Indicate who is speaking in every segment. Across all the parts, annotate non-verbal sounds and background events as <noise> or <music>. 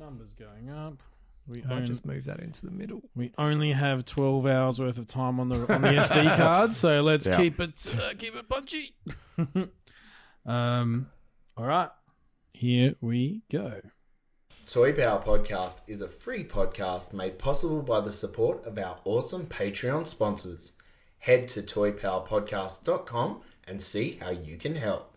Speaker 1: numbers going up. We
Speaker 2: I
Speaker 1: own,
Speaker 2: just move that into the middle.
Speaker 1: we only have twelve hours worth of time on the on the <laughs> SD card, so let's
Speaker 3: Yeah.
Speaker 1: keep it uh, keep it punchy. <laughs> um, all right, here we go.
Speaker 4: Toy Power Podcast is a free podcast made possible by the support of our awesome Patreon sponsors. Head to toypowerpodcast.com and see how you can help.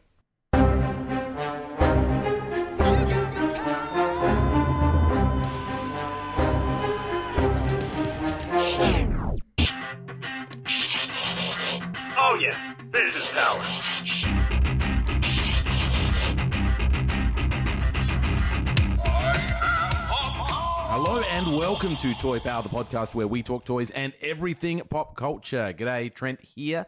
Speaker 3: Welcome to Toy Power, the podcast where we talk toys and everything pop culture. G'day, Trent here,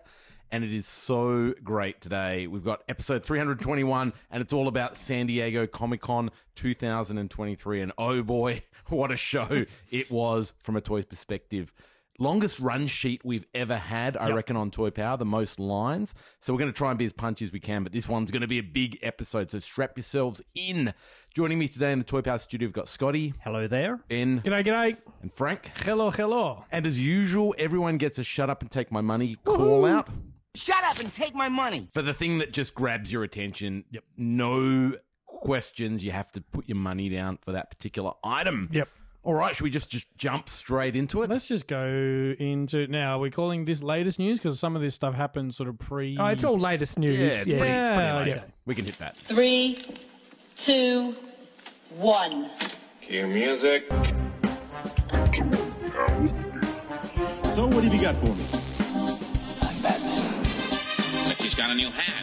Speaker 3: and it is so great today. We've got episode 321, and it's all about San Diego Comic Con 2023. And oh boy, <laughs> what a show it was from a toys perspective. Longest run sheet we've ever had, I reckon, on Toy Power, the most lines. So we're going to try and be as punchy as we can, but this one's going to be a big episode. So strap yourselves in. Joining me today in the Toy Power studio, we've got Scotty,
Speaker 5: Hello there.
Speaker 3: Ben,
Speaker 2: G'day, g'day.
Speaker 3: and Frank.
Speaker 1: Hello, hello.
Speaker 3: And as usual, everyone gets a shut up and take my money call out
Speaker 6: Shut up and take my money.
Speaker 3: for the thing that just grabs your attention. Yep. No questions. You have to put your money down for that particular item.
Speaker 2: Yep.
Speaker 3: All right, should we just, just jump straight into it?
Speaker 1: Let's just go into now. Are we calling this latest news because some of this stuff happened sort of pre.
Speaker 2: Oh, it's all latest news.
Speaker 3: yeah, it's pretty, it's pretty
Speaker 1: Yeah,
Speaker 3: late.
Speaker 1: okay.
Speaker 3: We can hit that.
Speaker 7: Three, two, one.
Speaker 8: Cue music.
Speaker 9: So, what have you got for me?
Speaker 10: But she's got a new hat.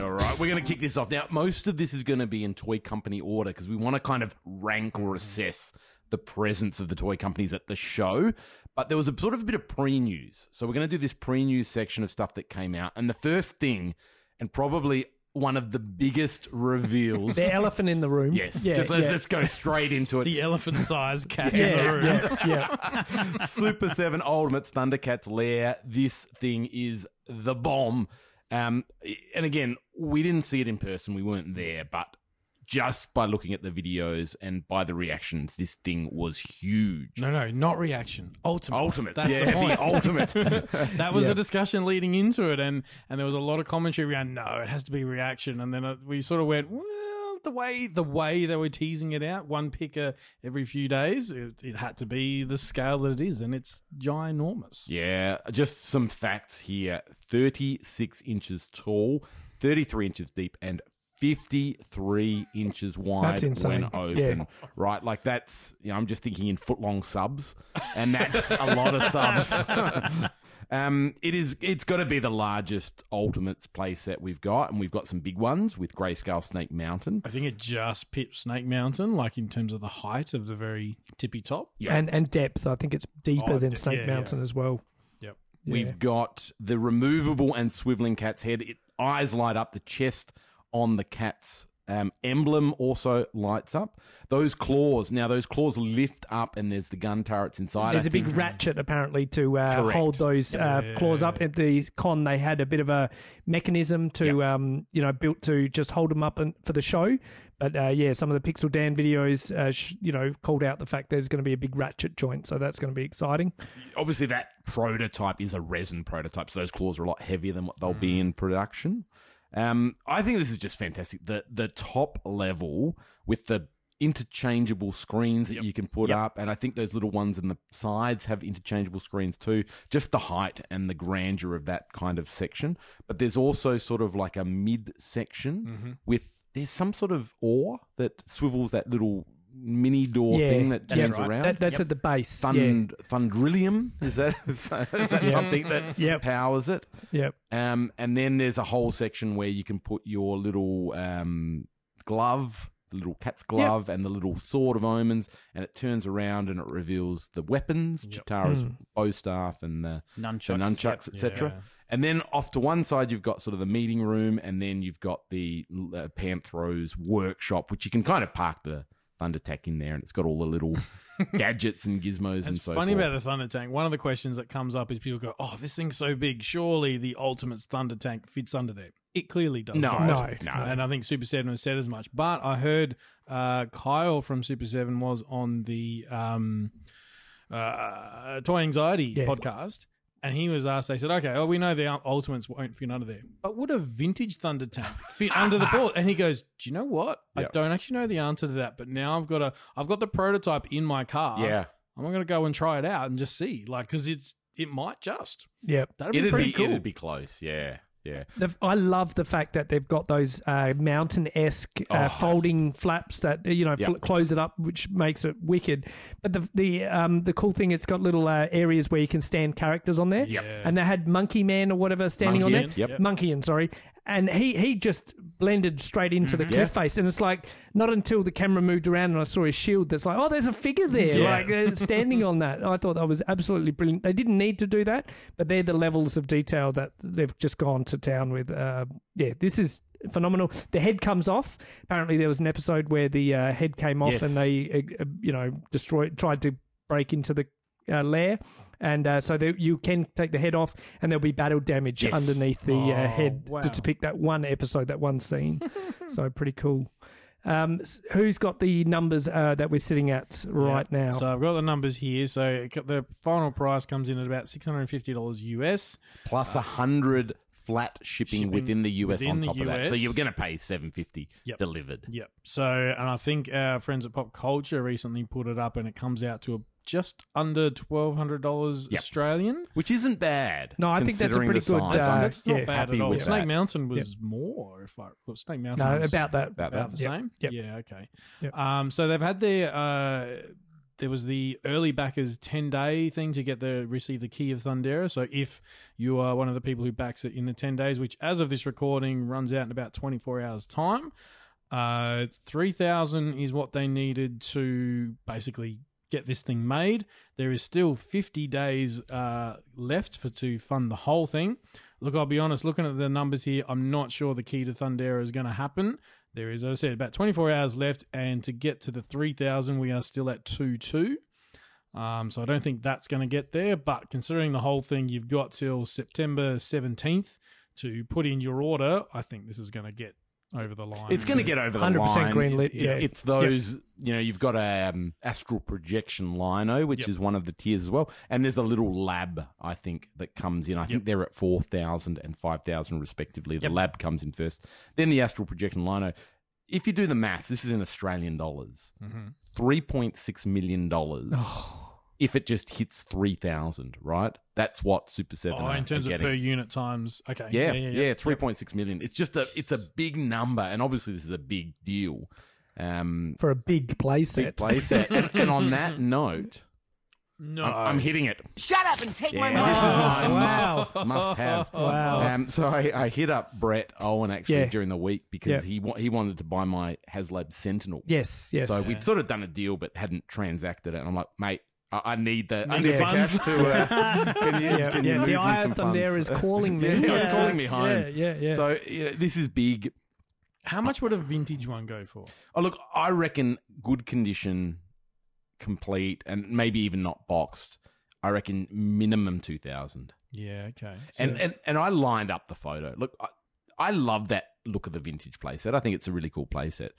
Speaker 3: All right, we're going to kick this off. Now, most of this is going to be in toy company order because we want to kind of rank or assess the presence of the toy companies at the show. But there was a sort of a bit of pre news. So we're going to do this pre news section of stuff that came out. And the first thing, and probably one of the biggest reveals.
Speaker 2: The elephant in the room.
Speaker 3: yes,
Speaker 2: Yeah,
Speaker 3: just let's,
Speaker 2: yeah.
Speaker 3: let's go straight into it.
Speaker 1: the elephant-sized cat in the room.
Speaker 2: yeah, yeah. <laughs>
Speaker 3: Super 7 Ultimates Thundercats Lair. This thing is the bomb. Um, and again, we didn't see it in person. We weren't there, but just by looking at the videos and by the reactions, this thing was huge.
Speaker 1: No, no, not reaction. Ultimate.
Speaker 3: Ultimates.
Speaker 1: That's
Speaker 3: yeah,
Speaker 1: the point. <laughs>
Speaker 3: ultimate. <laughs>
Speaker 1: that was
Speaker 2: Yeah.
Speaker 1: a discussion leading into it, and and there was a lot of commentary around. No, it has to be reaction, and then uh, we sort of went, well, the way the way they were teasing it out, one picker every few days, it, it had to be the scale that it is, and it's ginormous.
Speaker 3: Yeah, just some facts here 36 inches tall, 33 inches deep, and 53 inches wide
Speaker 2: That's insane.
Speaker 3: when open.
Speaker 2: Yeah.
Speaker 3: Right? Like that's, you know, I'm just thinking in foot long subs, and that's a lot of subs. <laughs> Um, it is. It's got to be the largest Ultimates playset we've got, and we've got some big ones with Grayscale Snake Mountain.
Speaker 1: I think it just pips Snake Mountain, like in terms of the height of the very tippy top.
Speaker 3: Yeah.
Speaker 2: And and depth. I think it's deeper
Speaker 1: Oh,
Speaker 2: than
Speaker 1: de-
Speaker 2: Snake
Speaker 1: yeah, yeah.
Speaker 2: Mountain as well.
Speaker 1: Yep.
Speaker 2: Yeah.
Speaker 3: We've got the removable and swiveling cat's head. It eyes light up. The chest on the cat's um, emblem also lights up. Those claws. Now those claws lift up, and there's the gun turrets inside.
Speaker 2: There's
Speaker 3: I
Speaker 2: a big ratchet apparently to uh, hold those uh,
Speaker 1: Yeah.
Speaker 2: claws up. At the con, they had a bit of a mechanism to, um, you know, built to just hold them up and, for the show. But uh, yeah, some of the Pixel Dan videos, uh, sh- you know, called out the fact there's going to be a big ratchet joint, so that's going to be exciting.
Speaker 3: obviously that prototype is a resin prototype, so those claws are a lot heavier than what they'll be in production. Um, I think this is just fantastic. The the top level with the interchangeable screens that you can put up, and I think those little ones in the sides have interchangeable screens too. Just the height and the grandeur of that kind of section. But there's also sort of like a mid section with there's some sort of oar that swivels that little mini door
Speaker 2: yeah,
Speaker 3: thing that
Speaker 2: yeah,
Speaker 3: turns around.
Speaker 2: That, that's at the base.
Speaker 3: Thund, Thundrillium is that <laughs> is that, is that
Speaker 2: Yeah.
Speaker 3: something that <laughs>
Speaker 2: Yep.
Speaker 3: powers it?
Speaker 2: yep.
Speaker 3: Um, and then there's a whole section where you can put your little um, glove, the little cat's glove, and the little sword of omens, and it turns around and it reveals the weapons, Cheetara's
Speaker 2: Mm.
Speaker 3: bow staff, and the
Speaker 5: Nunchucks.
Speaker 3: the nunchucks, etc.
Speaker 1: Yeah.
Speaker 3: And then off to one side, you've got sort of the meeting room, and then you've got the uh, Panthro's workshop, which you can kind of park the Thunder Tank in there, and it's got all the little <laughs> gadgets and gizmos and
Speaker 1: It's
Speaker 3: so
Speaker 1: funny
Speaker 3: forth.
Speaker 1: about the Thunder Tank. One of the questions that comes up is people go, "Oh, this thing's so big. Surely the Ultimate's Thunder Tank fits under there." It clearly does.
Speaker 3: No,
Speaker 1: not.
Speaker 3: no.
Speaker 1: And I think Super Seven has said as much. But I heard uh, Kyle from Super Seven was on the um, uh, Toy Anxiety
Speaker 2: Yeah.
Speaker 1: podcast. And he was asked, they said, okay, well, we know the Ultimates won't fit under there, but would a vintage Thunder Tank fit under the board? And he goes, do you know what? I
Speaker 3: Yep.
Speaker 1: don't actually know the answer to that, but now I've got a, I've got the prototype in my car.
Speaker 3: yeah,
Speaker 1: I'm going to go and try it out and just see, like, because it's it might just
Speaker 2: Yeah.
Speaker 1: that'd be
Speaker 3: it'd
Speaker 1: pretty
Speaker 3: be
Speaker 1: cool.
Speaker 3: it'd be close. Yeah, yeah.
Speaker 2: The, I love the fact that they've got those uh, mountain esque uh,
Speaker 3: Oh.
Speaker 2: folding flaps that you know
Speaker 3: Yep.
Speaker 2: fl- close it up, which makes it wicked. But the the um, the cool thing, it's got little uh, areas where you can stand characters on there.
Speaker 3: Yep.
Speaker 2: And they had Monkey Man or whatever standing on
Speaker 3: Monkey
Speaker 2: there.
Speaker 3: Yep.
Speaker 2: Monkey sorry. And he, he just blended straight into the cliff face. And it's like, not until the camera moved around and I saw his shield that's like, oh, there's a figure there,
Speaker 3: Yeah.
Speaker 2: like uh, standing on that. I thought that was absolutely brilliant. They didn't need to do that, but they're the levels of detail that they've just gone to town with. Uh, yeah, this is phenomenal. The head comes off. Apparently, there was an episode where the uh, head came off
Speaker 3: Yes.
Speaker 2: and they, uh, uh, you know, destroyed, tried to break into the uh, lair. And uh, so there, you can take the head off, and there'll be battle damage
Speaker 3: Yes.
Speaker 2: underneath the
Speaker 1: Oh,
Speaker 2: uh, head
Speaker 1: wow.
Speaker 2: to depict that one episode, that one scene. <laughs> so pretty cool. Um, who's got the numbers uh, that we're sitting at right
Speaker 1: Yeah.
Speaker 2: now?
Speaker 1: So I've got the numbers here. So the final price comes in at about six hundred and fifty dollars US.
Speaker 3: Plus a hundred flat shipping,
Speaker 1: shipping
Speaker 3: within the US
Speaker 1: within
Speaker 3: on
Speaker 1: the
Speaker 3: top of that. So you're going to pay seven fifty
Speaker 1: Yep.
Speaker 3: delivered.
Speaker 1: Yep. So and I think our friends at Pop Culture recently put it up, and it comes out to a, just under twelve hundred dollars
Speaker 3: Yep.
Speaker 1: Australian.
Speaker 3: Which isn't bad.
Speaker 2: No, I think that's a
Speaker 3: considering
Speaker 2: pretty
Speaker 3: the
Speaker 2: good,
Speaker 3: size.
Speaker 1: That's,
Speaker 2: uh,
Speaker 1: that's not
Speaker 2: yeah.
Speaker 1: bad
Speaker 3: Happy
Speaker 1: at all.
Speaker 3: with
Speaker 1: Snake
Speaker 3: that.
Speaker 1: Mountain was more. If I well, Snake Mountain
Speaker 2: no,
Speaker 1: was
Speaker 2: about that.
Speaker 3: About
Speaker 1: about
Speaker 3: that.
Speaker 1: the
Speaker 2: Yep.
Speaker 1: same.
Speaker 2: Yep.
Speaker 1: Yeah. Okay.
Speaker 2: Yep.
Speaker 1: Um. So they've had their uh. There was the early backers ten day thing to get the receive the key of Thundera. So if you are one of the people who backs it in the ten days, which as of this recording runs out in about twenty four hours time, uh, three thousand is what they needed to basically get this thing made. There is still fifty days uh, left for to fund the whole thing. Look, I'll be honest. Looking at the numbers here, I'm not sure the key to Thundera is going to happen. There is, as I said, about 24 hours left, and to get to the 3,000, we are still at 2 2. Um, so I don't think that's going to get there. But considering the whole thing, you've got till September 17th to put in your order. I think this is going to get over the line.
Speaker 3: It's going to get over the
Speaker 2: 100%
Speaker 3: line.
Speaker 2: greenlit,
Speaker 3: It's, it's,
Speaker 2: yeah.
Speaker 3: it's those, you know, you've got a um, astral projection Lion-O, which
Speaker 1: Yep.
Speaker 3: is one of the tiers as well, and there's a little lab I think that comes in. I think they're at four thousand and five thousand respectively. The
Speaker 1: Yep.
Speaker 3: lab comes in first, then the astral projection Lion-O. If you do the maths, this is in Australian dollars,
Speaker 1: Mhm.
Speaker 3: three point six million dollars.
Speaker 2: Oh.
Speaker 3: If it just hits three thousand, right? That's what Super Seven
Speaker 1: Oh,
Speaker 3: are,
Speaker 1: in terms
Speaker 3: are
Speaker 1: of per unit times. Okay.
Speaker 3: Yeah,
Speaker 1: yeah,
Speaker 3: yeah, three point six million. It's just a it's a big number, and obviously this is a big deal. Um,
Speaker 2: for a big play set.
Speaker 3: big play set. and, and on that <laughs> note,
Speaker 1: No.
Speaker 3: I- I'm hitting it.
Speaker 6: Shut up and take my money.
Speaker 3: this is my
Speaker 2: Wow.
Speaker 3: must, must have. <laughs>
Speaker 2: Wow.
Speaker 3: Um, so I, I hit up Brett Owen actually
Speaker 2: Yeah.
Speaker 3: during the week because
Speaker 2: Yeah.
Speaker 3: he he wanted to buy my HasLab Sentinel.
Speaker 2: Yes, yes.
Speaker 3: So we'd sort of done a deal but hadn't transacted it. And I'm like, mate, I, I need the I
Speaker 1: Need
Speaker 3: need
Speaker 1: the
Speaker 3: the
Speaker 1: funds.
Speaker 3: cash to. Uh, <laughs> can you,
Speaker 2: yeah,
Speaker 3: can you
Speaker 2: yeah.
Speaker 3: move
Speaker 2: the
Speaker 3: me
Speaker 2: Eye
Speaker 3: some
Speaker 2: of Thunder
Speaker 3: funds?
Speaker 2: is calling me. <laughs>
Speaker 3: Yeah, it's calling me home.
Speaker 2: Yeah, yeah, yeah.
Speaker 3: So yeah, this is big.
Speaker 1: How much would a vintage one go for?
Speaker 3: Oh, look, I reckon good condition, complete, and maybe even not boxed. I reckon minimum two thousand.
Speaker 1: Yeah, okay.
Speaker 3: And and and I lined up the photo. Look, I, I love that look of the vintage playset. I think it's a really cool playset.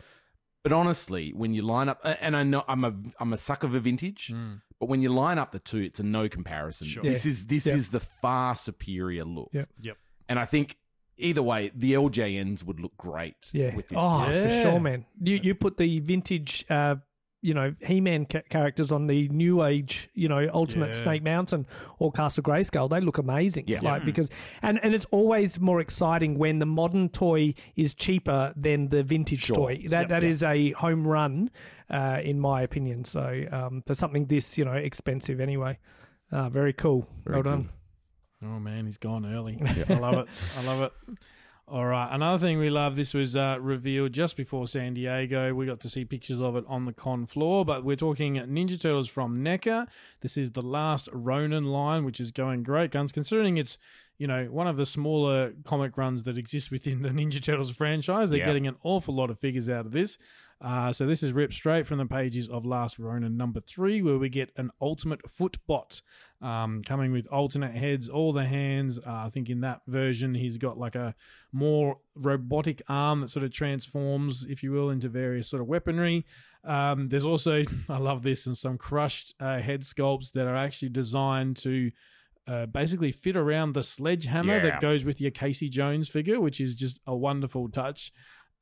Speaker 3: But honestly, when you line up, and I know I'm a I'm a sucker for vintage, but when you line up the two, it's a no comparison.
Speaker 1: Sure.
Speaker 3: This is this
Speaker 2: Yeah.
Speaker 3: is the far superior look.
Speaker 2: Yeah.
Speaker 1: Yep.
Speaker 3: And I think either way, the LJNs would look great.
Speaker 2: Yeah.
Speaker 3: With this.
Speaker 2: oh,
Speaker 3: price.
Speaker 2: for
Speaker 1: Yeah.
Speaker 2: sure, man. You you put the vintage, uh, you know, He-Man ca- characters on the new age, you know, Ultimate
Speaker 1: Yeah.
Speaker 2: Snake Mountain or Castle Grayskull. They look amazing.
Speaker 3: Yeah.
Speaker 2: Like because and and it's always more exciting when the modern toy is cheaper than the vintage
Speaker 3: Sure.
Speaker 2: toy. That
Speaker 1: Yep.
Speaker 2: that
Speaker 3: Yeah.
Speaker 2: is a home run, uh, in my opinion. So um, for something this, you know, expensive anyway. Uh, very cool.
Speaker 3: Very
Speaker 2: well done.
Speaker 1: Oh man, he's gone early. I love it. I love it. All right. Another thing we love. This was uh, revealed just before San Diego. We got to see pictures of it on the con floor. But we're talking Ninja Turtles from NECA. This is the last Ronin line, which is going great guns. Considering it's you know one of the smaller comic runs that exist within the <laughs> Ninja Turtles franchise, they're
Speaker 3: Yeah.
Speaker 1: getting an awful lot of figures out of this. Uh, so this is ripped straight from the pages of Last Ronin number three, where we get an ultimate footbot um, coming with alternate heads, all the hands. Uh, I think in that version he's got like a more robotic arm that sort of transforms, if you will, into various sort of weaponry. Um, there's also, <laughs> I love this, and some crushed uh, head sculpts that are actually designed to uh, basically fit around the sledgehammer
Speaker 3: Yeah.
Speaker 1: that goes with your Casey Jones figure, which is just a wonderful touch.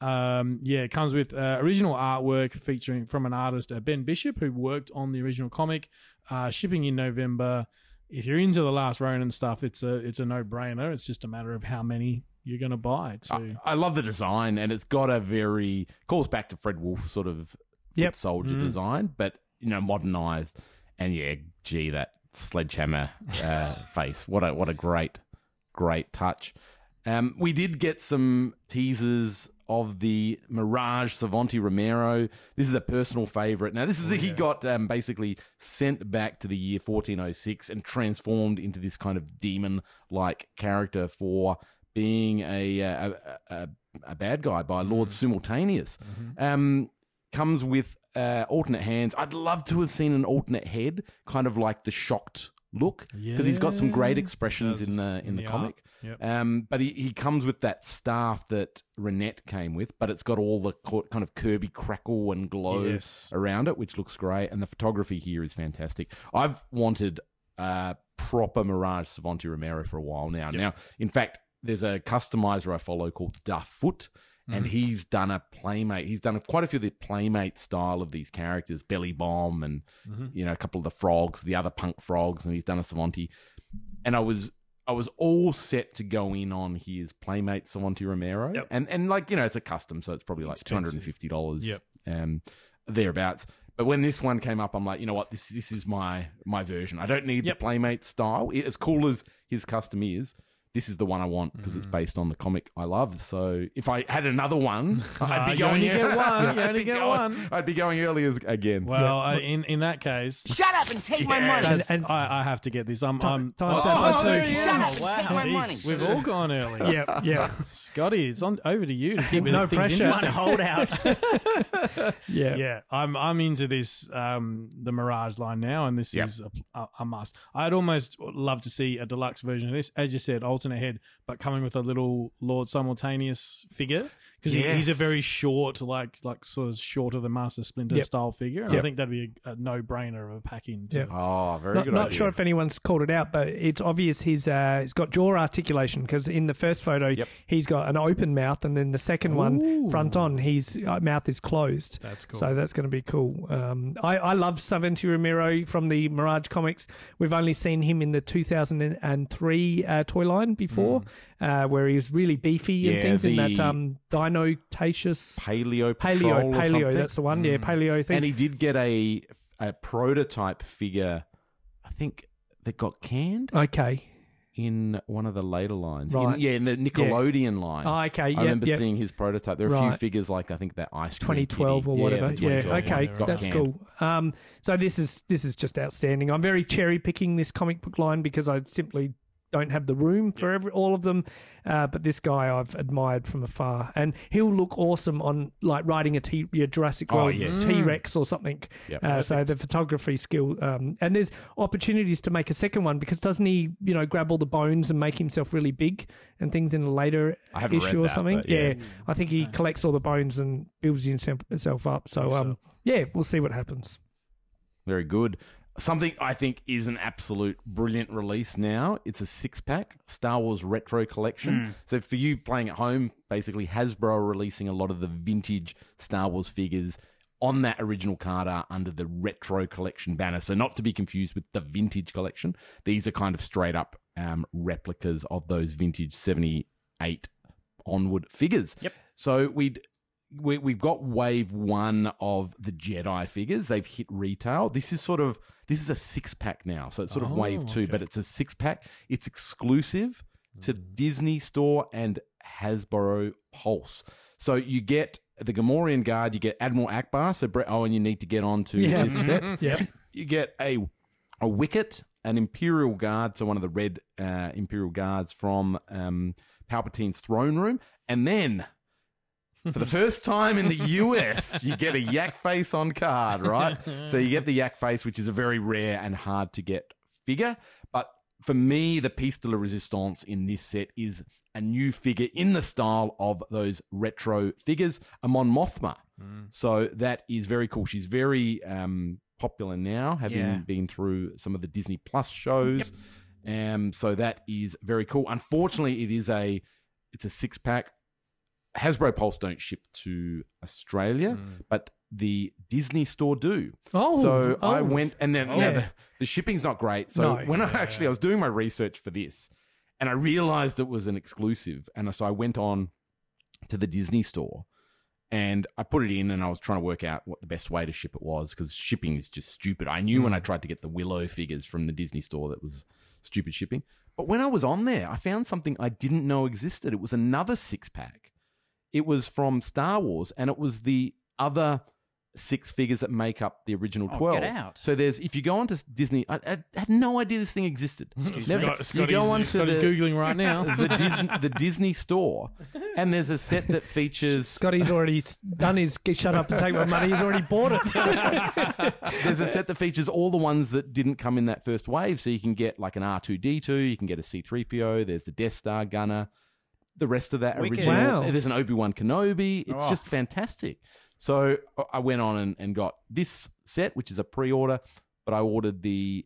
Speaker 1: Um, yeah, it comes with uh, original artwork featuring from an artist, uh, Ben Bishop, who worked on the original comic. Uh, shipping in November. If you're into the Last Ronin stuff, it's a it's a no brainer. It's just a matter of how many you're going to buy. To
Speaker 3: I, I love the design, and it's got a very calls back to Fred Wolf sort of foot
Speaker 2: Yep.
Speaker 3: soldier
Speaker 1: Mm.
Speaker 3: design, but you know modernized. And yeah, gee, that sledgehammer uh, <laughs> face. What a what a great great touch. Um, we did get some teasers of the Mirage Savanti Romero. This is a personal favorite. Now, this is the, he got um, basically sent back to the year 1406 and transformed into this kind of demon-like character for being a a, a, a, a bad guy by Lord Simultaneous. Um, comes with uh, alternate hands. I'd love to have seen an alternate head, kind of like the shocked look, because he's got some great expressions in the in the,
Speaker 1: art.
Speaker 3: comic.
Speaker 1: Yep.
Speaker 3: Um, but he, he comes with that staff that Renet came with, but it's got all the kind of Kirby crackle and glow
Speaker 1: Yes.
Speaker 3: around it, which looks great. And the photography here is fantastic. I've wanted uh, proper Mirage Savanti Romero for a while now. Now, in fact, there's a customizer I follow called Duff Foot. And
Speaker 1: Mm-hmm.
Speaker 3: he's done a playmate. He's done quite a few of the playmate style of these characters, Belly Bomb, and
Speaker 1: Mm-hmm.
Speaker 3: you know a couple of the frogs, the other punk frogs, and he's done a Savanti. And I was I was all set to go in on his playmate Savanti Romero,
Speaker 1: Yep.
Speaker 3: and and like you know it's a custom, so it's probably like two hundred and fifty dollars,
Speaker 1: Yep.
Speaker 3: um, thereabouts. But when this one came up, I'm like, you know what, this this is my my version. I don't need
Speaker 1: Yep.
Speaker 3: the playmate style. It- as cool as his custom is, this is the one I want because
Speaker 1: Mm-hmm.
Speaker 3: it's based on the comic I love. So if I had another one, <laughs> I'd
Speaker 1: Nah,
Speaker 3: be
Speaker 1: you
Speaker 3: going.
Speaker 1: only get one. <laughs> You
Speaker 3: I'd
Speaker 1: only
Speaker 3: be
Speaker 1: get
Speaker 3: going-
Speaker 1: one.
Speaker 3: I'd be going early as, again.
Speaker 1: Well, uh, in in that case,
Speaker 6: Shut up and take my money.
Speaker 1: that's-
Speaker 2: and-
Speaker 1: I, I have to get this. I'm. I'm
Speaker 2: time-
Speaker 1: oh,
Speaker 2: time
Speaker 1: oh,
Speaker 2: two.
Speaker 1: there he
Speaker 6: Shut up and
Speaker 1: Wow.
Speaker 6: take my
Speaker 1: Jeez,
Speaker 6: money.
Speaker 1: We've all gone early. <laughs>
Speaker 2: yeah, yeah,
Speaker 1: Scotty, it's on over to you to keep
Speaker 2: No
Speaker 1: things
Speaker 2: pressure.
Speaker 1: interesting.
Speaker 2: Hold out. yeah.
Speaker 1: yeah, I'm I'm into this um the Mirage line now, and this
Speaker 3: Yep.
Speaker 1: is a, a, a must. I'd almost love to see a deluxe version of this, as you said, alternate head, but coming with a little Lord Simultaneous figure because he's a very short, like like sort of shorter than Master Splinter
Speaker 2: Yep.
Speaker 1: style figure. And I think that'd be a, a no brainer of a pack in. too.
Speaker 2: Yep.
Speaker 3: Oh, very
Speaker 2: Not,
Speaker 3: good
Speaker 2: not
Speaker 3: idea.
Speaker 2: sure if anyone's called it out, but it's obvious he's uh, he's got jaw articulation because in the first photo
Speaker 3: Yep.
Speaker 2: he's got an open mouth, and then the second one front on, his uh, mouth is closed.
Speaker 1: That's cool.
Speaker 2: So that's going to be cool. Um, I I love Savanti Romero from the Mirage comics. We've only seen him in the 2003 uh, toy line before, uh, where he was really beefy and
Speaker 3: Yeah,
Speaker 2: things in that um, Dinotaceous
Speaker 3: Paleo
Speaker 2: Paleo Paleo. That's the one. Yeah, Paleo thing.
Speaker 3: and he did get a a prototype figure. I think that got canned
Speaker 2: okay.
Speaker 3: in one of the later lines. In-
Speaker 2: Right.
Speaker 3: yeah, in the Nickelodeon line.
Speaker 2: Oh, okay.
Speaker 3: I remember
Speaker 2: yep.
Speaker 3: seeing his prototype. There are a few figures like I think that ice cream
Speaker 2: 2012 or whatever. Yeah,
Speaker 3: 2012
Speaker 2: okay,
Speaker 3: got
Speaker 2: that's
Speaker 3: canned.
Speaker 2: cool. Um, so this is this is just outstanding. I'm very cherry picking this comic book line because I simply don't have the room for every, all of them. Uh, but this guy I've admired from afar, and he'll look awesome on like riding a T, a Jurassic
Speaker 3: Oh,
Speaker 2: World
Speaker 3: yes.
Speaker 2: T Rex or something.
Speaker 3: Yep.
Speaker 2: Uh, so the photography skill, um, and there's opportunities to make a second one because doesn't he, you know, grab all the bones and make himself really big and things in a later
Speaker 3: I
Speaker 2: issue
Speaker 3: read
Speaker 2: or
Speaker 3: that,
Speaker 2: something?
Speaker 3: but yeah.
Speaker 2: I think he collects all the bones and builds himself, himself up. So, um, yeah, we'll see what happens.
Speaker 3: Very good. Something I think is an absolute brilliant release now. It's a six pack Star Wars Retro Collection. So for you playing at home, basically Hasbro are releasing a lot of the vintage Star Wars figures on that original card art under the Retro Collection banner. So not to be confused with the Vintage Collection. These are kind of straight up um, replicas of those vintage 78 onward figures. Yep. So we'd we, we've got wave one of the Jedi figures. They've hit retail. This is sort of this is a six pack now, so it's sort of
Speaker 1: Oh,
Speaker 3: wave two,
Speaker 1: okay.
Speaker 3: but it's a six pack. It's exclusive to Disney Store and Hasbro Pulse. So you get the Gamorrean Guard, you get Admiral Ackbar. So Brett Owen, you need to get onto
Speaker 2: Yeah.
Speaker 3: this set. <laughs>
Speaker 2: Yep.
Speaker 3: You get a a wicket, an Imperial Guard, so one of the red uh, Imperial Guards from um, Palpatine's throne room, and then <laughs> For the first time in the US, you get a yak face on card, right? so you get the yak face, which is a very rare and hard to get figure. But for me, the piece de la resistance in this set is a new figure in the style of those retro figures, a Mon Mothma. So that is very cool. She's very um, popular now, having
Speaker 2: Yeah.
Speaker 3: been through some of the Disney Plus shows. Um, so that is very cool. Unfortunately, it is a it's a six pack. Hasbro Pulse don't ship to Australia, but the Disney store do.
Speaker 2: Oh,
Speaker 3: so I
Speaker 2: oh.
Speaker 3: went, and then
Speaker 2: Oh.
Speaker 3: now
Speaker 2: Yeah.
Speaker 3: the, the shipping's not great. So
Speaker 2: No.
Speaker 3: when I actually I was doing my research for this, and I realized it was an exclusive, and so I went on to the Disney store, and I put it in, and I was trying to work out what the best way to ship it was because shipping is just stupid. I knew
Speaker 2: Mm.
Speaker 3: when I tried to get the Willow figures from the Disney store that was stupid shipping. But when I was on there, I found something I didn't know existed. It was another six pack. It was from Star Wars, and it was the other six figures that make up the original
Speaker 5: Oh,
Speaker 3: 12.
Speaker 5: get out.
Speaker 3: So there's, if you go onto Disney, I, I had no idea this thing existed. Never-
Speaker 1: Scott-
Speaker 3: you
Speaker 1: Scotty's-
Speaker 3: go onto
Speaker 1: Scotty's
Speaker 3: the,
Speaker 1: Googling right now. <laughs>
Speaker 3: the, Disney, the Disney store, and there's a set that features <laughs>
Speaker 2: Scotty's already done his get shut up and take my money. He's already bought it. <laughs>
Speaker 3: There's a set that features all the ones that didn't come in that first wave. So you can get like an R2D2, you can get a C3PO, there's the Death Star gunner, the rest of that
Speaker 5: Wicked.
Speaker 3: original.
Speaker 2: Wow.
Speaker 3: There's an Obi Wan Kenobi. It's
Speaker 5: Oh.
Speaker 3: just fantastic. So uh, I went on and, and got this set, which is a pre order, but I ordered the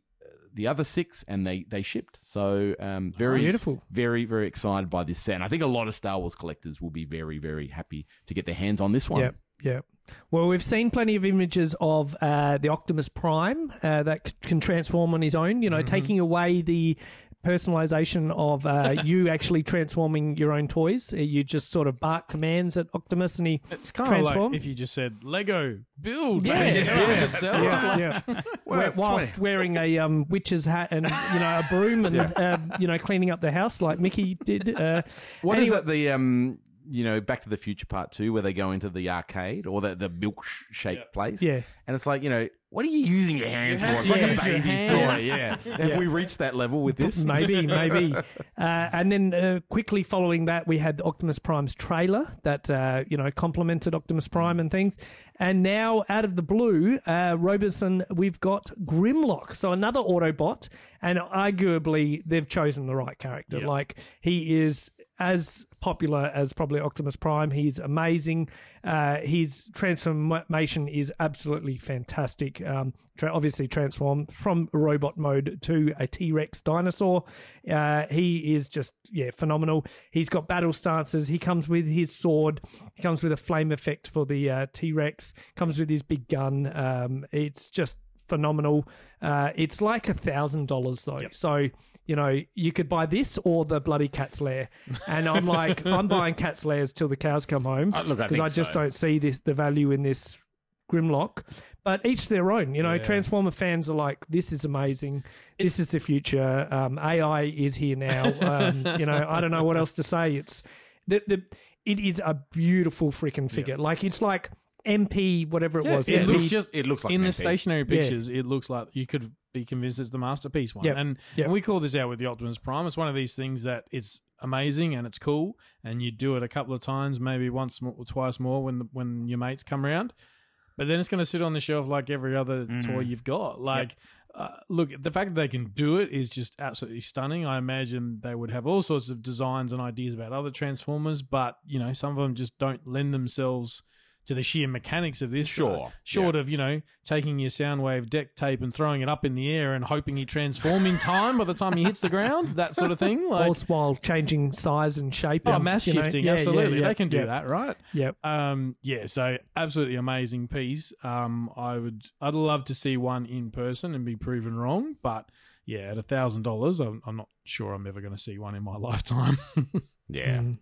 Speaker 3: the other six and they they shipped. So um, very
Speaker 2: Beautiful.
Speaker 3: very very excited by this set. And I think a lot of Star Wars collectors will be very very happy to get their hands on this one.
Speaker 2: Yep, yep. Well, we've seen plenty of images of uh, the Optimus Prime uh, that c- can transform on his own. You know, taking away the personalization of uh, <laughs> you actually transforming your own toys. Uh, You just sort of bark commands at Optimus, and he
Speaker 1: It's kind of like if you just said Lego build,
Speaker 2: Yeah,
Speaker 1: and it
Speaker 2: yeah,
Speaker 1: builds itself.
Speaker 2: yeah, yeah.
Speaker 3: Well,
Speaker 2: Wh-
Speaker 3: it's
Speaker 2: Whilst
Speaker 3: 20.
Speaker 2: wearing a um, witch's hat and you know a broom and uh, you know cleaning up the house like Mickey did. Uh,
Speaker 3: What is
Speaker 2: anyway-
Speaker 3: it? The um, you know, Back to the Future Part Two, where they go into the arcade or the the milkshake place.
Speaker 2: Yeah.
Speaker 3: and it's like you know, what are you using your hands for? It's
Speaker 1: to
Speaker 3: like a
Speaker 1: use your
Speaker 3: baby's toy.
Speaker 1: hands.
Speaker 3: Yeah. <laughs> Have we reached that level with this? <laughs>
Speaker 2: Maybe, maybe. <laughs> Uh, and then uh, quickly following that, we had Optimus Prime's trailer that uh, you know complemented Optimus Prime and things. And now, out of the blue, uh, Robosen, we've got Grimlock, so another Autobot, and arguably they've chosen the right character. Like he is as popular as probably Optimus Prime. He's amazing. Uh, his transformation is absolutely fantastic. Um, tra- obviously, transformed from robot mode to a T Rex dinosaur. Uh, he is just yeah phenomenal. He's got battle stances. He comes with his sword. He comes with a flame effect for the uh, T Rex. Comes with his big gun. Um, it's just phenomenal. Uh, it's like a thousand dollars though. So you know you could buy this or the bloody Cat's Lair, and I'm like <laughs> I'm buying Cat's Lairs till the cows come home
Speaker 3: Uh, I
Speaker 2: because I just
Speaker 3: so.
Speaker 2: don't see this the value in this Grimlock. But each their own. You know, Transformer fans are like, this is amazing. This is the future. Um, AI is here now. <laughs> Um, you know, I don't know what else to say. It's the the it is a beautiful freaking figure. Like it's like MP whatever it was.
Speaker 3: it
Speaker 2: MP
Speaker 3: looks just it looks like
Speaker 1: in
Speaker 3: an
Speaker 1: the
Speaker 3: MP.
Speaker 1: stationary
Speaker 2: Yeah.
Speaker 1: pictures, it looks like you could be convinced it's the masterpiece one.
Speaker 2: Yep.
Speaker 1: And,
Speaker 2: Yep.
Speaker 1: and we call this out with the Optimus Prime. It's one of these things that it's amazing and it's cool, and you do it a couple of times, maybe once or twice more when the, when your mates come around. But then it's going to sit on the shelf like every other toy you've got. Like, uh, look, the fact that they can do it is just absolutely stunning. I imagine they would have all sorts of designs and ideas about other Transformers, but you know, some of them just don't lend themselves to the sheer mechanics of this.
Speaker 3: Sure.
Speaker 1: Uh, short of you know taking your sound wave deck tape and throwing it up in the air and hoping he transforms in time by the time he hits the ground, that sort of thing. Like,
Speaker 2: all while changing size and shape.
Speaker 1: oh,
Speaker 2: and,
Speaker 1: mass
Speaker 2: you know,
Speaker 1: shifting,
Speaker 2: yeah, yeah,
Speaker 1: absolutely,
Speaker 2: yeah,
Speaker 1: they can do
Speaker 2: yeah,
Speaker 1: that, right?
Speaker 2: Yep.
Speaker 1: Um, yeah, so absolutely amazing piece. Um, I would, I'd love to see one in person and be proven wrong, but yeah, at a thousand dollars, I'm I'm not sure I'm ever going to see one in my <laughs> lifetime.
Speaker 3: Yeah.
Speaker 2: Mm.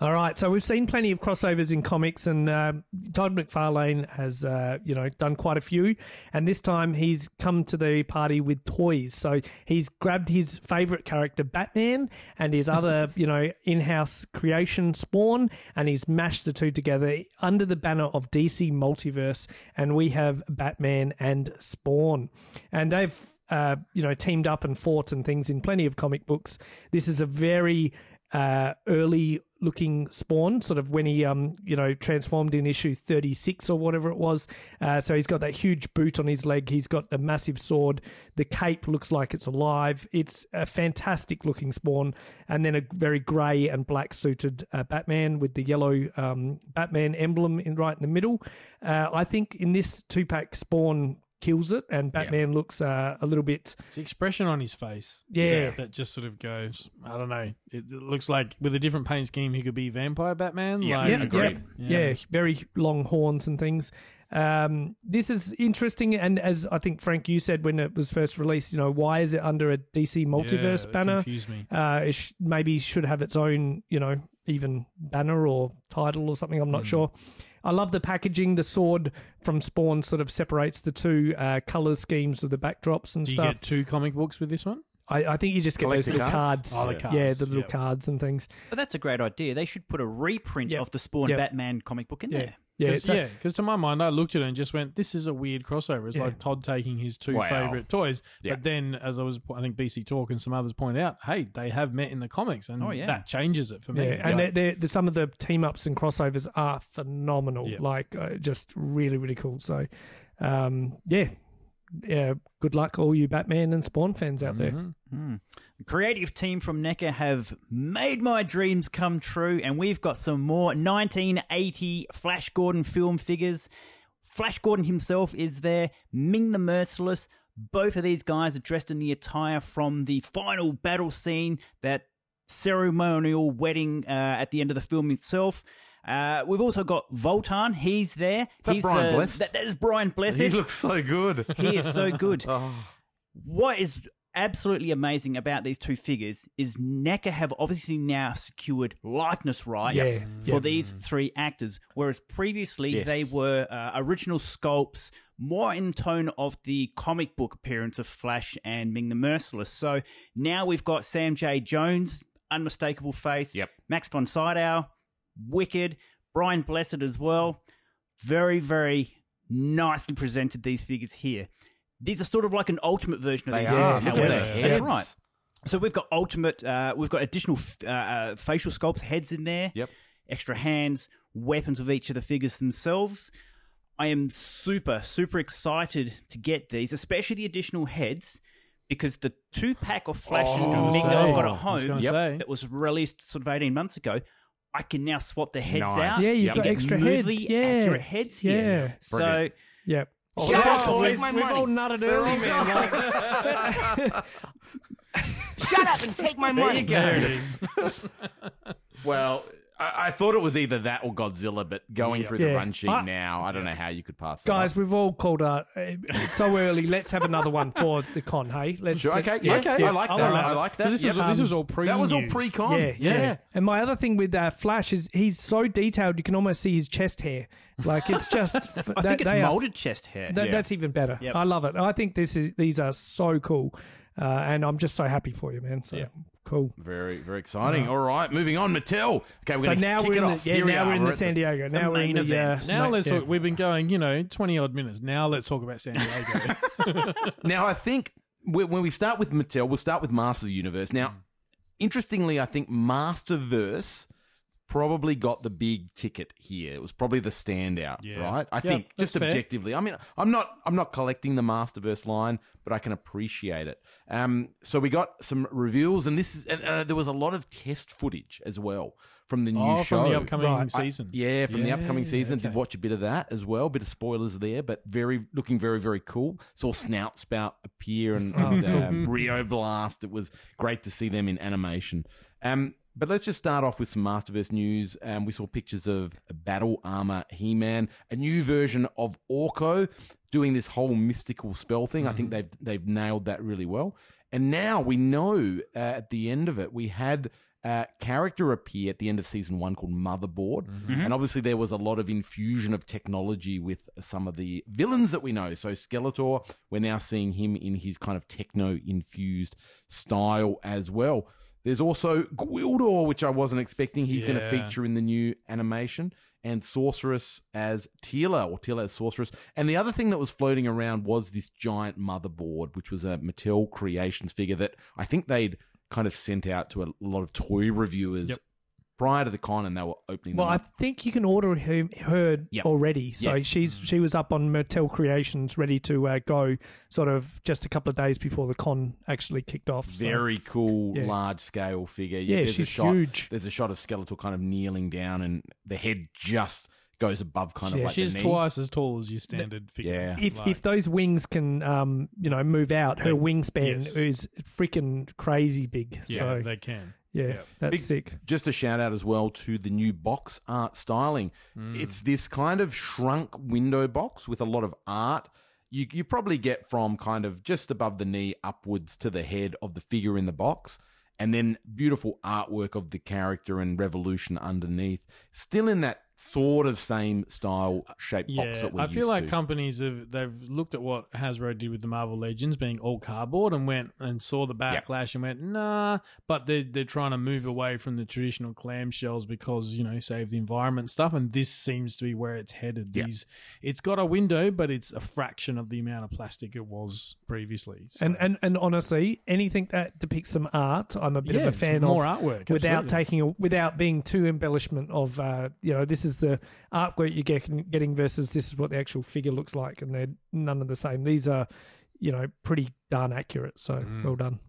Speaker 2: All right, so we've seen plenty of crossovers in comics, and uh, Todd McFarlane has, uh, you know, done quite a few. And this time, he's come to the party with toys. So he's grabbed his favorite character, Batman, and his other, <laughs> you know, in-house creation, Spawn, and he's mashed the two together under the banner of DC Multiverse, and we have Batman and Spawn, and they've uh, you know, teamed up and fought and things in plenty of comic books. This is a very uh, early looking spawn, sort of when he um you know transformed in issue thirty six or whatever it was. Uh, so he's got that huge boot on his leg. He's got a massive sword. The cape looks like it's alive. It's a fantastic looking spawn, and then a very grey and black suited uh, Batman with the yellow um, Batman emblem in right in the middle. Uh, I think in this two pack spawn kills it, and Batman looks uh, a little bit.
Speaker 1: It's the expression on his face.
Speaker 2: Yeah.
Speaker 1: That just sort of goes, I don't know. It, it looks like with a different paint scheme, he could be Vampire Batman.
Speaker 3: Yeah.
Speaker 1: like,
Speaker 2: Yep,
Speaker 3: agreed.
Speaker 2: yep. Yeah. very long horns and things. Um, this is interesting, and as I think Frank, you said when it was first released, you know, why is it under a DC multiverse
Speaker 1: Yeah,
Speaker 2: banner?
Speaker 1: confused me.
Speaker 2: Uh, it sh- maybe should have its own, you know, even banner or title or something. I'm not sure. I love the packaging. The sword from Spawn sort of separates the two uh, color schemes of the backdrops and stuff.
Speaker 1: Do you
Speaker 2: stuff.
Speaker 1: get two comic books with this one?
Speaker 2: I, I think you just get those
Speaker 3: Collector
Speaker 2: little
Speaker 3: cards?
Speaker 2: cards.
Speaker 1: Oh, the
Speaker 2: Yeah, the little
Speaker 1: yep.
Speaker 2: cards and things.
Speaker 5: But that's a great idea. They should put a reprint
Speaker 2: Yep.
Speaker 5: of the Spawn
Speaker 2: Yep.
Speaker 5: Batman comic book in
Speaker 2: Yeah.
Speaker 5: there.
Speaker 2: Yeah,
Speaker 1: Cause,
Speaker 2: so-
Speaker 1: yeah, because to my mind, I looked at it and just went, "This is a weird crossover." It's
Speaker 2: Yeah.
Speaker 1: like Todd taking his two
Speaker 3: Wow.
Speaker 1: favorite toys,
Speaker 3: Yeah.
Speaker 1: but then, as I was, I think BC Talk and some others point out, hey, they have met in the comics, and
Speaker 5: Oh, yeah.
Speaker 1: that changes it for me.
Speaker 2: Yeah, and they're, they're, the some of the team ups and crossovers are phenomenal.
Speaker 1: Yeah.
Speaker 2: Like, uh, just really, really cool. So, um, yeah, yeah. Good luck, all you Batman and Spawn fans out there.
Speaker 1: Mhm.
Speaker 5: Hmm. The creative team from NECA have made my dreams come true, and we've got some more 1980 Flash Gordon film figures. Flash Gordon himself is there, Ming the Merciless. Both of these guys are dressed in the attire from the final battle scene, that ceremonial wedding uh, at the end of the film itself. Uh, we've also got Vultan. He's there.
Speaker 3: that
Speaker 5: He's
Speaker 3: Brian
Speaker 5: the-
Speaker 3: Blessed?
Speaker 5: That, that is Brian Blessed.
Speaker 3: He looks so good.
Speaker 5: He is so good. <laughs>
Speaker 3: Oh.
Speaker 5: What is absolutely amazing about these two figures is NECA have obviously now secured likeness rights
Speaker 2: Yeah,
Speaker 5: for
Speaker 2: yeah.
Speaker 5: these three actors, whereas previously
Speaker 3: Yes.
Speaker 5: they were uh, original sculpts, more in tone of the comic book appearance of Flash and Ming the Merciless. So now we've got Sam J. Jones, unmistakable face,
Speaker 3: Yep.
Speaker 5: Max von Sydow, Wicked, Brian Blessed as well. Very, very nicely presented these figures here. These are sort of like an ultimate version of
Speaker 3: They
Speaker 5: these
Speaker 3: are.
Speaker 5: figures, however. That's right. So we've got ultimate, uh, we've got additional f- uh, uh, facial sculpts, heads in there,
Speaker 3: Yep.
Speaker 5: extra hands, weapons of each of the figures themselves. I am super, super excited to get these, especially the additional heads, because the two pack of flashes
Speaker 1: gonna
Speaker 5: that I've got at
Speaker 1: was
Speaker 5: home
Speaker 3: Yep.
Speaker 5: that was released sort of 18 months ago, I can now swap the heads
Speaker 3: Nice.
Speaker 5: out.
Speaker 2: Yeah, you've
Speaker 3: Yep.
Speaker 2: got
Speaker 5: and get
Speaker 2: extra
Speaker 5: movely
Speaker 2: heads. Yeah,
Speaker 5: accurate heads here.
Speaker 2: Yeah,
Speaker 5: So
Speaker 3: Brilliant.
Speaker 2: Oh, yeah.
Speaker 6: Shut up and
Speaker 2: we've,
Speaker 6: take my
Speaker 2: we've
Speaker 6: money.
Speaker 2: all nutted early, man. Like,
Speaker 6: Shut up and take my money.
Speaker 1: There it is.
Speaker 3: Well, I, I thought it was either that or Godzilla, but going through the
Speaker 2: Yeah.
Speaker 3: run sheet
Speaker 2: I-
Speaker 3: now, I don't know how you could pass that.
Speaker 2: guys,
Speaker 3: up.
Speaker 2: we've all called uh, uh, so early. Let's have another one for the con. Hey, let's.
Speaker 3: Sure,
Speaker 2: let's-
Speaker 3: okay,
Speaker 2: yeah,
Speaker 3: okay,
Speaker 2: yeah.
Speaker 3: I like
Speaker 1: I
Speaker 3: that.
Speaker 1: like
Speaker 3: I
Speaker 1: that.
Speaker 3: like
Speaker 1: So
Speaker 3: that.
Speaker 1: this
Speaker 3: Yep.
Speaker 1: was this was all pre.
Speaker 3: that was all pre-con.
Speaker 2: Yeah, yeah, And my other thing with uh, Flash is he's so detailed you can almost see his chest hair. Like it's just. <laughs>
Speaker 5: I think it's molded chest hair.
Speaker 2: That,
Speaker 3: Yeah.
Speaker 2: That's even better.
Speaker 5: Yep.
Speaker 2: I love it. I think this is these are so cool, uh, and I'm just so happy for you, man. So cool.
Speaker 3: Very, very exciting. All right, moving on. Mattel. Okay, we're
Speaker 2: So
Speaker 3: going to
Speaker 2: now
Speaker 3: kick
Speaker 2: we're
Speaker 3: it
Speaker 2: in
Speaker 3: off.
Speaker 2: the yeah,
Speaker 3: Here we are.
Speaker 2: we're in the San Diego. Now we're in
Speaker 5: main
Speaker 2: the uh,
Speaker 5: event.
Speaker 1: Now let's
Speaker 2: yeah.
Speaker 1: talk. We've been going, you know, twenty odd minutes. Now let's talk about San <laughs> Diego.
Speaker 3: Now, I think when when we start with Mattel, we'll start with Master of the Universe. Now, interestingly, I think Masterverse probably got the big ticket here. It was probably the standout,
Speaker 1: Yeah.
Speaker 3: right? I
Speaker 1: Yeah,
Speaker 3: think just
Speaker 1: fair.
Speaker 3: objectively. I mean, I'm not I'm not collecting the Masterverse line, but I can appreciate it. Um, so we got some reveals, and this is and, uh, there was a lot of test footage as well from the new
Speaker 1: oh,
Speaker 3: show
Speaker 1: from the upcoming
Speaker 2: Right.
Speaker 1: season.
Speaker 3: yeah, from the upcoming season. Did watch a bit of that as well. Bit of spoilers there, but very looking very very cool. Saw Snout Spout appear and, and um, Rio Blast. It was great to see them in animation. Um, but let's just start off with some Masterverse news. Um, we saw pictures of Battle Armor He Man, a new version of Orko doing this whole mystical spell thing. I think they've they've nailed that really well. And now we know uh, at the end of it, we had uh, character appear at the end of season one called Motherboard. And obviously, there was a lot of infusion of technology with some of the villains that we know. So, Skeletor, we're now seeing him in his kind of techno infused style as well. There's also Gwildor, which I wasn't expecting. He's going to feature in the new animation. And Sorceress as Teela, or Teela as Sorceress. And the other thing that was floating around was this giant motherboard, which was a Mattel Creations figure that I think they'd kind of sent out to a lot of toy reviewers
Speaker 1: Yep.
Speaker 3: Prior to the con, and they were opening
Speaker 2: Well, I think you can order her, her
Speaker 3: Yep.
Speaker 2: already. So
Speaker 3: Yes.
Speaker 2: she's she was up on Mattel Creations, ready to uh, go, sort of just a couple of days before the con actually kicked off. So-
Speaker 3: Very cool,
Speaker 2: Yeah.
Speaker 3: large scale figure.
Speaker 2: Yeah,
Speaker 3: there's a
Speaker 2: she's
Speaker 3: shot,
Speaker 2: huge.
Speaker 3: There's a shot of Skeletor kind of kneeling down, and the head just goes above kind of
Speaker 2: Yeah,
Speaker 3: like
Speaker 1: She's
Speaker 3: the knee.
Speaker 1: twice as tall as your standard figure.
Speaker 3: Yeah.
Speaker 2: if
Speaker 1: Like-
Speaker 2: if those wings can um you know move out, her wingspan
Speaker 1: yes.
Speaker 2: is freaking crazy big.
Speaker 1: yeah,
Speaker 2: so
Speaker 1: they can.
Speaker 2: yeah,
Speaker 1: yeah.
Speaker 2: that's
Speaker 3: Big-
Speaker 2: sick.
Speaker 3: Just a shout out as well to the new box art styling.
Speaker 1: Mm.
Speaker 3: It's this kind of shrunk window box with a lot of art. You you probably get from kind of just above the knee upwards to the head of the figure in the box, and then beautiful artwork of the character and revolution underneath. Still in that sort of same style shaped box
Speaker 1: Yeah,
Speaker 3: that we're
Speaker 1: I feel
Speaker 3: used
Speaker 1: like
Speaker 3: to.
Speaker 1: companies have they've looked at what Hasbro did with the Marvel Legends being all cardboard and went and saw the backlash and went nah, but they they're trying to move away from the traditional clamshells because you know save the environment stuff, and this seems to be where it's headed.
Speaker 3: Yeah.
Speaker 1: These it's got a window, but it's a fraction of the amount of plastic it was previously. So-
Speaker 2: And, and and honestly, anything that depicts some art, I'm a bit
Speaker 1: Yeah,
Speaker 2: of a
Speaker 1: it's
Speaker 2: fan
Speaker 1: more
Speaker 2: of.
Speaker 1: artwork,
Speaker 2: without
Speaker 1: absolutely.
Speaker 2: taking a, without being too embellishment of uh, you know this is the artwork you're getting, getting versus this is what the actual figure looks like, and they're none of the same. These are you know pretty darn accurate. So
Speaker 1: Mm.
Speaker 2: well done.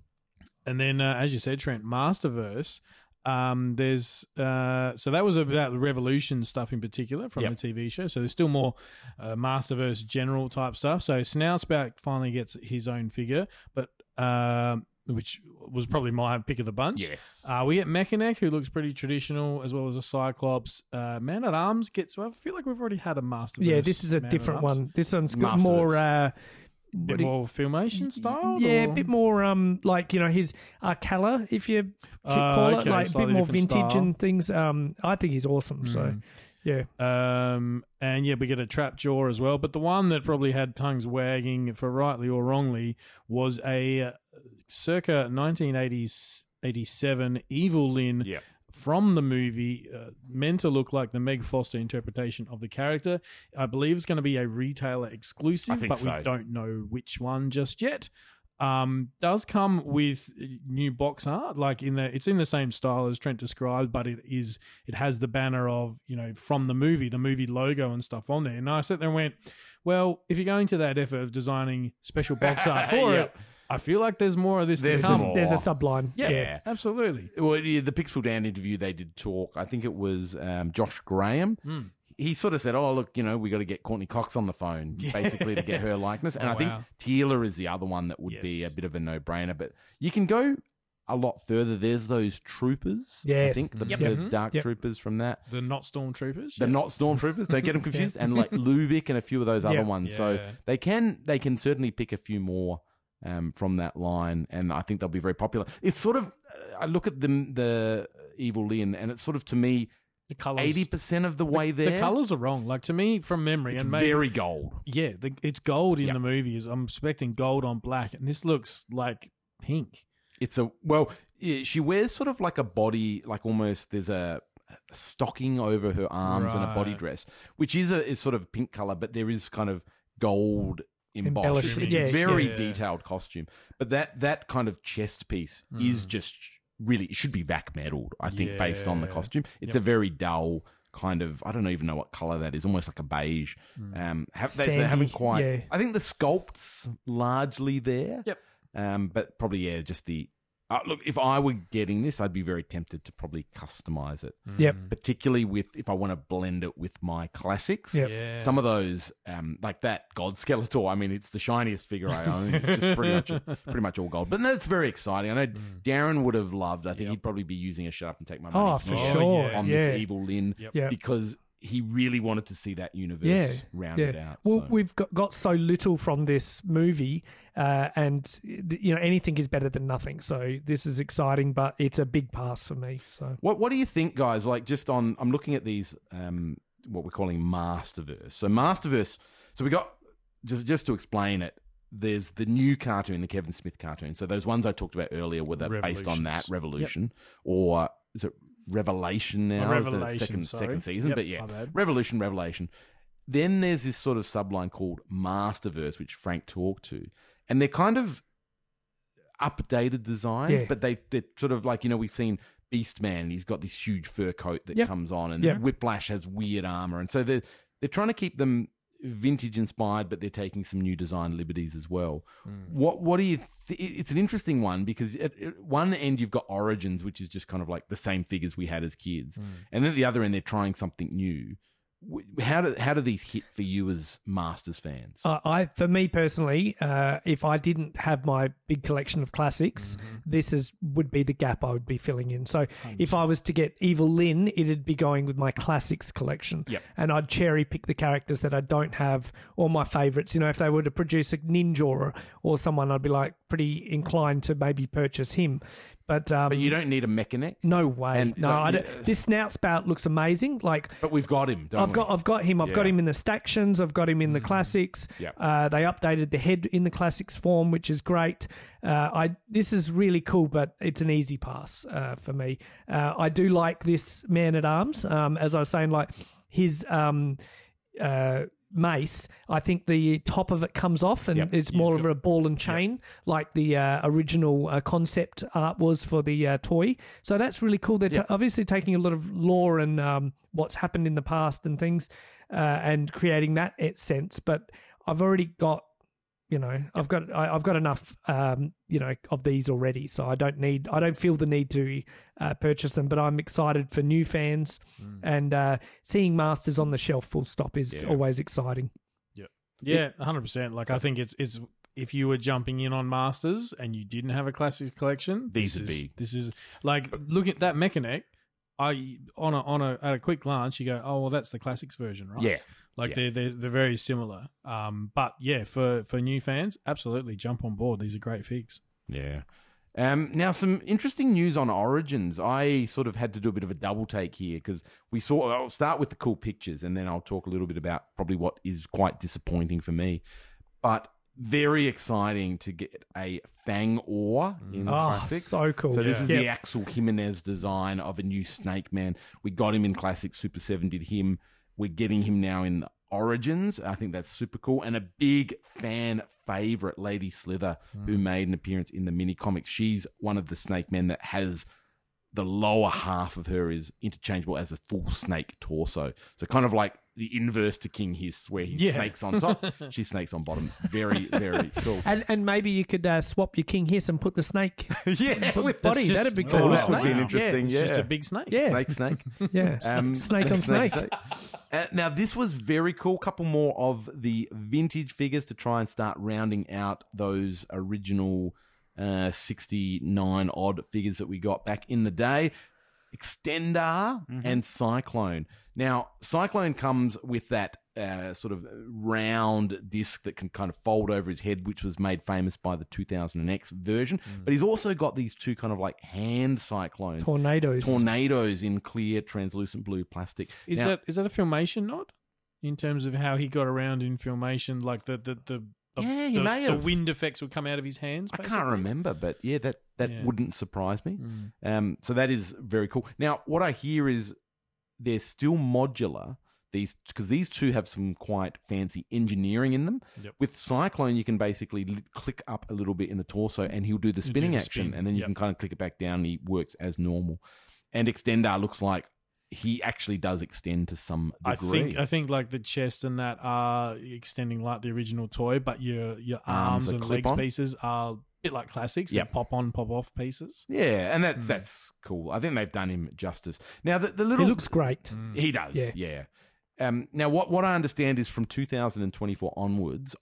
Speaker 1: And then, uh, as you said, Trent, Masterverse. Um, there's uh, so that was about the Revolution stuff in particular from
Speaker 3: Yep.
Speaker 1: the TV show. So there's still more uh, Masterverse general type stuff. So Snout Spout finally gets his own figure, but um, which was probably my pick of the bunch.
Speaker 3: Yes.
Speaker 1: Uh, we get Mechanic, who looks pretty traditional, as well as a Cyclops. Uh, Man at Arms gets. Well, I feel like we've already had a Master.
Speaker 2: Yeah, this is a
Speaker 1: Man
Speaker 2: different one. This one's got
Speaker 3: Masterverse.
Speaker 2: more. Uh,
Speaker 1: bit
Speaker 2: what you-
Speaker 1: more filmation style.
Speaker 2: Yeah,
Speaker 1: or-
Speaker 2: a bit more um like you know his uh, color, if you
Speaker 1: Oh,
Speaker 2: call
Speaker 1: okay,
Speaker 2: it, like a bit more vintage
Speaker 1: style.
Speaker 2: and things. Um, I think he's awesome. So
Speaker 1: Mm.
Speaker 2: Yeah,
Speaker 1: Um, and yeah, we get a trap jaw as well. But the one that probably had tongues wagging for rightly or wrongly was a uh, circa 1987 Evil Lyn
Speaker 3: Yep.
Speaker 1: from the movie, uh, meant to look like the Meg Foster interpretation of the character. I believe it's going to be a retailer exclusive,
Speaker 3: I think
Speaker 1: but
Speaker 3: so.
Speaker 1: we don't know which one just yet. Um, does come with new box art, like in the it's in the same style as Trent described, but it is it has the banner of you know from the movie, the movie logo and stuff on there. And I sat there and went, well, if you're going to that effort of designing special box art <laughs> for
Speaker 3: Yep.
Speaker 1: it, I feel like there's more of this
Speaker 3: There's
Speaker 1: to
Speaker 2: there's,
Speaker 1: come.
Speaker 3: more.
Speaker 2: there's a subline.
Speaker 1: Yeah,
Speaker 2: yeah.
Speaker 1: absolutely.
Speaker 3: Well, yeah, the Pixel Dan interview, they did talk. I think it was um, Josh Graham.
Speaker 1: Hmm.
Speaker 3: He sort of said, "Oh, look, you know, we got to get Courteney Cox on the phone, basically, to get her <laughs> likeness." And
Speaker 1: Oh,
Speaker 3: I think
Speaker 1: wow.
Speaker 3: Teela is the other one that would be a bit of a no-brainer. But you can go a lot further. There's those troopers. I think the,
Speaker 1: Yep.
Speaker 3: the
Speaker 1: Mhm.
Speaker 3: dark
Speaker 2: Yep.
Speaker 3: troopers from that.
Speaker 1: The not stormtroopers.
Speaker 3: They're
Speaker 1: yeah.
Speaker 3: not stormtroopers. Don't get them <laughs> confused. And like Lubic and a few of those other
Speaker 2: Yeah.
Speaker 3: ones. So they can they can certainly pick a few more um, from that line, and I think they'll be very popular. It's sort of I look at them the Evil Lyn, and it's sort of to me
Speaker 1: the colors.
Speaker 3: eighty percent of the way there.
Speaker 1: The colors are wrong. Like to me, from memory,
Speaker 3: it's
Speaker 1: and maybe,
Speaker 3: very gold.
Speaker 1: yeah, the, it's gold in
Speaker 3: Yep.
Speaker 1: the movies. I'm expecting gold on black, and this looks like pink.
Speaker 3: It's a well, yeah, she wears sort of like a body, like almost there's a stocking over her arms and a body dress, which is a is sort of pink color, but there is kind of gold embossed. It's, it's
Speaker 2: yeah,
Speaker 3: a very
Speaker 1: yeah.
Speaker 3: detailed costume, but that that kind of chest piece is mm. just really it should be vac metaled. I think based on the costume, it's
Speaker 1: Yep.
Speaker 3: a very dull. Kind of, I don't even know what color that is. Almost like a beige. Um, have, they, they
Speaker 2: Sandy,
Speaker 3: haven't quite.
Speaker 2: yeah.
Speaker 3: I think the sculpt's largely there.
Speaker 1: Yep.
Speaker 3: Um, but probably yeah, just the uh, look. If I were getting this, I'd be very tempted to probably customize it,
Speaker 2: Yep.
Speaker 3: particularly with if I want to blend it with my classics.
Speaker 2: Yep.
Speaker 1: Yeah.
Speaker 3: Some of those, um, like that God Skeletor. I mean, it's the shiniest figure I own. It's just pretty much pretty much all gold. But that's very exciting. I know Darren would have loved. I think
Speaker 1: Yep.
Speaker 3: he'd probably be using a shut up and take my money
Speaker 2: Oh, for sure.
Speaker 3: on
Speaker 2: yeah.
Speaker 3: this evil Lyn
Speaker 1: Yep.
Speaker 3: Because he really wanted to see that universe
Speaker 2: Yeah,
Speaker 3: rounded
Speaker 2: yeah.
Speaker 3: out.
Speaker 2: Well,
Speaker 3: so.
Speaker 2: we've got, got so little from this movie, uh, and th- you know anything is better than nothing. So this is exciting, but it's a big pass for me. So
Speaker 3: What What do you think, guys? Like, just on, I'm looking at these, um, what we're calling Masterverse. So Masterverse. So we got just just to explain it. There's the new cartoon, the Kevin Smith cartoon. So those ones I talked about earlier were the, based on that
Speaker 1: Revolutions.
Speaker 3: Revolution, or is it Revelation now?
Speaker 1: Oh,
Speaker 3: Is it
Speaker 1: Revelation,
Speaker 3: second
Speaker 1: sorry.
Speaker 3: second season,
Speaker 1: Yep,
Speaker 3: but yeah. Revolution, Revelation. Then there's this sort of subline called Masterverse, which Frank talked to, and they're kind of updated designs,
Speaker 2: Yeah.
Speaker 3: but they they're sort of like you know we've seen Beastman. He's got this huge fur coat that
Speaker 2: Yep.
Speaker 3: comes on, and
Speaker 2: Yep.
Speaker 3: Whiplash has weird armor, and so they're they're trying to keep them vintage inspired, but they're taking some new design liberties as well. Hmm. What what do you? Th- it's an interesting one because at, at one end you've got Origins, which is just kind of like the same figures we had as kids, hmm. and then at the other end they're trying something new. How do how do these hit for you as Masters fans?
Speaker 2: Uh, I, for me personally, uh, if I didn't have my big collection of classics,
Speaker 3: Mm-hmm.
Speaker 2: this is would be the gap I would be filling in. So if I was to get Evil Lyn, it'd be going with my classics collection,
Speaker 3: Yep.
Speaker 2: and I'd cherry pick the characters that I don't have or my favorites. You know, if they were to produce a ninja or, or someone, I'd be like pretty inclined to maybe purchase him. But um,
Speaker 3: but you don't need a mechanic.
Speaker 2: no way,
Speaker 3: And,
Speaker 2: no.
Speaker 3: like,
Speaker 2: I don't, this snout spout looks amazing. Like
Speaker 3: But we've got him. Don't
Speaker 2: I've got? I've got him. I've got him in the stactions. I've got him in the classics.
Speaker 3: Yep.
Speaker 2: Uh, they updated the head in the classics form, which is great. Uh, I this is really cool, but it's an easy pass uh, for me. Uh, I do like this man at arms. Um, as I was saying, like his um, uh, mace. I think the top of it comes off, and
Speaker 3: Yep.
Speaker 2: it's more of a ball and chain, like the uh, original uh, concept art was for the uh, toy. So that's really cool. They're ta- obviously taking a lot of lore and um, what's happened in the past and things, uh, and creating that sense. But I've already got. You know, I've got I, I've got enough, um, you know, of these already, so I don't need I don't feel the need to uh, purchase them. But I'm excited for new fans, and uh, seeing Masters on the shelf full stop is
Speaker 3: Yeah.
Speaker 2: always exciting.
Speaker 1: Yeah, yeah hundred percent. Like I think it's it's if you were jumping in on Masters and you didn't have a classics collection,
Speaker 3: These
Speaker 1: this
Speaker 3: would
Speaker 1: is,
Speaker 3: be-
Speaker 1: This is like look at that mechanic. I on a on a at a quick glance, you go, oh well, that's the classics version, right?
Speaker 3: Yeah.
Speaker 1: Like
Speaker 3: Yeah.
Speaker 1: they're, they're they're very similar. Um, but yeah, for for new fans, absolutely jump on board. These are great figs.
Speaker 3: Yeah. Um, now, some interesting news on Origins. I sort of had to do a bit of a double take here because we saw. I'll start with the cool pictures and then I'll talk a little bit about probably what is quite disappointing for me. But very exciting to get a Fangor mm. in
Speaker 2: Oh,
Speaker 3: Classics.
Speaker 2: so cool.
Speaker 3: So, this
Speaker 2: Yeah.
Speaker 3: is the Axel Giménez design of a new Snake Man. We got him in Classics. Super 7 did him. We're getting him now in Origins. I think that's super cool. And a big fan favorite, Lady Slither, mm. who made an appearance in the mini comics. She's one of the snake men that has the lower half of her is interchangeable as a full snake torso. So kind of like the inverse to King Hiss, where he
Speaker 1: Yeah.
Speaker 3: snakes on top, <laughs> she snakes on bottom. Very, very cool.
Speaker 2: And and maybe you could uh, swap your King Hiss and put the snake <laughs>
Speaker 3: yeah, with
Speaker 2: body.
Speaker 1: just-
Speaker 2: That'd be
Speaker 1: oh,
Speaker 2: cool.
Speaker 3: that
Speaker 1: wow.
Speaker 3: would be an
Speaker 1: Yeah.
Speaker 3: interesting.
Speaker 1: It's
Speaker 3: Yeah,
Speaker 1: just a big snake.
Speaker 2: Yeah.
Speaker 3: snake, snake. <laughs>
Speaker 2: Yeah,
Speaker 3: Um,
Speaker 2: snake on snake.
Speaker 3: Uh, now, this was very cool. Couple more of the vintage figures to try and start rounding out those original uh, 69 odd figures that we got back in the day. Extendar and Sy-Klone. Now, Sy-Klone comes with that uh, sort of round disc that can kind of fold over his head, which was made famous by the 2000X version. But he's also got these two kind of like hand cyclones
Speaker 2: Tornadoes.
Speaker 3: tornadoes in clear translucent blue plastic.
Speaker 1: Is
Speaker 3: Now-
Speaker 1: that is that a filmation nod? In terms of how he got around in filmation, like the the, the,
Speaker 3: Yeah, he
Speaker 1: the,
Speaker 3: may
Speaker 1: the
Speaker 3: have.
Speaker 1: wind effects would come out of his hands.
Speaker 3: I can't
Speaker 1: basically?
Speaker 3: remember, but yeah, that that
Speaker 1: Yeah.
Speaker 3: wouldn't surprise me.
Speaker 1: Mm.
Speaker 3: Um, so that is very cool. Now, what I hear is they're still modular. These because these two have some quite fancy engineering in them.
Speaker 1: Yep.
Speaker 3: With Sy-Klone, you can basically li- click up a little bit in the torso, and he'll do the
Speaker 1: do
Speaker 3: spinning
Speaker 1: the
Speaker 3: action,
Speaker 1: spin,
Speaker 3: and then you
Speaker 1: yep.
Speaker 3: can kind of click it back down. and He works as normal. And Extendar looks like he actually does extend to some
Speaker 1: I think I think like the chest and that are extending like the original toy, but your your
Speaker 3: Arms
Speaker 1: arms, and legs
Speaker 3: on.
Speaker 1: pieces are a bit like classics.
Speaker 3: Yep.
Speaker 1: Yep. pop on, pop off pieces.
Speaker 3: Yeah, and that's
Speaker 1: Mm.
Speaker 3: that's cool. I think they've done him justice. Now the, the
Speaker 2: He
Speaker 3: little
Speaker 2: looks great.
Speaker 3: he does, yeah.
Speaker 2: Yeah.
Speaker 3: Um, now what what I understand is from 2024 onwards,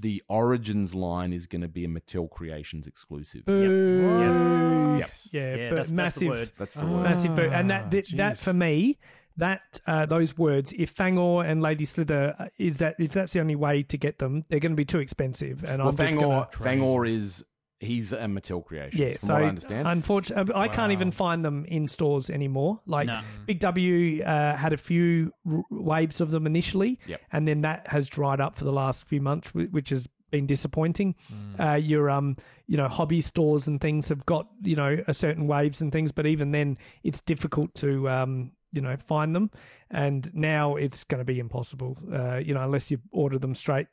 Speaker 3: the Origins line is going to be a Mattel Creations exclusive.
Speaker 2: Boo.
Speaker 3: Yep.
Speaker 2: Yeah,
Speaker 5: Yeah,
Speaker 2: but
Speaker 5: that's, that's the word.
Speaker 3: That's the
Speaker 1: Ah.
Speaker 3: word.
Speaker 2: massive boo. And that that, that for me, that uh, those words, if Fangor and Lady Slither uh, is that if that's the only way to get them, they're going to be too expensive. And
Speaker 3: Well,
Speaker 2: I'm just
Speaker 3: Fangor,
Speaker 2: gonna,
Speaker 3: Fangor is he's a Mattel creation.
Speaker 2: yeah.
Speaker 3: from
Speaker 2: So
Speaker 3: what I understand.
Speaker 2: unfortunately, I can't
Speaker 1: Wow.
Speaker 2: even find them in stores anymore. Like
Speaker 5: No.
Speaker 2: Big W uh, had a few r- waves of them initially,
Speaker 3: Yep.
Speaker 2: and then that has dried up for the last few months, which has been disappointing.
Speaker 3: Mm.
Speaker 2: Uh, your um, you know, hobby stores and things have got you know a certain waves and things, but even then, it's difficult to um, you know, find them. And now it's going to be impossible, uh, you know, unless you order them straight.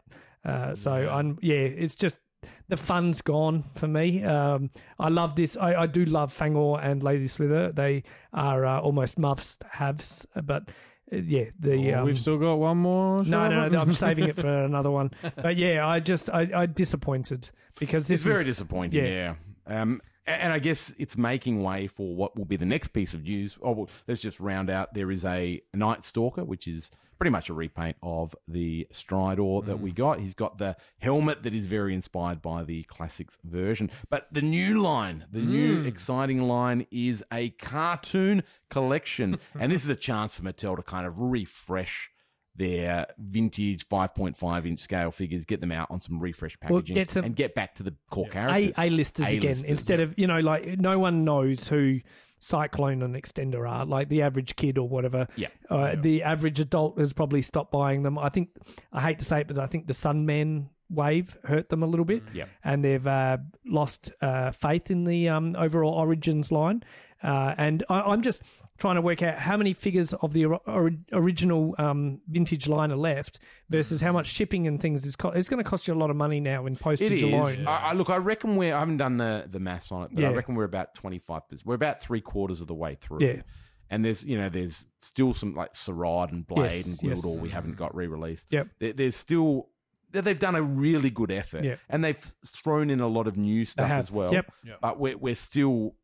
Speaker 2: Uh, so I'm yeah, it's just the fun's gone for me. Um, I love this. I, I do love Fangor and Lady Slither. They are uh, almost must haves, but. uh, Yeah, the
Speaker 1: Oh,
Speaker 2: um,
Speaker 1: we've still got one more.
Speaker 2: no, no, no. I'm <laughs> saving it for another one. But yeah, I just I, I disappointed because this
Speaker 3: It's very
Speaker 2: is-
Speaker 3: disappointing, yeah. Um, and I guess it's making way for what will be the next piece of news. Oh, well, let's just round out. There is a Night Stalker, which is pretty much a repaint of the Stridor that we mm. got. He's got the helmet that is very inspired by the classics version. But the new line, the new mm. exciting line, is a cartoon collection. <laughs> and this is a chance for Mattel to kind of refresh their vintage 5.5 inch scale figures, get them out on some refresh
Speaker 2: Well,
Speaker 3: packaging,
Speaker 2: get some-
Speaker 3: and get back to the core
Speaker 2: A
Speaker 3: characters.
Speaker 2: A listers again instead of you know like no one knows who Sy-Klone and Extendar are like the average kid or whatever.
Speaker 3: Yeah.
Speaker 2: Uh, The average adult has probably stopped buying them. I think I hate to say it, but I think the Sunman wave hurt them a little bit.
Speaker 3: Yep.
Speaker 2: and they've uh, lost uh, faith in the um, overall Origins line. Uh, and I, I'm just trying to work out how many figures of the or- ori- original um, vintage line are left versus how much shipping and things is. Co- it's going to cost you a lot of money now in
Speaker 3: It
Speaker 2: postage
Speaker 3: is.
Speaker 2: alone.
Speaker 3: I, I, look, I reckon we're. I haven't done the the maths on it, but I reckon we're about twenty five percent. We're about three quarters of the way through.
Speaker 2: Yeah.
Speaker 3: And there's you know there's still some like Saurod and Blade
Speaker 2: Yes,
Speaker 3: and
Speaker 2: yes.
Speaker 3: Gwildor we haven't got re released.
Speaker 2: Yep.
Speaker 3: There, there's still they- they've done a really good effort.
Speaker 2: Yeah.
Speaker 3: And they've thrown in a lot of new stuff as well.
Speaker 2: Yep.
Speaker 1: Yep.
Speaker 3: But we're we're still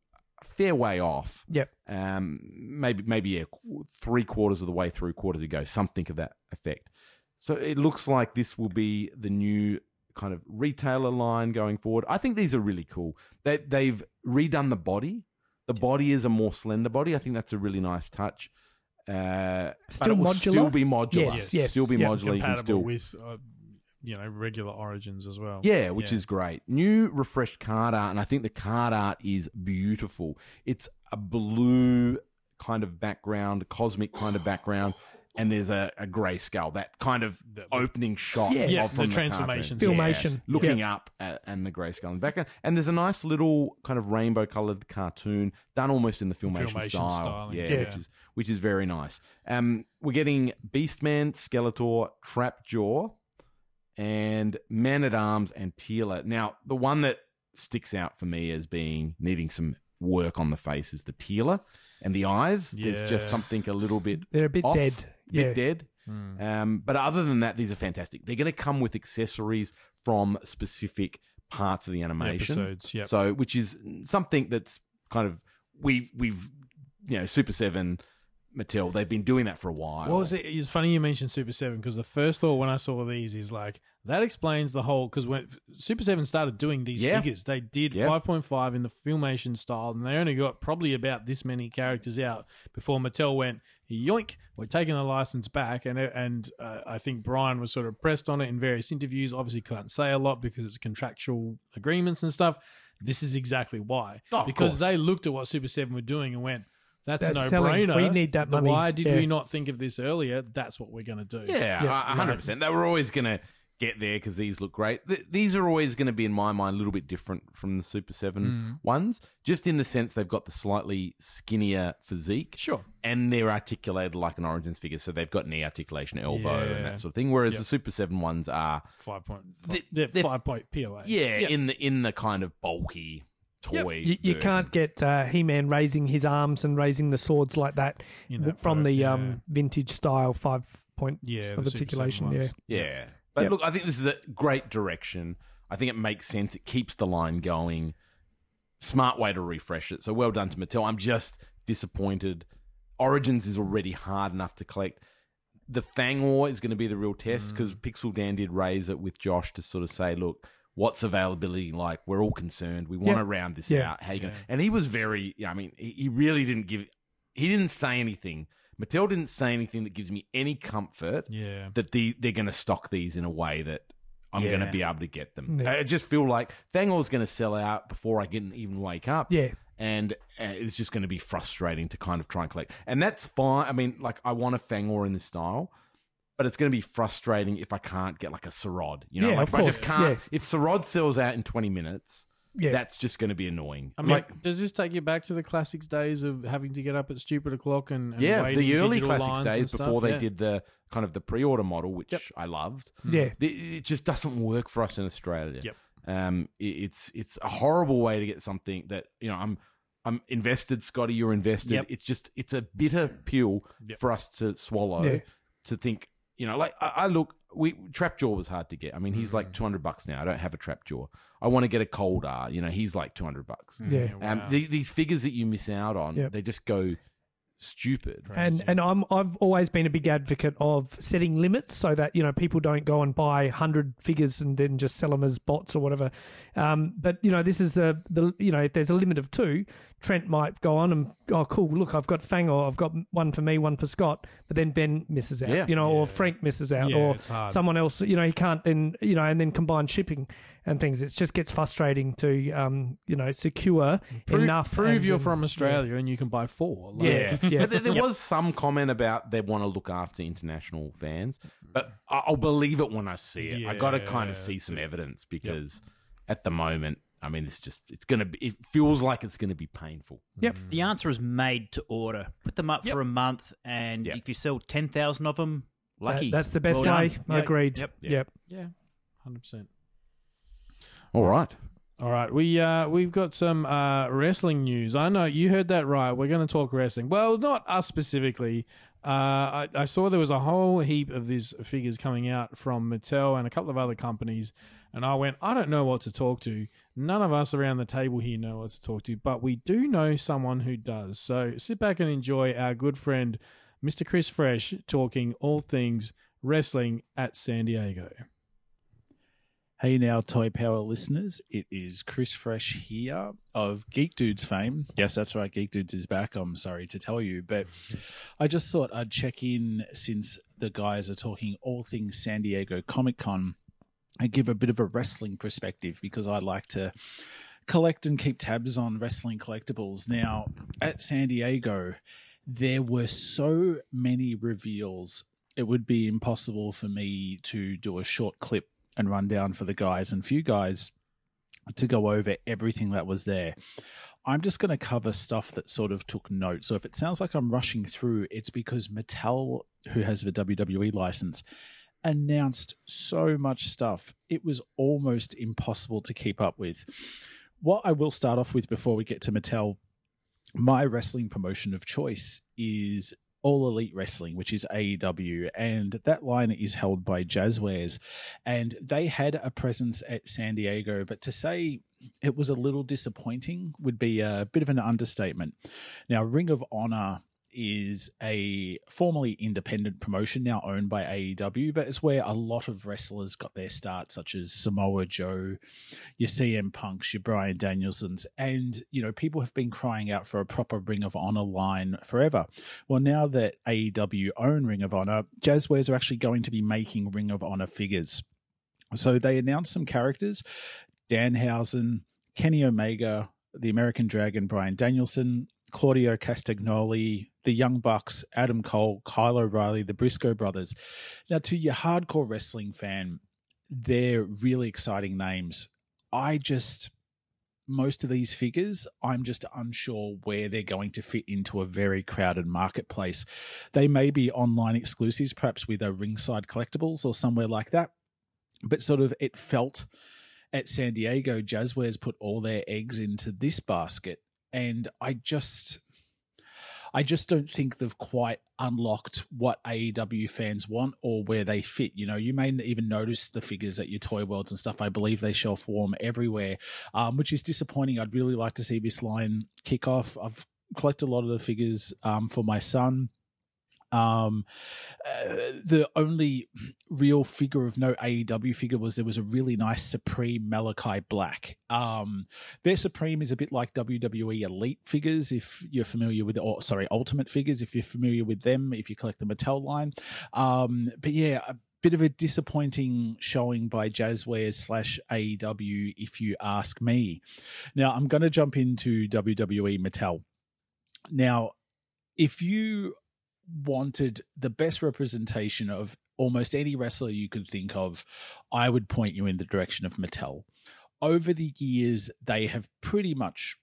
Speaker 3: a fair way off.
Speaker 2: Yep.
Speaker 3: Um, maybe maybe yeah, three quarters of the way through, quarter to go, something of that effect. So it looks like this will be the new kind of retailer line going forward. I think these are really cool. They they've redone the body. The body is a more slender body. I think that's a really nice touch. Uh, but
Speaker 2: Still
Speaker 3: it will
Speaker 2: modular?
Speaker 3: still be modular.
Speaker 2: Yes, yes,
Speaker 3: still be
Speaker 2: yep.
Speaker 3: modular. You can still
Speaker 1: with uh, you know regular origins as well.
Speaker 3: yeah, which is great. New refreshed card art, and I think the card art is beautiful. It's a blue kind of background, cosmic kind of background, and there's a, a grey skull. That kind of
Speaker 1: The-
Speaker 3: opening shot
Speaker 2: Yeah.
Speaker 1: Yeah,
Speaker 3: of from
Speaker 1: the transformation
Speaker 3: cartoon.
Speaker 2: Filmation.
Speaker 3: Yes, looking up at, and the grayscale skull in the background. And there's a nice little kind of rainbow coloured cartoon done almost in the filmation,
Speaker 1: Filmation
Speaker 3: style.
Speaker 1: styling,
Speaker 3: Yeah,
Speaker 1: yeah.
Speaker 3: which is which is very nice. Um, we're getting Beastman, Skeletor, Trapjaw, and Man at Arms and Teela. Now, the one that sticks out for me as being needing some work on the face is the Teela and the eyes. There's just something a little bit
Speaker 2: They're a bit
Speaker 3: off,
Speaker 2: dead.
Speaker 3: a bit
Speaker 2: Yeah.
Speaker 3: dead.
Speaker 1: Hmm.
Speaker 3: Um, but other than that, these are fantastic. They're going to come with accessories from specific parts of the animation.
Speaker 1: Episodes, yep.
Speaker 3: So, which is something that's kind of we've we've you know Super Seven, Mattel. They've been doing that for a while.
Speaker 1: What was it? It's funny you mentioned Super Seven because the first thought when I saw these is like that explains the whole because when Super Seven started doing these
Speaker 3: Yeah.
Speaker 1: figures, they did
Speaker 3: Yeah.
Speaker 1: five point five in the filmation style, and they only got probably about this many characters out before Mattel went yoink, we're taking the license back, and and uh, I think Brian was sort of pressed on it in various interviews. Obviously, can't say a lot because it's contractual agreements and stuff. This is exactly why
Speaker 3: Oh,
Speaker 1: because they looked at what Super Seven were doing and went. That's,
Speaker 2: That's
Speaker 1: a
Speaker 2: selling.
Speaker 1: no-brainer.
Speaker 2: We need that money.
Speaker 1: Why did
Speaker 2: Yeah.
Speaker 1: we not think of this earlier? That's what we're going to do.
Speaker 3: Yeah,
Speaker 2: Yeah.
Speaker 3: a hundred percent. They were always going to get there because these look great. Th- these are always going to be, in my mind, a little bit different from the Super Seven
Speaker 1: Mm.
Speaker 3: ones, just in the sense they've got the slightly skinnier physique.
Speaker 1: Sure.
Speaker 3: and they're articulated like an Origins figure, so they've got knee articulation, elbow, and that sort of thing. Whereas
Speaker 1: Yep.
Speaker 3: the Super Seven ones are,
Speaker 1: Five point.
Speaker 3: They-
Speaker 1: Five, yeah,
Speaker 3: they're-
Speaker 1: five point POA.
Speaker 3: yeah,
Speaker 1: Yep.
Speaker 3: in the in the kind of bulky toy.
Speaker 2: You, you can't get uh, He-Man raising his arms and raising the swords like that,
Speaker 1: that
Speaker 2: from
Speaker 1: photo,
Speaker 2: the
Speaker 1: yeah.
Speaker 2: um, vintage style five point
Speaker 1: Yeah,
Speaker 2: of articulation. Yeah.
Speaker 3: Yeah. But
Speaker 2: Yep.
Speaker 3: look, I think this is a great direction. I think it makes sense. It keeps the line going. Smart way to refresh it. So well done to Mattel. I'm just disappointed. Origins is already hard enough to collect. The Fangor is going to be the real test
Speaker 2: Mm.
Speaker 3: because Pixel Dan did raise it with Josh to sort of say, look, what's availability like? We're all concerned. We want
Speaker 2: Yeah.
Speaker 3: to round this
Speaker 2: Yeah.
Speaker 3: out. How you going?
Speaker 1: Yeah.
Speaker 3: And he was very. I mean, he, he really didn't give. He didn't say anything. Mattel didn't say anything that gives me any comfort
Speaker 1: Yeah.
Speaker 3: that the, they're going to stock these in a way that I'm going to be able to get them.
Speaker 2: Yeah.
Speaker 3: I just feel like Fangor's going to sell out before I can even wake up.
Speaker 2: yeah,
Speaker 3: And uh, it's just going to be frustrating to kind of try and collect. And that's fine. I mean, like, I want a Fangor in this style, but it's going to be frustrating if I can't get like a Saurod. You know,
Speaker 2: Yeah,
Speaker 3: like
Speaker 2: of
Speaker 3: if I just
Speaker 2: course,
Speaker 3: can't.
Speaker 2: yeah.
Speaker 3: If Saurod sells out in 20 minutes,
Speaker 2: yeah.
Speaker 3: that's just going to be annoying.
Speaker 1: I mean,
Speaker 3: like,
Speaker 1: does this take you back to the classics days of having to get up at stupid o'clock and, and
Speaker 3: yeah, the early classics days
Speaker 1: and stuff?
Speaker 3: before they did the kind of the pre-order model, which
Speaker 1: Yep.
Speaker 3: I loved.
Speaker 2: yeah.
Speaker 3: It- It just doesn't work for us in Australia.
Speaker 1: Yep.
Speaker 3: Um, it, it's it's a horrible way to get something that you know. I'm I'm invested, Scotty. You're invested.
Speaker 5: Yep.
Speaker 3: It's just it's a bitter pill for us to swallow.
Speaker 2: Yeah.
Speaker 3: To think, you know, like I, I look. We Trapjaw was hard to get. I mean, he's
Speaker 2: Mm.
Speaker 3: like two hundred bucks now. I don't have a Trapjaw. I want to get a cold R. You know, he's like two hundred bucks.
Speaker 2: Yeah.
Speaker 3: Um, the, these figures that you miss out on,
Speaker 2: Yep.
Speaker 3: they just go stupid.
Speaker 2: And and I'm I've always been a big advocate of setting limits so that you know people don't go and buy hundred figures and then just sell them as bots or whatever. Um, but you know this is a the you know if there's a limit of two, Trent might go on and oh cool look I've got Fangor I've got one for me one for Scott, but then Ben misses out
Speaker 3: Yeah.
Speaker 2: you know or Frank misses out
Speaker 1: Yeah,
Speaker 2: or
Speaker 1: it's hard.
Speaker 2: someone else you know he can't then you know and then combine shipping and things. It just gets frustrating to um you know secure
Speaker 1: Prove,
Speaker 2: enough.
Speaker 1: prove
Speaker 2: and,
Speaker 1: you're
Speaker 2: um,
Speaker 1: from Australia and you can buy four. Like-
Speaker 2: Yeah, yeah. <laughs>
Speaker 3: But there, there was some comment about they want to look after international fans, but I- I'll believe it when I see it. I got to kind of see some evidence because at the moment, I mean, it's just it's gonna be. It feels like it's gonna be painful.
Speaker 2: Yep.
Speaker 5: The answer is made to order. Put them up
Speaker 3: Yep.
Speaker 5: for a month, and
Speaker 3: Yep.
Speaker 5: if you sell 10,000 of them, lucky.
Speaker 2: That- that's the best
Speaker 5: Well
Speaker 2: way.
Speaker 5: done.
Speaker 2: I Agreed.
Speaker 5: Yep.
Speaker 2: Yep.
Speaker 1: Yeah, hundred percent.
Speaker 3: All right.
Speaker 1: All right, we uh we've got some uh wrestling news. I know you heard that right. We're going to talk wrestling. Well, not us specifically. Uh, I, I saw there was a whole heap of these figures coming out from Mattel and a couple of other companies, and I went, I don't know what to talk to. None of us around the table here know what to talk to, but we do know someone who does. So sit back and enjoy our good friend, Mr. Criss Fresh, talking all things wrestling at San Diego.
Speaker 11: Hey now, Toy Power listeners. It is Criss Fresh here of Geek Dudes fame. Yes, that's right. Geek Dudes is back. I'm sorry to tell you, but I just thought I'd check in since the guys are talking all things San Diego Comic Con and give a bit of a wrestling perspective because I like to collect and keep tabs on wrestling collectibles. Now, at San Diego, there were so many reveals, it would be impossible for me to do a short clip and run down for the guys and few guys to go over everything that was there. I'm just going to cover stuff that sort of took note. So if it sounds like I'm rushing through, it's because Mattel, who has the WWE license, announced so much stuff. It was almost impossible to keep up with. What I will start off with before we get to Mattel, my wrestling promotion of choice is All Elite Wrestling, which is AEW, and that line is held by Jazzwares. And they had a presence at San Diego, but to say it was a little disappointing would be a bit of an understatement. Now, Ring of Honor is a formerly independent promotion now owned by AEW, but it's where a lot of wrestlers got their start, such as Samoa Joe, your CM Punks, your Brian Danielsons, and you know people have been crying out for a proper Ring of Honor line forever. Well, now that AEW own Ring of Honor, Jazzwares are actually going to be making Ring of Honor figures. So they announced some characters: Danhausen, Kenny Omega, the American Dragon, Brian Danielson, Claudio Castagnoli, the Young Bucks, Adam Cole, Kyle O'Reilly, the Briscoe brothers. Now, to your hardcore wrestling fan, they're really exciting names. I just, most of these figures, I'm just unsure where they're going to fit into a very crowded marketplace. They may be online exclusives, perhaps with a ringside collectibles or somewhere like that. But sort of, it felt at San Diego, Jazzwares put all their eggs into this basket. And I just, I just don't think they've quite unlocked what AEW fans want or where they fit. You know, you may even notice the figures at your toy worlds and stuff. I believe they shelf warm everywhere, um, which is disappointing. I'd really like to see this line kick off. I've collected a lot of the figures um, for my son. Um, uh, the only real figure of no AEW figure was there was a really nice Supreme Malachi Black. Um, their Supreme is a bit like WWE Elite figures, if you're familiar with, or sorry, Ultimate figures, if you're familiar with them, if you collect the Mattel line. Um, but yeah, a bit of a disappointing showing by Jazzwares slash AEW, if you ask me. Now, I'm going to jump into WWE Mattel. Now, if you wanted the best representation of almost any wrestler you could think of, I would point you in the direction of Mattel. Over the years, they have pretty much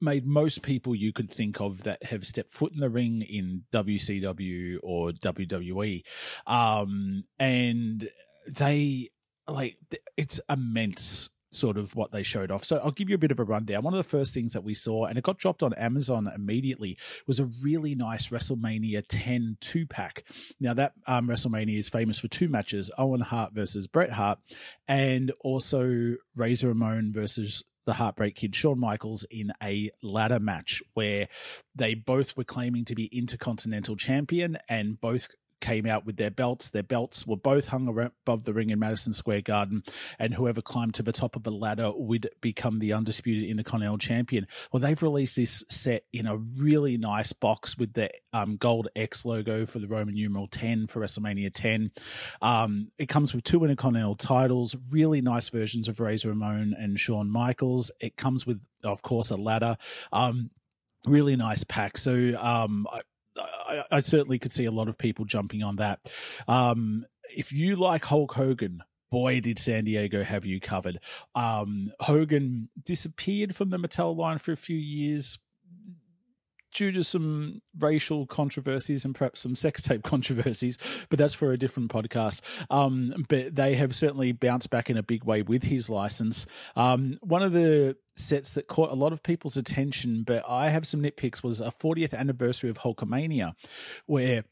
Speaker 11: made most people you could think of that have stepped foot in the ring in WCW or WWE. Um, and they like it's immense sort of what they showed off. So I'll give you a bit of a rundown. One of the first things that we saw, and it got dropped on Amazon immediately, was a really nice WrestleMania 10 two pack. Now, that um, WrestleMania is famous for two matches Owen Hart versus Bret Hart, and also Razor Ramon versus the Heartbreak Kid, Shawn Michaels, in a ladder match where they both were claiming to be Intercontinental Champion and both came out with their belts. Their belts were both hung above the ring in Madison Square Garden, and whoever climbed to the top of the ladder would become the undisputed Intercontinental Champion. Well, they've released this set in a really nice box with the um, gold X logo for the Roman numeral 10 for WrestleMania 10. Um, it comes with two Intercontinental titles, really nice versions of Razor Ramon and Shawn Michaels. It comes with, of course, a ladder. Um, really nice pack. So um, I, I, I certainly could see a lot of people jumping on that. Um, if you like Hulk Hogan, boy, did San Diego have you covered. Um, Hogan disappeared from the Mattel line for a few years due to some racial controversies and perhaps some sex tape <laughs> controversies, but that's for a different podcast. Um, but they have certainly bounced back in a big way with his license. Um, one of the sets that caught a lot of people's attention, but I have some nitpicks, was a 40th anniversary of Hulkamania, where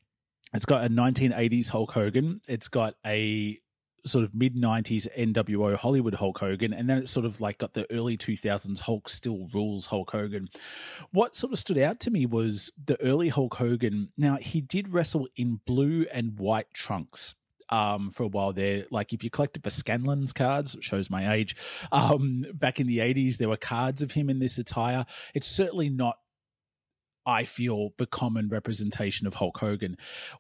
Speaker 11: it's got a 1980s Hulk Hogan. It's got a sort of mid 90s NWO Hollywood Hulk Hogan, and then it's sort of like got the early 2000s Hulk still rules Hulk Hogan. What sort of stood out to me was the early Hulk Hogan. Now, he did wrestle in blue and white trunks. Um, for a while there, like if you collected the Scanlens cards, it shows my age. Um, back in the 80s, there were cards of him in this attire. It's certainly not I feel the common representation of Hulk Hogan.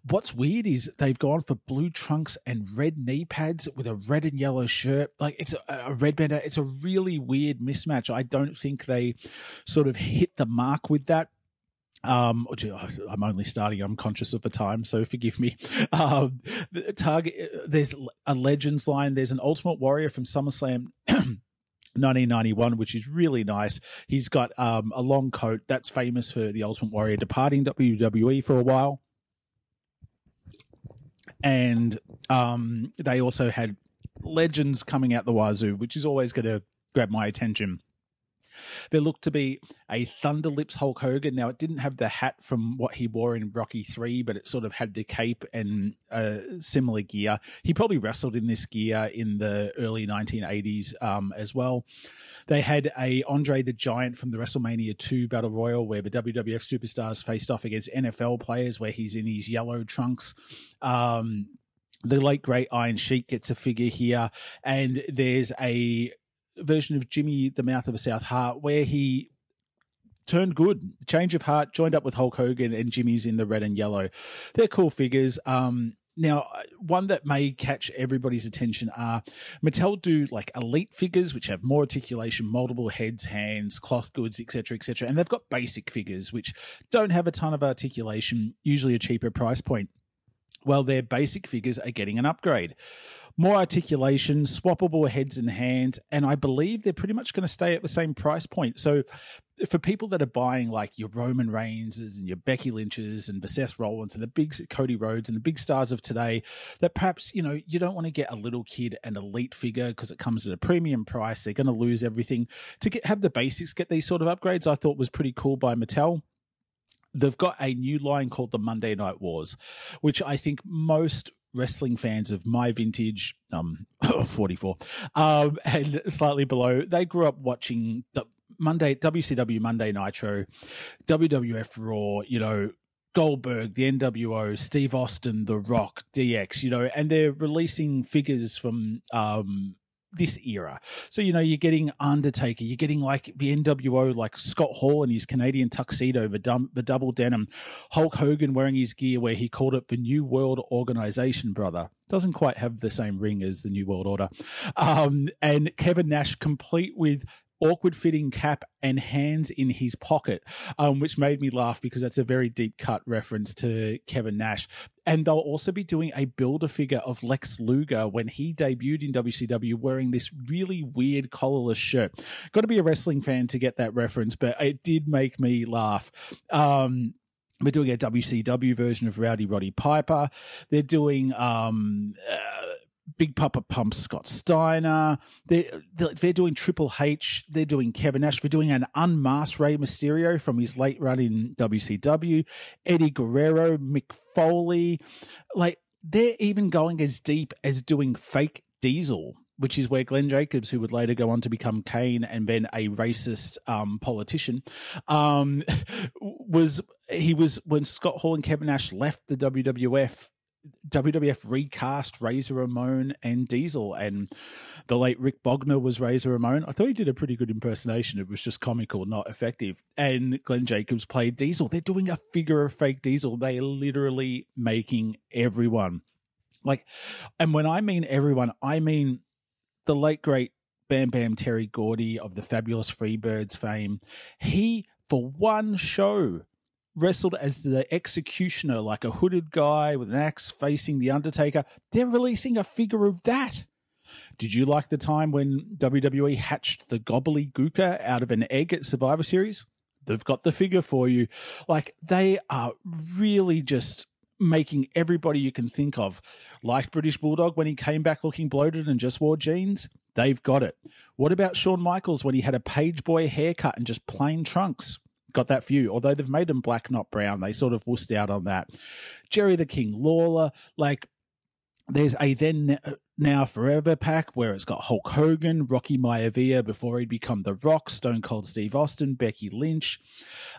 Speaker 11: What's weird is they've gone for blue trunks and red knee pads with a red and yellow shirt. Like it's a, a red band. It's a really weird mismatch. I don't think they sort of hit the mark with that. Um, I'm only starting. I'm conscious of the time, so forgive me. <laughs> Um, target. There's a Legends line. There's an Ultimate Warrior from SummerSlam <clears throat> 1991, which is really nice. He's got um, a long coat that's famous for the Ultimate Warrior departing WWE for a while. And um, they also had legends coming out the wazoo, which is always going to grab my attention. There looked to be a Thunder Lips Hulk Hogan. Now, it didn't have the hat from what he wore in Rocky 3, but it sort of had the cape and uh, similar gear. He probably wrestled in this gear in the early 1980s um, as well. They had a Andre the Giant from the WrestleMania 2 Battle Royal where the WWF superstars faced off against NFL players where he's in his yellow trunks. Um, the late great Iron Sheik gets a figure here, and there's a version of Jimmy the Mouth of a South Hart where he turned good, change of heart, joined up with Hulk Hogan, and Jimmy's in the red and yellow. They're cool figures. Um, now, one that may catch everybody's attention are Mattel do like elite figures, which have more articulation, multiple heads, hands, cloth goods, etc., etc., and they've got basic figures which don't have a ton of articulation, usually a cheaper price point. Well, their basic figures are getting an upgrade more articulation, swappable heads and hands, and I believe they're pretty much going to stay at the same price point. So, for people that are buying like your Roman Reigns and your Becky Lynch's and the Seth Rollins and the big Cody Rhodes and the big stars of today, that perhaps you know you don't want to get a little kid and elite figure because it comes at a premium price. They're going to lose everything to get have the basics get these sort of upgrades. I thought was pretty cool by Mattel they've got a new line called the Monday Night Wars, which I think most wrestling fans of my vintage, um, <laughs> 44, um, and slightly below, they grew up watching Monday, WCW Monday Nitro, WWF Raw, you know, Goldberg, the NWO, Steve Austin, The Rock, DX, you know, and they're releasing figures from, um, this era. So, you know, you're getting Undertaker, you're getting like the NWO, like Scott Hall in his Canadian tuxedo, the, dum- the double denim, Hulk Hogan wearing his gear where he called it the New World Organization, brother. Doesn't quite have the same ring as the New World Order. Um, and Kevin Nash, complete with awkward fitting cap and hands in his pocket, um, which made me laugh because that's a very deep cut reference to Kevin Nash. And they'll also be doing a builder figure of Lex Luger when he debuted in WCW wearing this really weird collarless shirt. Got to be a wrestling fan to get that reference, but it did make me laugh. Um, they're doing a WCW version of Rowdy Roddy Piper. They're doing um, uh, Big Papa Pump Scott Steiner. They're, they're doing Triple H. They're doing Kevin Nash. They're doing an unmasked Rey Mysterio from his late run in WCW. Eddie Guerrero, Mick Foley. Like they're even going as deep as doing fake Diesel. Which is where Glenn Jacobs, who would later go on to become Kane and then a racist um, politician, um, <laughs> was he was when Scott Hall and Kevin Nash left the WWF WWF recast Razor Ramon and Diesel, and the late Rick Bogner was Razor Ramon. I thought he did a pretty good impersonation. It was just comical, not effective. And Glenn Jacobs played Diesel. They're doing a figure of fake Diesel. They are literally making everyone like, and when I mean everyone, I mean the late great Bam Bam Terry Gordy of the Fabulous Freebirds fame. He, for one show, wrestled as the executioner, like a hooded guy with an axe facing the Undertaker. They're releasing a figure of that. Did you like the time when WWE hatched the Gobbledy Gooker out of an egg at Survivor Series? They've got the figure for you. Like, they are really just making everybody you can think of. Like British Bulldog when he came back looking bloated and just wore jeans, they've got it. What about Shawn Michaels when he had a page boy haircut and just plain trunks? Got that you. Although they've made him black, not brown. They sort of wussed out on that. Jerry the King Lawler, like there's a then now forever pack where it's got Hulk Hogan, Rocky Maivia before he'd become The Rock, Stone Cold Steve Austin, Becky Lynch.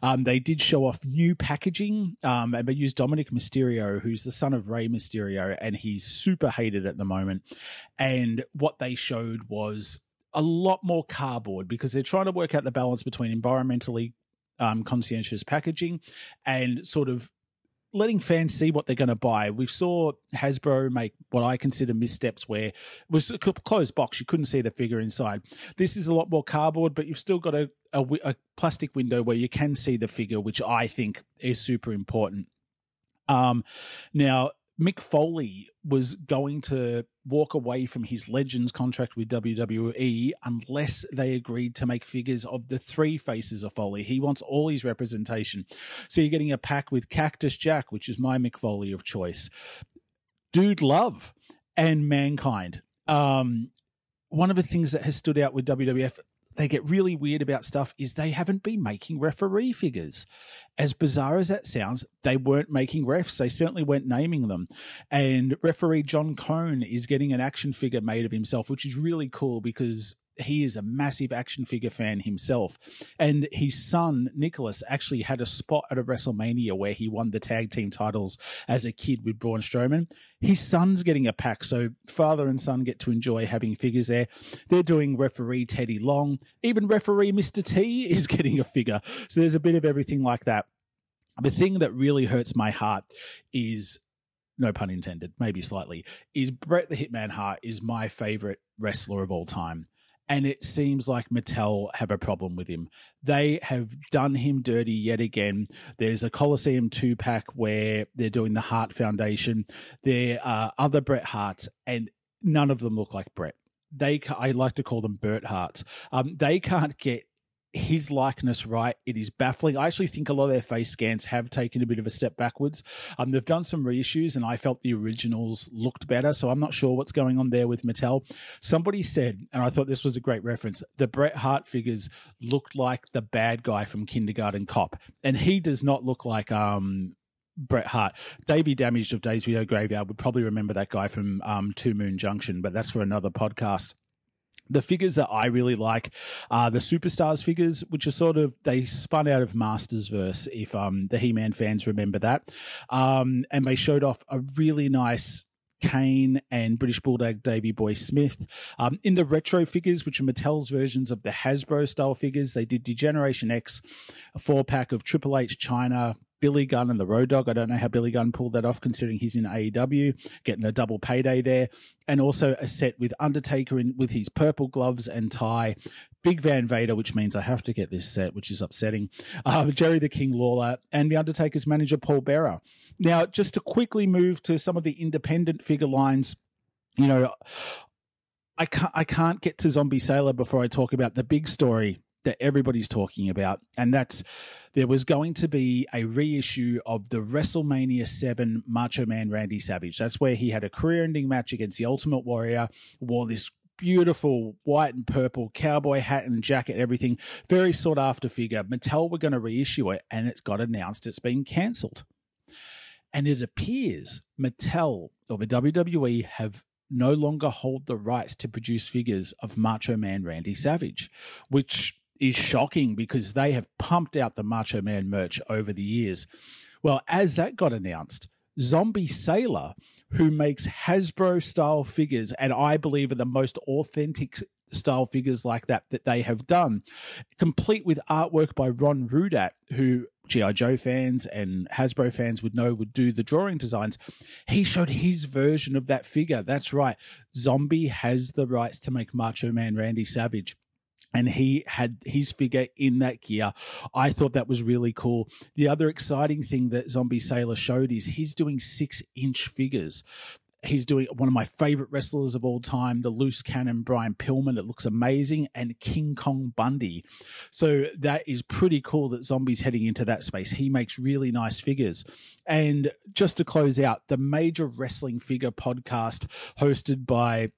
Speaker 11: Um, they did show off new packaging, um, and they used Dominik Mysterio, who's the son of Rey Mysterio, and he's super hated at the moment. And what they showed was a lot more cardboard because they're trying to work out the balance between environmentally um, conscientious packaging and sort of letting fans see what they're going to buy. We saw Hasbro make what I consider missteps where it was a closed box. You couldn't see the figure inside. This is a lot more cardboard, but you've still got a, a, a plastic window where you can see the figure, which I think is super important. Um, now, Mick Foley was going to walk away from his Legends contract with WWE unless they agreed to make figures of the three faces of Foley. He wants all his representation. So you're getting a pack with Cactus Jack, which is my Mick Foley of choice, Dude Love, and Mankind. Um, one of the things that has stood out with WWF they get really weird about stuff is they haven't been making referee figures. As bizarre as that sounds, they weren't making refs. They certainly weren't naming them. And referee John Cone is getting an action figure made of himself, which is really cool because he is a massive action figure fan himself. And his son, Nicholas, actually had a spot at a WrestleMania where he won the tag team titles as a kid with Braun Strowman. His son's getting a pack, so father and son get to enjoy having figures there. They're doing referee Teddy Long. Even referee Mr. T <laughs> is getting a figure. So there's a bit of everything like that. The thing that really hurts my heart is no pun intended, maybe slightly, is Bret the Hitman Hart is my favorite wrestler of all time and it seems like Mattel have a problem with him. They have done him dirty yet again. There's a Coliseum two pack where they're doing the Hart Foundation. There are other Bret Harts, and none of them look like Bret. They, I like to call them Bert Harts. Um, they can't get his likeness right. It is baffling. I actually think a lot of their face scans have taken a bit of a step backwards. Um, they've done some reissues, and I felt the originals looked better. So I'm not sure what's going on there with Mattel. Somebody said, and I thought this was a great reference, the Bret Hart figures looked like the bad guy from Kindergarten Cop, and he does not look like um Bret Hart. Davey Damaged of Days Video Graveyard would probably remember that guy from um, Two Moon Junction, but that's for another podcast the figures that I really like are the superstars figures, which are sort of they spun out of Mastersverse. If um, the He-Man fans remember that, um, and they showed off a really nice Kane and British Bulldog Davy Boy Smith. Um, in the retro figures, which are Mattel's versions of the Hasbro style figures, they did Degeneration X, a four pack of Triple H Chyna, Billy Gunn and the Road Dog. I don't know how Billy Gunn pulled that off, considering he's in AEW, getting a double payday there, and also a set with Undertaker in with his purple gloves and tie. Big Van Vader, which means I have to get this set, which is upsetting. Uh, Jerry the King Lawler and the Undertaker's manager Paul Bearer. Now, just to quickly move to some of the independent figure lines, you know, I can't I can't get to Zombie Sailor before I talk about the big story that everybody's talking about, and that's there was going to be a reissue of the WrestleMania 7 Macho Man Randy Savage. That's where he had a career ending match against the Ultimate Warrior, wore this beautiful white and purple cowboy hat and jacket, everything. Very sought after figure. Mattel were going to reissue it, and it's got announced it's been cancelled. And it appears Mattel or the WWE have no longer hold the rights to produce figures of Macho Man Randy Savage, which is shocking because they have pumped out the Macho Man merch over the years. Well, as that got announced, Zombie Sailor, who makes Hasbro style figures, and I believe are the most authentic style figures like that that they have done, complete with artwork by Ron Rudat, who G.I. Joe fans and Hasbro fans would know would do the drawing designs. He showed his version of that figure. That's right. Zombie has the rights to make Macho Man Randy Savage and he had his figure in that gear. I thought that was really cool. The other exciting thing that Zombie Sailor showed is he's doing six inch figures. He's doing one of my favorite wrestlers of all time, the loose cannon Brian Pillman. It looks amazing, and King Kong Bundy. So that is pretty cool that Zombie's heading into that space. He makes really nice figures. And just to close out, the major wrestling figure podcast hosted by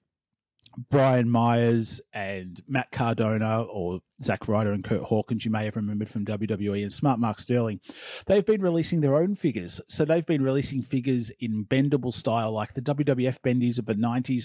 Speaker 11: Brian Myers and Matt Cardona, or Zack Ryder and Kurt Hawkins, you may have remembered from WWE, and Smart Mark Sterling, they've been releasing their own figures. So they've been releasing figures in bendable style, like the WWF bendies of the 90s.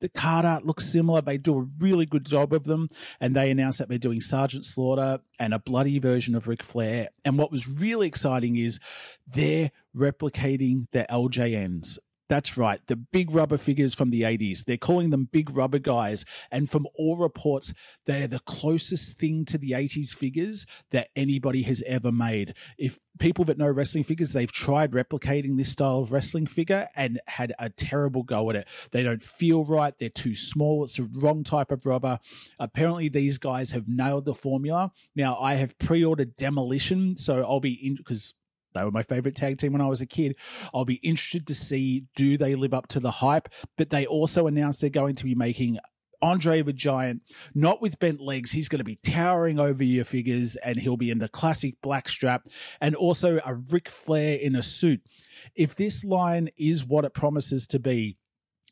Speaker 11: The card art looks similar. They do a really good job of them. And they announced that they're doing Sergeant Slaughter and a bloody version of Ric Flair. And what was really exciting is they're replicating the LJNs. That's right, the big rubber figures from the 80s. They're calling them big rubber guys. And from all reports, they're the closest thing to the 80s figures that anybody has ever made. If people that know wrestling figures, they've tried replicating this style of wrestling figure and had a terrible go at it. They don't feel right, they're too small, it's the wrong type of rubber. Apparently, these guys have nailed the formula. Now, I have pre ordered Demolition, so I'll be in because they were my favorite tag team when I was a kid. I'll be interested to see do they live up to the hype. But they also announced they're going to be making Andre the Giant, not with bent legs. He's going to be towering over your figures and he'll be in the classic black strap and also a Ric Flair in a suit. If this line is what it promises to be,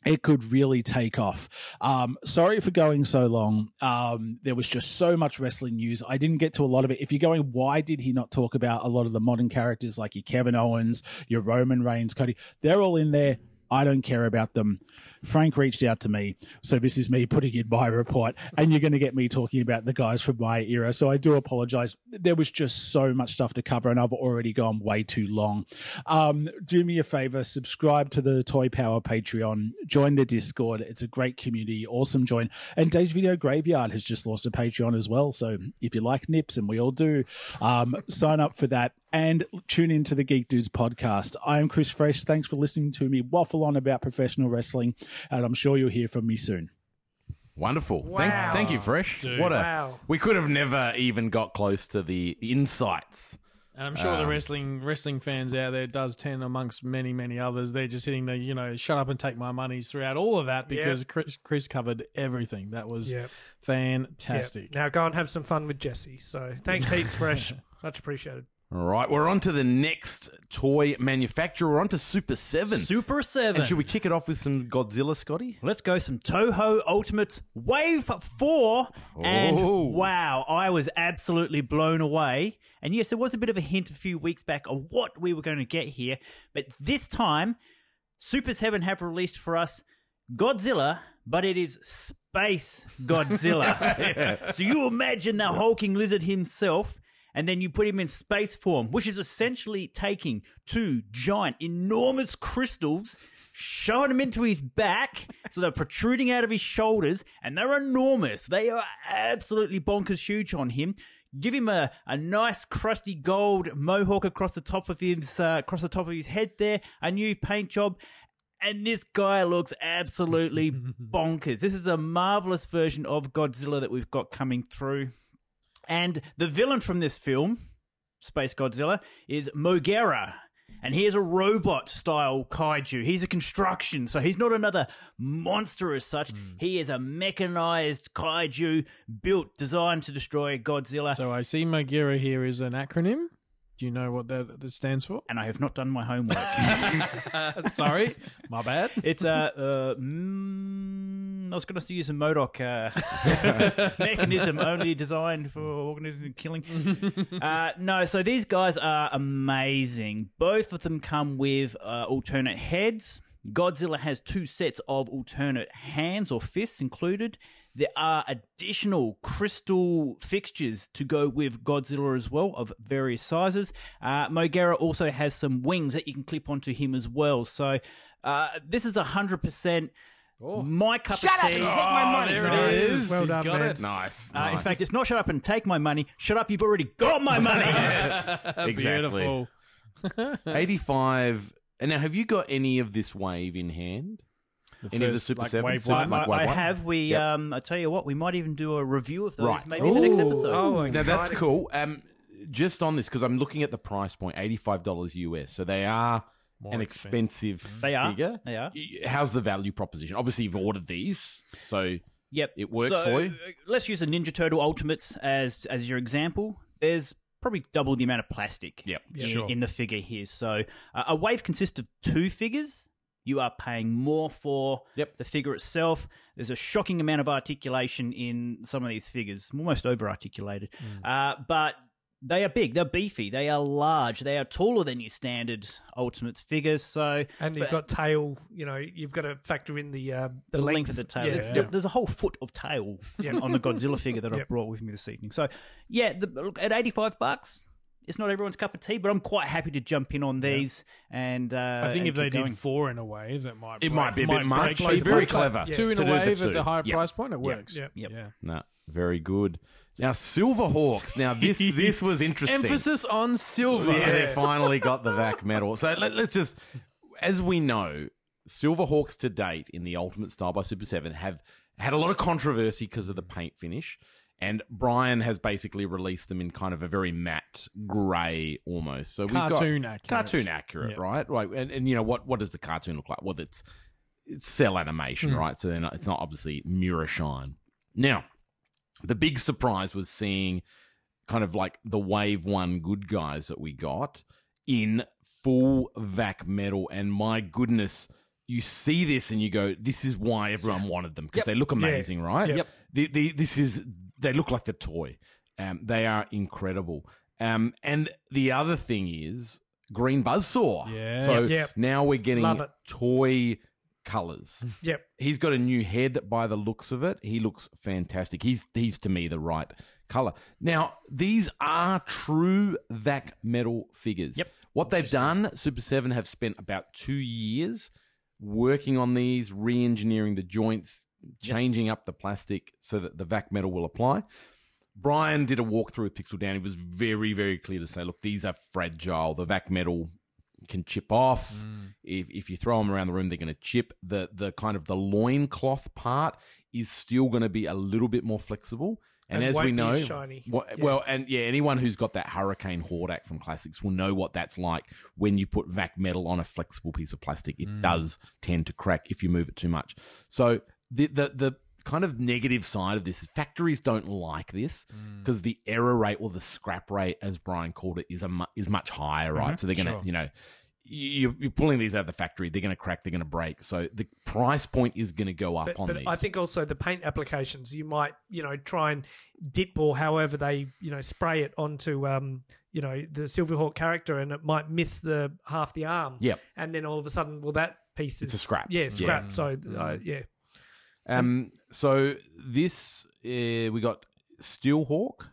Speaker 11: it could really take off. Um, sorry for going so long. Um, there was just so much wrestling news. I didn't get to a lot of it. If you're going, why did he not talk about a lot of the modern characters like your Kevin Owens, your Roman Reigns, Cody? They're all in there. I don't care about them. Frank reached out to me, so this is me putting in my report, and you're going to get me talking about the guys from my era. So I do apologize. There was just so much stuff to cover, and I've already gone way too long. Um, do me a favor, subscribe to the Toy Power Patreon, join the Discord. It's a great community, awesome join. And Days Video Graveyard has just launched a Patreon as well. So if you like nips, and we all do, um, sign up for that and tune into the Geek Dudes podcast. I am Criss Fresh. Thanks for listening to me waffle on about professional wrestling, and I'm sure you'll hear from me soon.
Speaker 3: Wonderful.
Speaker 2: Wow.
Speaker 3: Thank, thank you, Fresh.
Speaker 1: Dude.
Speaker 3: What a
Speaker 2: Wow.
Speaker 3: we could have never even got close to the insights.
Speaker 1: And I'm sure the
Speaker 3: Um,
Speaker 1: wrestling wrestling fans out there does tend amongst many many others. They're just hitting the you know shut up and take my monies throughout all of that because Criss, Criss covered everything. That was
Speaker 2: Yep.
Speaker 1: fantastic.
Speaker 2: Now go and have some fun with Jesse. So thanks <laughs> heaps, Fresh. Much appreciated.
Speaker 3: All right, we're on to the next toy manufacturer. We're on to Super 7.
Speaker 5: Super 7.
Speaker 3: And should we kick it off with some Godzilla, Scotty?
Speaker 5: Let's go some Toho Ultimates Wave 4. And
Speaker 3: Oh.
Speaker 5: wow, I was absolutely blown away. And yes, there was a bit of a hint a few weeks back of what we were going to get here. But this time, Super 7 have released for us Godzilla, but it is Space Godzilla. <laughs> So you imagine the hulking lizard himself, and then you put him in space form, which is essentially taking two giant, enormous crystals, shoving them into his back, so they're protruding out of his shoulders, and they're enormous. They are absolutely bonkers huge on him. Give him a, a nice crusty gold mohawk across the top of his uh, across the top of his head there, a new paint job, and this guy looks absolutely <laughs> bonkers. This is a marvelous version of Godzilla that we've got coming through. And the villain from this film, Space Godzilla, is Mogera. And he is a robot style kaiju. He's a construction, so he's not another monster as such. Hmm. He is a mechanized kaiju built, designed to destroy Godzilla.
Speaker 1: So I see Mogera here is an acronym. Do you know what that, that stands for?
Speaker 5: and I have not done my homework. <laughs> <laughs>
Speaker 1: Sorry, my bad.
Speaker 5: It's a. Uh, mm, I was going to use a Modoc uh, <laughs> mechanism only designed for organism killing. Uh, no, so these guys are amazing. Both of them come with uh, alternate heads. Godzilla has two sets of alternate hands or fists included. There are additional crystal fixtures to go with Godzilla as well, of various sizes. Uh, Mogera also has some wings that you can clip onto him as well. So uh, this is hundred percent my cup
Speaker 6: Shut
Speaker 5: of
Speaker 6: up
Speaker 5: tea.
Speaker 6: and take my money.
Speaker 1: There
Speaker 2: Nice.
Speaker 1: it is.
Speaker 2: Well
Speaker 1: He's
Speaker 2: done,
Speaker 1: got
Speaker 2: man.
Speaker 1: it.
Speaker 3: Nice.
Speaker 5: Uh, in fact, it's not shut up and take my money. Shut up, you've already got my <laughs> money.
Speaker 3: Exactly.
Speaker 1: Beautiful.
Speaker 3: 85. And now, have you got any of this wave in hand? Any of the Super
Speaker 1: like,
Speaker 3: 7?
Speaker 1: wave
Speaker 3: Super-
Speaker 1: one?
Speaker 3: like
Speaker 5: I,
Speaker 3: wave
Speaker 5: I
Speaker 3: one?
Speaker 5: have. We,
Speaker 3: Yep.
Speaker 5: um, I tell you what, we might even do a review of those
Speaker 3: Right.
Speaker 5: maybe in the next episode.
Speaker 2: Oh,
Speaker 3: Now that's cool. Um, just on this because I'm looking at the price point, eighty-five dollars US. So they are
Speaker 1: More
Speaker 3: an
Speaker 1: expensive.
Speaker 3: expensive
Speaker 5: They are.
Speaker 3: figure.
Speaker 5: They are.
Speaker 3: How's the value proposition? Obviously, you've ordered these, so
Speaker 5: Yep,
Speaker 3: It works
Speaker 5: So,
Speaker 3: for you?
Speaker 5: uh, Let's use the Ninja Turtle Ultimates as as your example. There's probably double the amount of plastic
Speaker 3: Yep.
Speaker 5: in,
Speaker 1: Sure.
Speaker 5: in the figure here. So uh, a wave consists of two figures. You are paying more for
Speaker 3: Yep.
Speaker 5: the figure itself. There's a shocking amount of articulation in some of these figures, almost over articulated.
Speaker 3: Hmm.
Speaker 5: Uh, but they are big, they're beefy, they are large, they are taller than your standard Ultimates figures. So
Speaker 2: And you've got tail. You know, you've got to factor in the uh, the,
Speaker 5: the length, of the tail.
Speaker 2: Yeah.
Speaker 5: There's, there- there's a whole foot of tail
Speaker 2: Yeah.
Speaker 5: on the Godzilla figure that <laughs> I've brought with me this evening. So, yeah, the, look, at 85 bucks, it's not everyone's cup of tea, but I'm quite happy to jump in on these. And uh,
Speaker 1: I think
Speaker 5: and
Speaker 1: if they
Speaker 5: keep
Speaker 1: did four in a wave, that might
Speaker 3: It
Speaker 1: break-
Speaker 3: might be a bit much.
Speaker 1: break
Speaker 3: It's very
Speaker 1: bank.
Speaker 3: clever
Speaker 2: Yeah.
Speaker 1: Two in
Speaker 3: to
Speaker 1: a
Speaker 3: do the
Speaker 1: wave at the higher
Speaker 3: Yep.
Speaker 1: price point, it works.
Speaker 2: Yep.
Speaker 5: Yep.
Speaker 1: Yeah.
Speaker 3: no, very good. Now, Silverhawks. Now, this <laughs> this was interesting.
Speaker 1: Emphasis on silver.
Speaker 3: Yeah, they finally got the VAC metal. So let, us just, as we know, Silverhawks to date in the Ultimate Style by Super 7 have had a lot of controversy because of the paint finish. And Brian has basically released them in kind of a very matte grey almost. So we've
Speaker 1: Cartoon
Speaker 3: got,
Speaker 1: accurate.
Speaker 3: Cartoon accurate,
Speaker 1: Yep.
Speaker 3: right? Right. And, and you know what? What does the cartoon look like? Well, it's it's cell animation,
Speaker 1: Hmm.
Speaker 3: right? So they're not, it's not obviously mirror shine. Now, the big surprise was seeing kind of like the Wave One good guys that we got in full vac metal, and my goodness. You see this and you go, "This is why everyone wanted them because they look amazing, right?"
Speaker 2: Yep.
Speaker 3: The, the, this is they look like the toy. Um, they are incredible. Um, and the other thing is Green Buzzsaw.
Speaker 1: Yes.
Speaker 3: So
Speaker 2: Yep.
Speaker 3: now we're getting toy colors. <laughs>
Speaker 2: Yep.
Speaker 3: He's got a new head by the looks of it. He looks fantastic. He's he's to me the right color. Now, these are true VAC metal figures.
Speaker 5: Yep.
Speaker 3: What they've done, Super 7 have spent about 2 years working on these, re-engineering the joints, changing up the plastic so that the VAC metal will apply. Brian did a walkthrough with Pixel Dan. He was very, very clear to say, look, these are fragile. The VAC metal can chip off. Mm. If, if you throw them around the room, they're going to chip. The the kind of the loincloth part is still going to be a little bit more flexible. And,
Speaker 2: And
Speaker 3: as we know,
Speaker 2: shiny.
Speaker 3: Well,
Speaker 2: Yeah.
Speaker 3: well, and yeah, anyone who's got that Hurricane Hordak from Classics will know what that's like when you put vac metal on a flexible piece of plastic. It mm. does tend to crack if you move it too much. So the the the kind of negative side of this is factories don't like this because the error rate or the scrap rate, as Brian called it, is a mu- is much higher, right? So they're gonna,
Speaker 1: Sure.
Speaker 3: you know. you- You're pulling these out of the factory. They're going to crack. They're going to break. So the price point is going to go up
Speaker 2: But,
Speaker 3: on
Speaker 2: but
Speaker 3: these.
Speaker 2: I think also the paint applications, you might, you know, try and dip or however they, you know, spray it onto, um, you know, the Silverhawk character, and it might miss the half the arm.
Speaker 3: Yeah,
Speaker 2: And then all of a sudden, well, that piece is
Speaker 3: It's a scrap.
Speaker 2: Yeah,
Speaker 3: Yeah.
Speaker 2: scrap. So uh, yeah,
Speaker 3: Um, so this uh, we got Steelhawk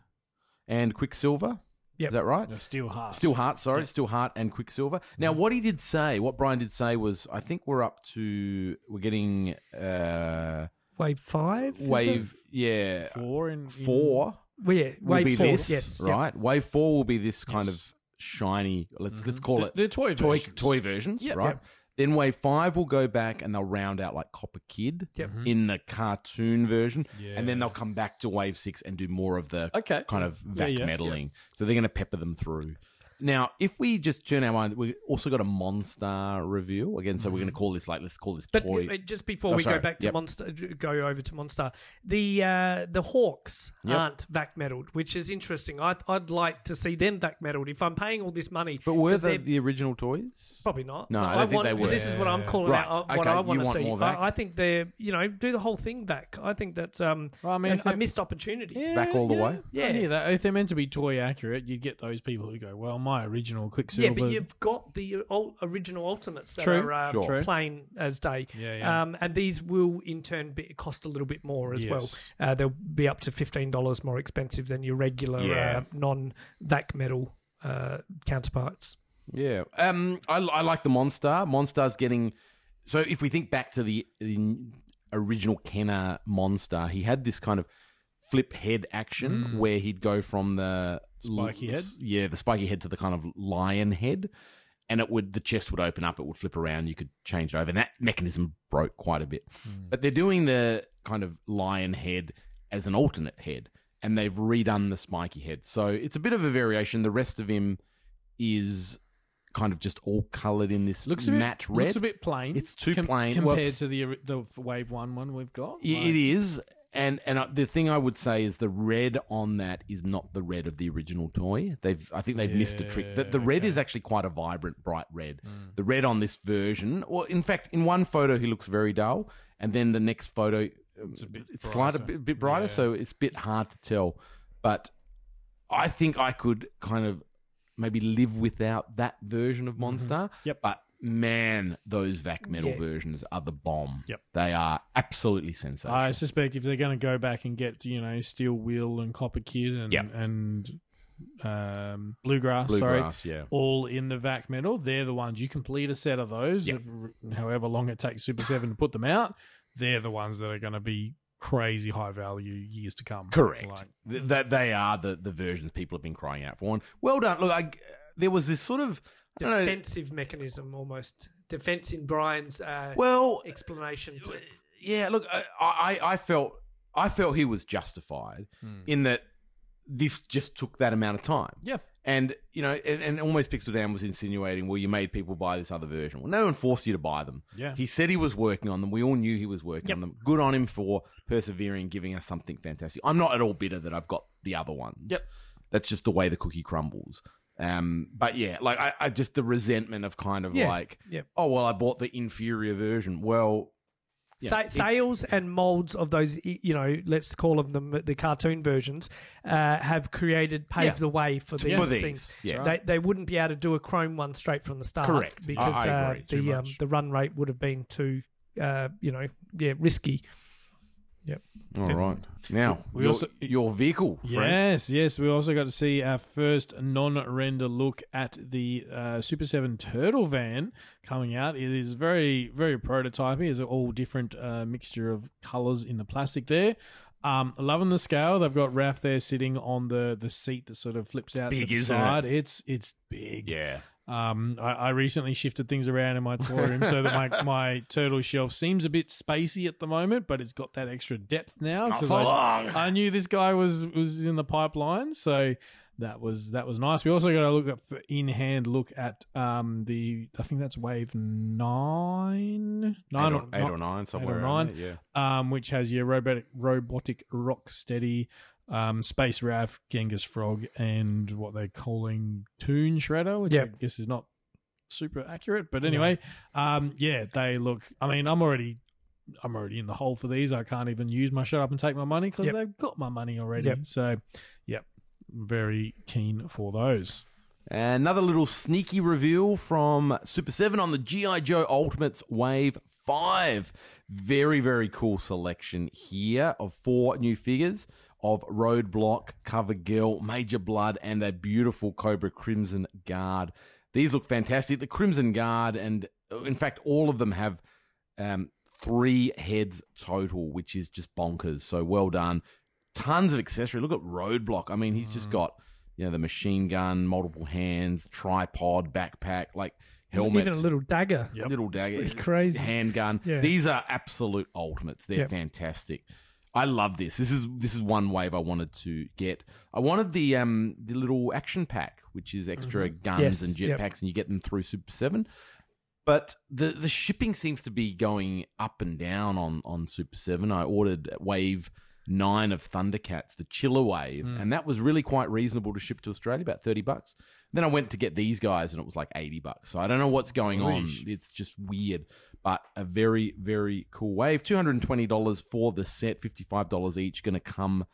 Speaker 3: and Quicksilver.
Speaker 2: Yep.
Speaker 3: Is that right?
Speaker 1: The steel heart.
Speaker 3: Steel Heart, sorry, Steel Heart and Quicksilver. Now, what he did say, what Brian did say was, I think we're up to, we're getting uh,
Speaker 2: wave five.
Speaker 3: wave, yeah,
Speaker 1: Four in, in
Speaker 3: four.
Speaker 2: Well, yeah,
Speaker 3: Will
Speaker 2: wave
Speaker 3: be
Speaker 2: four.
Speaker 3: this,
Speaker 2: yes. yep.
Speaker 3: right? Wave four will be this kind
Speaker 1: Yes.
Speaker 3: of shiny. Let's let's call
Speaker 1: The-
Speaker 3: it
Speaker 1: the toy
Speaker 3: toy
Speaker 1: versions.
Speaker 3: toy versions,
Speaker 1: Yep.
Speaker 3: right?
Speaker 1: Yep.
Speaker 3: Then wave five will go back and they'll round out like Copper Kid
Speaker 2: Yep. Mm-hmm.
Speaker 3: in the cartoon version, and then they'll come back to wave six and do more of the
Speaker 1: Okay.
Speaker 3: kind of
Speaker 1: Yeah,
Speaker 3: vac
Speaker 1: yeah,
Speaker 3: metalling. So they're going to pepper them through. Now, if we just turn our mind, we also got a Monstar review again. So we're going to call this like let's call this
Speaker 2: But
Speaker 3: toy.
Speaker 2: uh, just before
Speaker 3: Oh,
Speaker 2: we
Speaker 3: sorry.
Speaker 2: go back to
Speaker 3: Yep.
Speaker 2: Monstar, go over to Monstar, the uh, the Hawks
Speaker 3: Yep.
Speaker 2: aren't vac metaled, which is interesting. I'd, I'd like to see them vac metaled. If I'm paying all this money,
Speaker 3: But were
Speaker 2: 'cause
Speaker 3: they
Speaker 2: they're-
Speaker 3: the original toys?
Speaker 2: Probably not.
Speaker 3: No, I don't think
Speaker 2: want,
Speaker 3: they were.
Speaker 2: This is what I'm calling
Speaker 3: Right,
Speaker 2: out. uh, What
Speaker 3: okay,
Speaker 2: I
Speaker 3: you
Speaker 2: want to
Speaker 3: want
Speaker 2: see.
Speaker 3: more vac?
Speaker 2: I, I think they're, you know, do the whole thing back. I think that's um,
Speaker 1: Well, I mean,
Speaker 2: a, a
Speaker 1: they-
Speaker 2: missed opportunity.
Speaker 3: Back all the way?
Speaker 2: Yeah.
Speaker 1: I hear that. If they're meant to be toy accurate, you'd get those people who go, "Well, my original Quicksilver."
Speaker 2: Yeah, but you've got the ul- original Ultimates that
Speaker 1: True,
Speaker 2: are uh,
Speaker 1: sure. True.
Speaker 2: plain as day.
Speaker 1: Yeah, yeah.
Speaker 2: Um, and these will in turn be, cost a little bit more as
Speaker 1: Yes.
Speaker 2: well. Uh, they'll be up to fifteen dollars more expensive than your regular
Speaker 3: Yeah.
Speaker 2: uh, non vac metal uh, counterparts.
Speaker 3: Yeah. Um, I, I like the Monstar. Monstar's getting. So if we think back to the, the original Kenner Monstar, he had this kind of flip head action hmm. where he'd go from the
Speaker 1: Spiky head?
Speaker 3: yeah, the spiky head to the kind of lion head, and it would the chest would open up, it would flip around, you could change it over, and that mechanism broke quite a bit. Hmm. But they're doing the kind of lion head as an alternate head, and they've redone the spiky head, so it's a bit of a variation. The rest of him is kind of just all coloured in this
Speaker 1: looks a bit,
Speaker 3: matte red.
Speaker 1: Looks a bit plain.
Speaker 3: It's too
Speaker 1: com-
Speaker 3: plain
Speaker 1: compared
Speaker 3: Well,
Speaker 1: to the the Wave One one we've got.
Speaker 3: it-
Speaker 1: Like-
Speaker 3: it is. And and uh, the thing I would say is the red on that is not the red of the original toy. They've I think they've missed a trick. The, the red is actually quite a vibrant, bright red.
Speaker 1: Mm.
Speaker 3: The red on this version, or in fact, in one photo he looks very dull, and then the next photo um, it's,
Speaker 1: a bit it's
Speaker 3: slight a
Speaker 1: brighter.
Speaker 3: bit, bit brighter,
Speaker 1: Yeah.
Speaker 3: so it's a bit hard to tell. But I think I could kind of maybe live without that version of Monstar.
Speaker 1: Mm-hmm. Yep.
Speaker 3: But man, those vac metal
Speaker 2: Yeah.
Speaker 3: versions are the bomb.
Speaker 1: Yep.
Speaker 3: They are absolutely sensational.
Speaker 1: I suspect if they're going to go back and get you know Steelwill and Copper Kid and
Speaker 3: Yep.
Speaker 1: and um, Bluegrass,
Speaker 3: Bluegrass,
Speaker 1: sorry,
Speaker 3: yeah.
Speaker 1: all in the vac metal, they're the ones you complete a set of those.
Speaker 3: Yep.
Speaker 1: if- however long it takes Super Seven to put them out, they're the ones that are going to be crazy high value years to come.
Speaker 3: Correct.
Speaker 1: Like,
Speaker 3: Th- that they are the, the versions people have been crying out for. And well done. Look, I, there was this sort of I don't know,
Speaker 2: Defensive mechanism, almost defense in Brian's uh,
Speaker 3: well,
Speaker 2: explanation. To,
Speaker 3: yeah. Look, I, I I felt I felt he was justified in that this just took that amount of time.
Speaker 1: Yeah.
Speaker 3: And you know, and, and almost Pixel Dan was insinuating, well, you made people buy this other version. Well, no one forced you to buy them.
Speaker 1: Yeah.
Speaker 3: He said he was working on them. We all knew he was working
Speaker 2: Yep.
Speaker 3: on them. Good on him for persevering, giving us something fantastic. I'm not at all bitter that I've got the other ones.
Speaker 1: Yep.
Speaker 3: That's just the way the cookie crumbles. Um, but yeah, like I, I just the resentment of kind of
Speaker 2: Yeah.
Speaker 3: like,
Speaker 2: Yep.
Speaker 3: oh well, I bought the inferior version. Well, you know,
Speaker 2: Sa-
Speaker 3: it-
Speaker 2: sales and molds of those, you know, let's call them the, the cartoon versions, uh, have created paved
Speaker 3: Yeah.
Speaker 2: the way for these,
Speaker 3: For these,
Speaker 2: things.
Speaker 3: yeah.
Speaker 2: They, they wouldn't be able to do a Chrome one straight from the start,
Speaker 3: Correct.
Speaker 2: Because
Speaker 3: I- I
Speaker 2: uh,
Speaker 3: agree.
Speaker 2: The um, the run rate would have been too, uh, you know, yeah, risky. Yep.
Speaker 3: All right. Now,
Speaker 1: We
Speaker 3: your,
Speaker 1: also-
Speaker 3: your vehicle, Frank.
Speaker 1: Yes, yes. We also got to see our first non-render look at the uh, Super Seven Turtle van coming out. It is very, very prototypy. It's all different uh, mixture of colors in the plastic there. Um, loving the scale. They've got Raph there sitting on the the seat that sort of flips out
Speaker 3: big,
Speaker 1: to the
Speaker 3: isn't it?
Speaker 1: side. It's it's big.
Speaker 3: Yeah.
Speaker 1: Um, I, I recently shifted things around in my toy room so that my, <laughs> my turtle shelf seems a bit spacey at the moment, but it's got that extra depth now.
Speaker 3: Not for
Speaker 1: I,
Speaker 3: long.
Speaker 1: I knew this guy was was in the pipeline, so that was that was nice. We also got a look at in hand look at um the I think that's wave nine nine
Speaker 3: eight, or, eight
Speaker 1: not-
Speaker 3: or nine, somewhere
Speaker 1: or
Speaker 3: around
Speaker 1: nine.
Speaker 3: there, yeah.
Speaker 1: um, which has your robotic robotic Rocksteady, um, space Raph, Genghis Frog, and what they're calling Toon Shredder, which I guess is not super accurate. But anyway, um, yeah, they look. I mean, I'm already. I'm already in the hole for these. I can't even use my shut up and take my money because
Speaker 2: Yep.
Speaker 1: they've got my money already.
Speaker 2: Yep.
Speaker 1: So, yep, very keen for those.
Speaker 3: Another little sneaky reveal from Super 7 on the G.I. Joe Ultimates Wave 5. Very, very cool selection here of four new figures of Roadblock, Cover Girl, Major Blood, and a beautiful Cobra Crimson Guard. These look fantastic. The Crimson Guard, and uh, in fact, all of them have um, three heads total, which is just bonkers. So well done. Tons of accessory. Look at Roadblock. I mean, he's just got you know the machine gun, multiple hands, tripod, backpack, like helmet,
Speaker 2: Even a little dagger.
Speaker 3: little dagger,
Speaker 2: pretty crazy.
Speaker 3: handgun.
Speaker 2: Yeah.
Speaker 3: These are absolute ultimates. They're
Speaker 2: Yep.
Speaker 3: fantastic. I love this. This is this is one wave I wanted to get. I wanted the um the little action pack, which is extra guns
Speaker 2: Yes,
Speaker 3: and
Speaker 2: yep.
Speaker 3: jetpacks, and you get them through Super Seven. But the the shipping seems to be going up and down on on Super Seven. I ordered Wave Nine of Thundercats, the Chiller Wave, and that was really quite reasonable to ship to Australia, about thirty bucks. Then I went to get these guys, and it was like eighty bucks. So I don't know what's going on. It's just weird, but a very very cool wave. Two hundred and twenty dollars for the set, fifty five dollars each. Going to come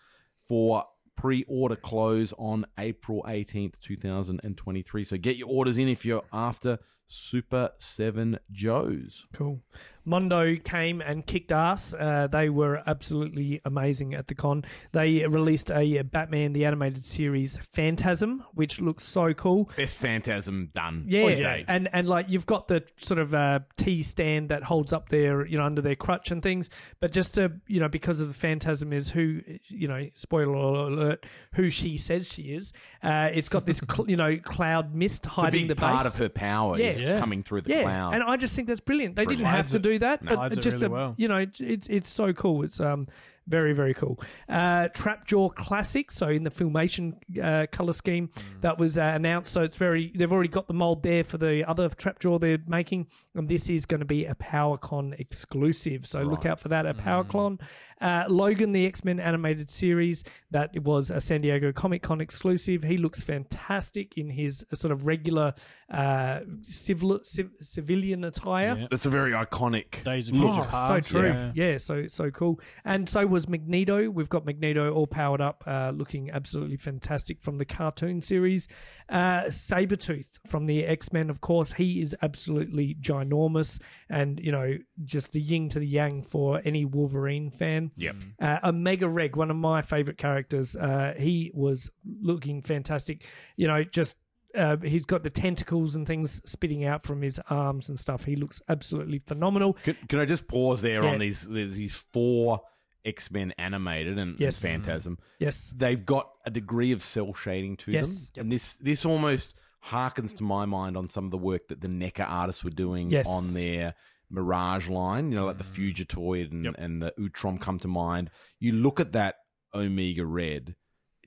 Speaker 3: for pre-order close on April 18th, 2023. So get your orders in if you're after Super 7 Joes.
Speaker 2: Cool. Mondo came and kicked ass. Uh, they were absolutely amazing at the con. They released a Batman the Animated Series Phantasm, which looks so cool.
Speaker 3: Best Phantasm done.
Speaker 2: Yeah,
Speaker 3: to date.
Speaker 2: and and like you've got the sort of uh, T stand that holds up their you know under their crutch and things, but just to you know because of the Phantasm is who you know spoiler alert who she says she is. Uh, it's got this <laughs> cl- you know cloud mist
Speaker 3: It's a
Speaker 2: hiding
Speaker 3: big
Speaker 2: the
Speaker 3: part
Speaker 2: base.
Speaker 3: of her power is
Speaker 2: Yeah.
Speaker 3: coming through the
Speaker 2: yeah,
Speaker 3: cloud.
Speaker 2: and I just think that's brilliant. They didn't have to do that,
Speaker 1: No.
Speaker 2: but
Speaker 1: Hides it
Speaker 2: just
Speaker 1: really
Speaker 2: a,
Speaker 1: well.
Speaker 2: you know, it's it's so cool. It's um very very cool. Uh, Trapjaw Classic, so in the filmation uh, color scheme
Speaker 1: Mm.
Speaker 2: that was uh, announced. So it's very they've already got the mold there for the other Trapjaw they're making, and this is going to be a PowerCon exclusive. So look out for that
Speaker 1: Mm.
Speaker 2: at PowerCon. Uh, Logan, the X Men animated series, that was a San Diego Comic Con exclusive. He looks fantastic in his sort of regular uh, civil, civ- civilian attire.
Speaker 1: Yeah.
Speaker 3: That's a very iconic.
Speaker 1: Days of
Speaker 3: look.
Speaker 1: Future
Speaker 2: Oh,
Speaker 1: Past.
Speaker 2: so true.
Speaker 1: Yeah.
Speaker 2: Yeah. so so cool. And so was Magneto. We've got Magneto all powered up, uh, looking absolutely fantastic from the cartoon series. Uh, Sabretooth from the X Men, of course, he is absolutely ginormous and, you know, just the yin to the yang for any Wolverine fan.
Speaker 3: Yep.
Speaker 2: Uh, Omega Red, one of my favorite characters, uh, he was looking fantastic. You know, just uh, he's got the tentacles and things spitting out from his arms and stuff. He looks absolutely phenomenal.
Speaker 3: Can, can I just pause there
Speaker 2: Yeah.
Speaker 3: on these these four X Men animated and, and
Speaker 2: Yes.
Speaker 3: Phantasm?
Speaker 2: Yes.
Speaker 3: They've got a degree of cell shading to
Speaker 2: Yes.
Speaker 3: them, and this this almost harkens to my mind on some of the work that the NECA artists were doing
Speaker 2: Yes.
Speaker 3: on their Mirage line. You know, like the mm. Fugitoid and, and the Utrom come to mind. You look at that Omega Red,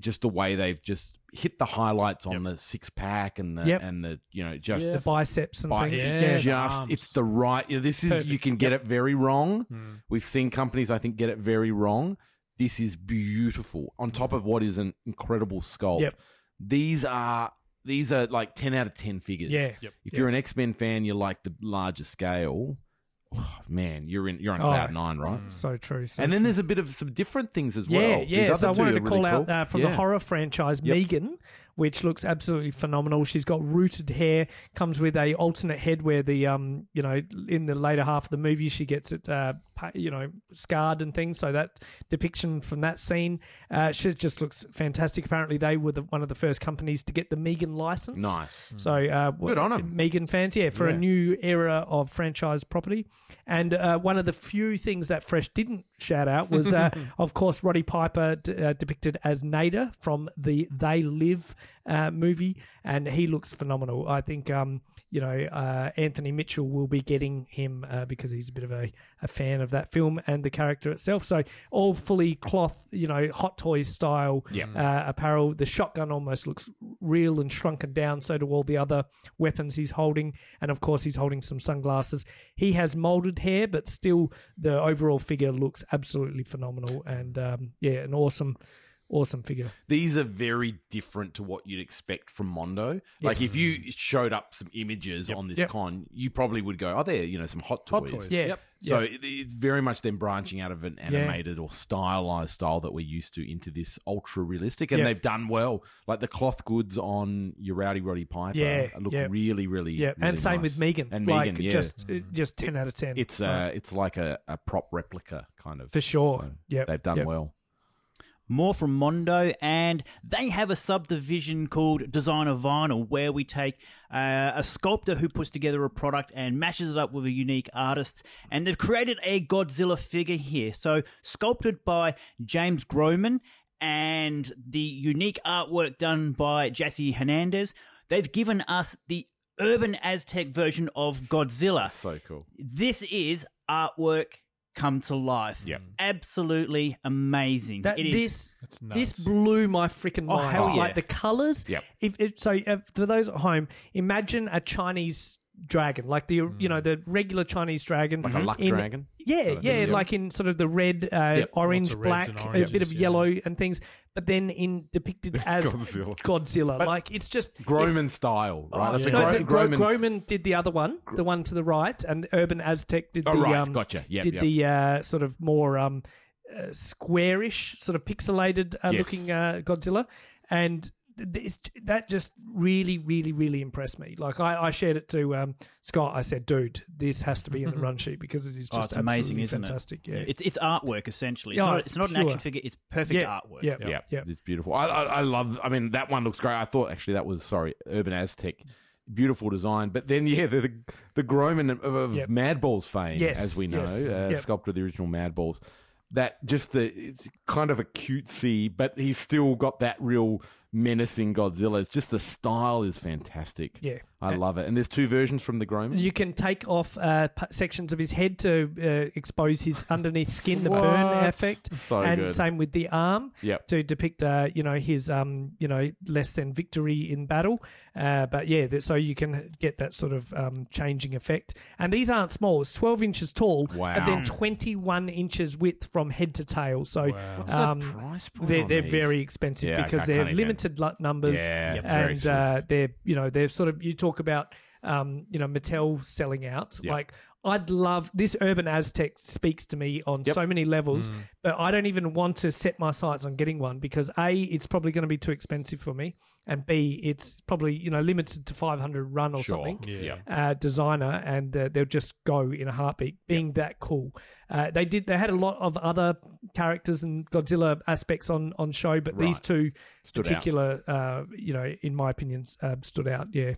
Speaker 3: just the way they've just hit the highlights on the six pack and the
Speaker 2: Yep.
Speaker 3: and the you know just
Speaker 2: The biceps and
Speaker 3: Bi-
Speaker 2: things.
Speaker 3: it's
Speaker 1: Yeah.
Speaker 3: just
Speaker 1: Arms.
Speaker 3: it's the right. You know, this is you can get it very wrong.
Speaker 1: Hmm.
Speaker 3: We've seen companies I think get it very wrong. This is beautiful. On top of what is an incredible sculpt.
Speaker 2: Yep.
Speaker 3: These are these are like ten out of ten figures.
Speaker 2: Yeah.
Speaker 1: Yep.
Speaker 3: If you're an X Men fan, you like the larger scale. Oh, man, you're in you're on
Speaker 2: Oh,
Speaker 3: cloud nine, right?
Speaker 2: So true. So
Speaker 3: And then
Speaker 2: true.
Speaker 3: there's a bit of some different things as
Speaker 2: yeah,
Speaker 3: well. These
Speaker 2: yeah. So I wanted to call
Speaker 3: really
Speaker 2: out
Speaker 3: cool.
Speaker 2: uh, from the horror franchise
Speaker 3: Yep.
Speaker 2: Megan, which looks absolutely phenomenal. She's got rooted hair, comes with a alternate head where the um you know in the later half of the movie she gets it uh you know scarred and things. So that depiction from that scene, uh, she just looks fantastic. Apparently they were the, one of the first companies to get the Megan license.
Speaker 3: Nice.
Speaker 2: So uh,
Speaker 3: Good on 'em.
Speaker 2: Megan fans, yeah, for a new era of franchise property. And uh, one of the few things that Fresh didn't shout out was, uh, <laughs> of course, Roddy Piper d- uh, depicted as Nada from the They Live uh, movie, and he looks phenomenal. I think. Um, you know, uh, Anthony Mitchell will be getting him uh, because he's a bit of a, a fan of that film and the character itself. So all fully cloth, you know, hot toys style
Speaker 3: Yeah.
Speaker 2: uh, apparel. The shotgun almost looks real and shrunken down. So do all the other weapons he's holding, and of course he's holding some sunglasses. He has molded hair, but still the overall figure looks absolutely phenomenal. And um, yeah, an awesome, awesome figure.
Speaker 3: these are very different to what you'd expect from Mondo. Like if you showed up some images on this
Speaker 2: Yep.
Speaker 3: con, you probably would go, "Oh, there, you know, some hot toys."
Speaker 1: Hot toys.
Speaker 2: Yeah.
Speaker 1: Yep.
Speaker 3: So
Speaker 2: Yep.
Speaker 3: it- it's very much then branching out of an animated or stylized style that we're used to into this ultra realistic, and
Speaker 2: Yep.
Speaker 3: they've done well. Like the cloth goods on your Rowdy Roddy Piper
Speaker 2: Yeah,
Speaker 3: look
Speaker 2: yep.
Speaker 3: really, really,
Speaker 2: Yeah,
Speaker 3: really
Speaker 2: and same
Speaker 3: nice.
Speaker 2: with Megan.
Speaker 3: and
Speaker 2: like,
Speaker 3: Megan, yeah,
Speaker 2: just uh, just ten out of ten.
Speaker 3: it's uh, it's like a, a prop replica kind of
Speaker 2: For sure.
Speaker 3: So
Speaker 2: Yep,
Speaker 3: they've done
Speaker 2: yep.
Speaker 3: well.
Speaker 5: More from Mondo, and they have a subdivision called Designer Vinyl, where we take uh, a sculptor who puts together a product and matches it up with a unique artist. And they've created a Godzilla figure here. So, sculpted by James Groman and the unique artwork done by Jesse Hernandez. They've given us the urban Aztec version of Godzilla.
Speaker 3: So cool.
Speaker 5: This is artwork come to life.
Speaker 3: Yep.
Speaker 5: Absolutely amazing.
Speaker 2: That
Speaker 5: it is.
Speaker 2: this this
Speaker 1: nuts.
Speaker 2: blew my freaking mind.
Speaker 5: Oh, hell yeah.
Speaker 2: Like the colors.
Speaker 3: Yep.
Speaker 2: If, if so, if, for those at home, imagine a Chinese dragon, like the you know the regular Chinese dragon,
Speaker 3: Like a luck
Speaker 2: in-
Speaker 3: dragon?
Speaker 2: Yeah, yeah, like in sort of the red, uh,
Speaker 3: Yep.
Speaker 2: orange, black,
Speaker 1: reds and
Speaker 2: a bit of
Speaker 1: oranges, yeah.
Speaker 2: yellow and things. But then in depicted <laughs> as
Speaker 3: Godzilla.
Speaker 2: Godzilla, like it's just
Speaker 3: Groman
Speaker 2: it's-
Speaker 3: style, right? That's a
Speaker 2: no,
Speaker 3: Gro- Groman.
Speaker 2: Groman did the other one, the one to the right, and Urban Aztec did
Speaker 3: Oh,
Speaker 2: the
Speaker 3: right,
Speaker 2: um,
Speaker 3: gotcha. Yep,
Speaker 2: did
Speaker 3: yep.
Speaker 2: the uh, sort of more um, uh, squarish, sort of pixelated uh,
Speaker 3: Yes.
Speaker 2: looking uh, Godzilla, and it's, that just really, really, really impressed me. Like I, I shared it to um, Scott. I said, "Dude, this has to be in the <laughs> run sheet because it is
Speaker 5: Oh,
Speaker 2: just
Speaker 5: it's amazing,
Speaker 2: absolutely
Speaker 5: isn't
Speaker 2: fantastic."
Speaker 5: it?
Speaker 2: Yeah,
Speaker 5: It's it's artwork essentially. It's
Speaker 2: Yeah,
Speaker 5: not,
Speaker 2: it's
Speaker 5: it's not an action figure. It's perfect
Speaker 2: Yeah,
Speaker 5: artwork.
Speaker 2: yeah.
Speaker 3: Yeah,
Speaker 2: Yeah.
Speaker 3: it's beautiful. I, I I love. I mean, that one looks great. I thought actually that was sorry, Urban Aztec, beautiful design. But then yeah, the the, the Groman of, of
Speaker 2: Yep.
Speaker 3: Madballs fame,
Speaker 2: Yes,
Speaker 3: as we know,
Speaker 2: yes,
Speaker 3: uh,
Speaker 2: yep.
Speaker 3: sculptor of the original Madballs. That just the it's kind of a cutesy, but he's still got that real menacing Godzilla. It's just the style is fantastic.
Speaker 2: Yeah.
Speaker 3: I love it. And there's two versions from the Groman.
Speaker 2: You can take off uh, p- sections of his head to uh, expose his underneath skin, the burn
Speaker 3: What?
Speaker 2: effect,
Speaker 3: So
Speaker 2: and
Speaker 3: good.
Speaker 2: same with the arm
Speaker 3: Yep.
Speaker 2: to depict, uh, you know, his, um, you know, less than victory in battle. Uh, but yeah, that, so you can get that sort of um, changing effect. And these aren't small; it's twelve inches tall,
Speaker 3: Wow.
Speaker 2: and then twenty-one inches width from head to tail. So
Speaker 3: What's
Speaker 2: um,
Speaker 3: the price point
Speaker 2: they're
Speaker 3: on
Speaker 2: they're
Speaker 3: these?
Speaker 2: very expensive
Speaker 3: Yeah, okay,
Speaker 2: because
Speaker 3: I
Speaker 2: they're
Speaker 3: can't even-
Speaker 2: limited lu- numbers,
Speaker 3: Yeah,
Speaker 2: and uh, they're you know they're sort of you talk about um, you know Mattel selling out
Speaker 3: Yeah.
Speaker 2: like. I'd love this Urban Aztec speaks to me on
Speaker 3: Yep.
Speaker 2: so many levels,
Speaker 3: Mm.
Speaker 2: but I don't even want to set my sights on getting one because A, it's probably going to be too expensive for me, and B, it's probably you know limited to 500 run or
Speaker 3: Sure.
Speaker 2: something
Speaker 3: Yeah.
Speaker 2: uh, designer, and uh, they'll just go in a heartbeat. Being that cool, uh, they did. They had a lot of other characters and Godzilla aspects on on show, but these two
Speaker 3: Stood
Speaker 2: particular, uh, you know, in my opinion, uh, stood out. Yeah.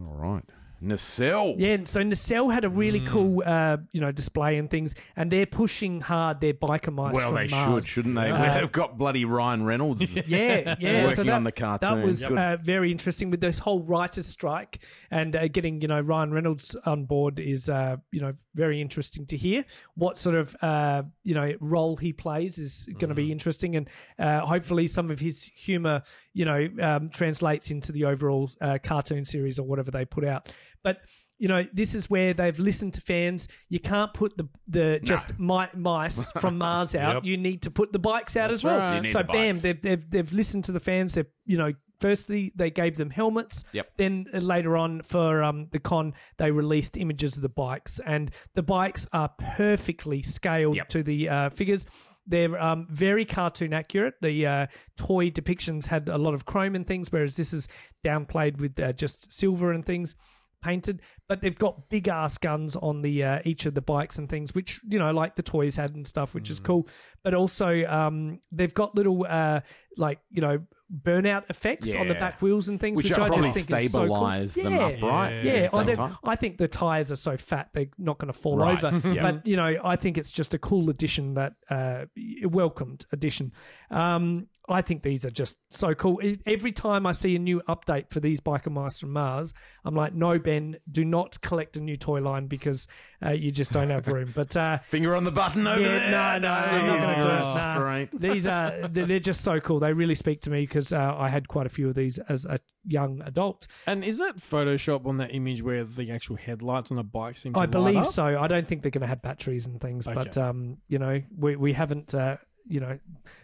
Speaker 3: All right. Nacelle.
Speaker 2: Yeah, and so Nacelle had a really
Speaker 3: Mm.
Speaker 2: cool, uh, you know, display and things, and they're pushing hard their biker mice.
Speaker 3: Well,
Speaker 2: from
Speaker 3: they
Speaker 2: Mars.
Speaker 3: should, shouldn't they?
Speaker 2: Uh,
Speaker 3: They've got bloody Ryan Reynolds. <laughs>
Speaker 2: yeah, yeah. <laughs>
Speaker 3: working
Speaker 2: so that,
Speaker 3: on the cartoon.
Speaker 2: That was
Speaker 3: Good.
Speaker 2: uh, very interesting with this whole writers' strike and uh, getting you know Ryan Reynolds on board is uh, you know very interesting to hear. What sort of uh, you know role he plays is going to
Speaker 3: Mm.
Speaker 2: be interesting, and uh, hopefully some of his humor you know um, translates into the overall uh, cartoon series or whatever they put out. But you know, this is where they've listened to fans. You can't put the the just mi- mice from Mars <laughs> out.
Speaker 1: Yep.
Speaker 2: You need to put the bikes out as well.
Speaker 3: Need
Speaker 2: So bam, they've, they've they've listened to the fans. They've you know, firstly they gave them helmets.
Speaker 3: Yep.
Speaker 2: Then uh, later on for um, the con, they released images of the bikes, and the bikes are perfectly scaled
Speaker 3: Yep.
Speaker 2: to the uh, figures. They're um, very cartoon accurate. The uh, toy depictions had a lot of chrome and things, whereas this is downplayed with uh, just silver and things painted. But they've got big ass guns on the uh, each of the bikes and things, which you know, like the toys had and stuff, which
Speaker 3: Mm.
Speaker 2: is cool. But also, um, they've got little uh, like you know burnout effects on the back wheels and things,
Speaker 3: Which
Speaker 2: which, I
Speaker 3: probably
Speaker 2: just think is so cool.
Speaker 3: stabilise them
Speaker 2: Yeah.
Speaker 3: upright.
Speaker 2: Yeah,
Speaker 3: at the
Speaker 2: oh,
Speaker 3: same
Speaker 2: they're-
Speaker 3: time.
Speaker 2: I think the tires are so fat they're not going to fall
Speaker 3: Right,
Speaker 2: over. <laughs>
Speaker 3: yeah.
Speaker 2: But you know, I think it's just a cool addition that uh, welcomed addition. Um, I think these are just so cool. Every time I see a new update for these biker mice from Mars, I'm like, no, Ben, do not collect a new toy line because uh, you just don't have room. But uh, <laughs>
Speaker 3: Finger on the button over
Speaker 2: yeah,
Speaker 3: there.
Speaker 2: no, no, I'm not going to do it. Nah.
Speaker 3: Straight. <laughs>
Speaker 2: These are they're they're just so cool. They really speak to me because uh, I had quite a few of these as a young adult.
Speaker 1: And is that Photoshop on that image where the actual headlights on the bike seem to be?
Speaker 2: I
Speaker 1: light
Speaker 2: believe
Speaker 1: up?
Speaker 2: so. I don't think they're going to have batteries and things, but um, you know, we we haven't. You know,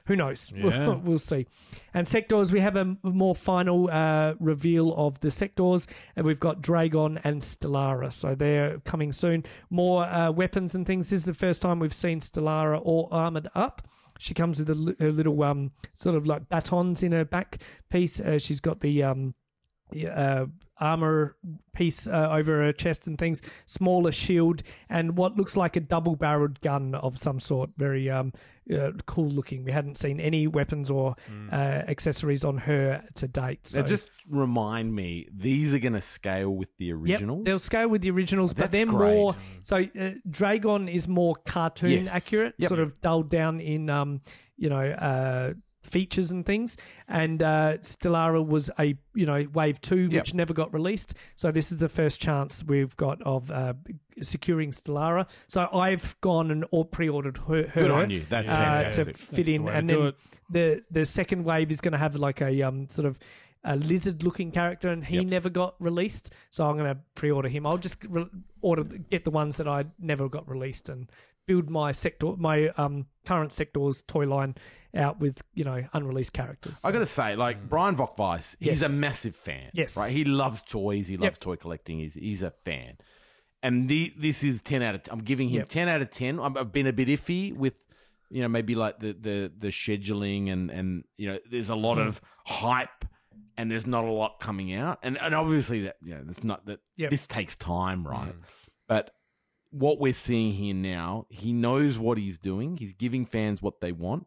Speaker 2: who knows? <laughs>
Speaker 1: Yeah.
Speaker 2: We'll, we'll see. And Sectaurs, we have a more final uh, reveal of the Sectaurs, and we've got Dargon and Stellara. So they're coming soon. More uh, weapons and things. This is the first time we've seen Stellara all armored up. She comes with a, her little um, sort of like batons in her back piece. Uh, she's got the um, uh, armor piece uh, over her chest and things, smaller shield, and what looks like a double barreled gun of some sort. Very um, uh, cool looking. We hadn't seen any weapons or uh, accessories on her to date. So.
Speaker 3: Now, just remind me, these are going to scale with the
Speaker 2: Yep,
Speaker 3: originals.
Speaker 2: they'll scale with the originals, but
Speaker 3: That's
Speaker 2: they're
Speaker 3: great.
Speaker 2: more. So uh, Dargon is more cartoon
Speaker 3: Yes.
Speaker 2: accurate,
Speaker 3: Yep.
Speaker 2: sort of dulled down in, um, you know, uh, features and things. And uh, Stellara was a you know wave two, which
Speaker 3: Yep.
Speaker 2: never got released. So this is the first chance we've got of uh, securing Stellara. So I've gone and all pre-ordered her, her
Speaker 3: Good on you. That's
Speaker 2: uh,
Speaker 3: fantastic.
Speaker 2: to fit
Speaker 1: the
Speaker 2: in,
Speaker 1: way to
Speaker 2: and then
Speaker 1: it.
Speaker 2: the the second wave is going to have like a um sort of a lizard looking character, and he
Speaker 3: Yep.
Speaker 2: never got released. So I'm going to pre-order him. I'll just re- order get the ones that I never got released and build my Sectaur my um current Sectaur's toy line out with you know unreleased characters.
Speaker 3: I got to say, like Brian Volk-Weiss, he's
Speaker 2: Yes.
Speaker 3: a massive fan.
Speaker 2: Yes.
Speaker 3: right. He loves toys. He loves
Speaker 2: Yep.
Speaker 3: toy collecting. He's he's a fan. And the, this is ten out of. I'm giving him
Speaker 2: Yep.
Speaker 3: ten out of ten. I'm, I've been a bit iffy with, you know, maybe like the the the scheduling and and you know, there's a lot
Speaker 2: Mm.
Speaker 3: of hype. And there's not a lot coming out, and and obviously that you know, it's not that
Speaker 2: Yep.
Speaker 3: this takes time, right? But what we're seeing here now, he knows what he's doing. He's giving fans what they want.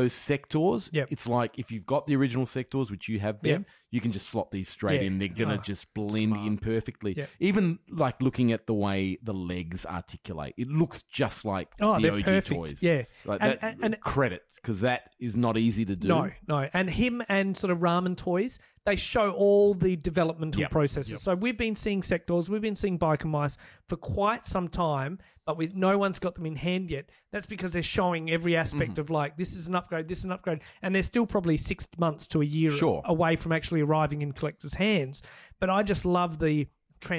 Speaker 3: Those Sectaurs,
Speaker 2: Yep.
Speaker 3: it's like if you've got the original Sectaurs, which you have been,
Speaker 2: Yep.
Speaker 3: you can just slot these straight
Speaker 2: Yeah.
Speaker 3: in. They're gonna
Speaker 2: Oh,
Speaker 3: just blend in perfectly.
Speaker 2: Yep.
Speaker 3: Even like looking at the way the legs articulate, it looks just like
Speaker 2: Oh,
Speaker 3: the OG
Speaker 2: perfect.
Speaker 3: toys.
Speaker 2: Yeah.
Speaker 3: like
Speaker 2: And-
Speaker 3: that.
Speaker 2: and- and-
Speaker 3: credit because that is not easy to do.
Speaker 2: No, no. And him and sort of ramen toys, they show all the developmental
Speaker 3: Yep,
Speaker 2: processes.
Speaker 3: yep.
Speaker 2: So we've been seeing Sectaurs, we've been seeing biker mice for quite some time, but we, no one's got them in hand yet. That's because they're showing every aspect
Speaker 3: Mm-hmm.
Speaker 2: of like, this is an upgrade, this is an upgrade. And they're still probably six months to a year
Speaker 3: Sure.
Speaker 2: away from actually arriving in collectors' hands. But I just love the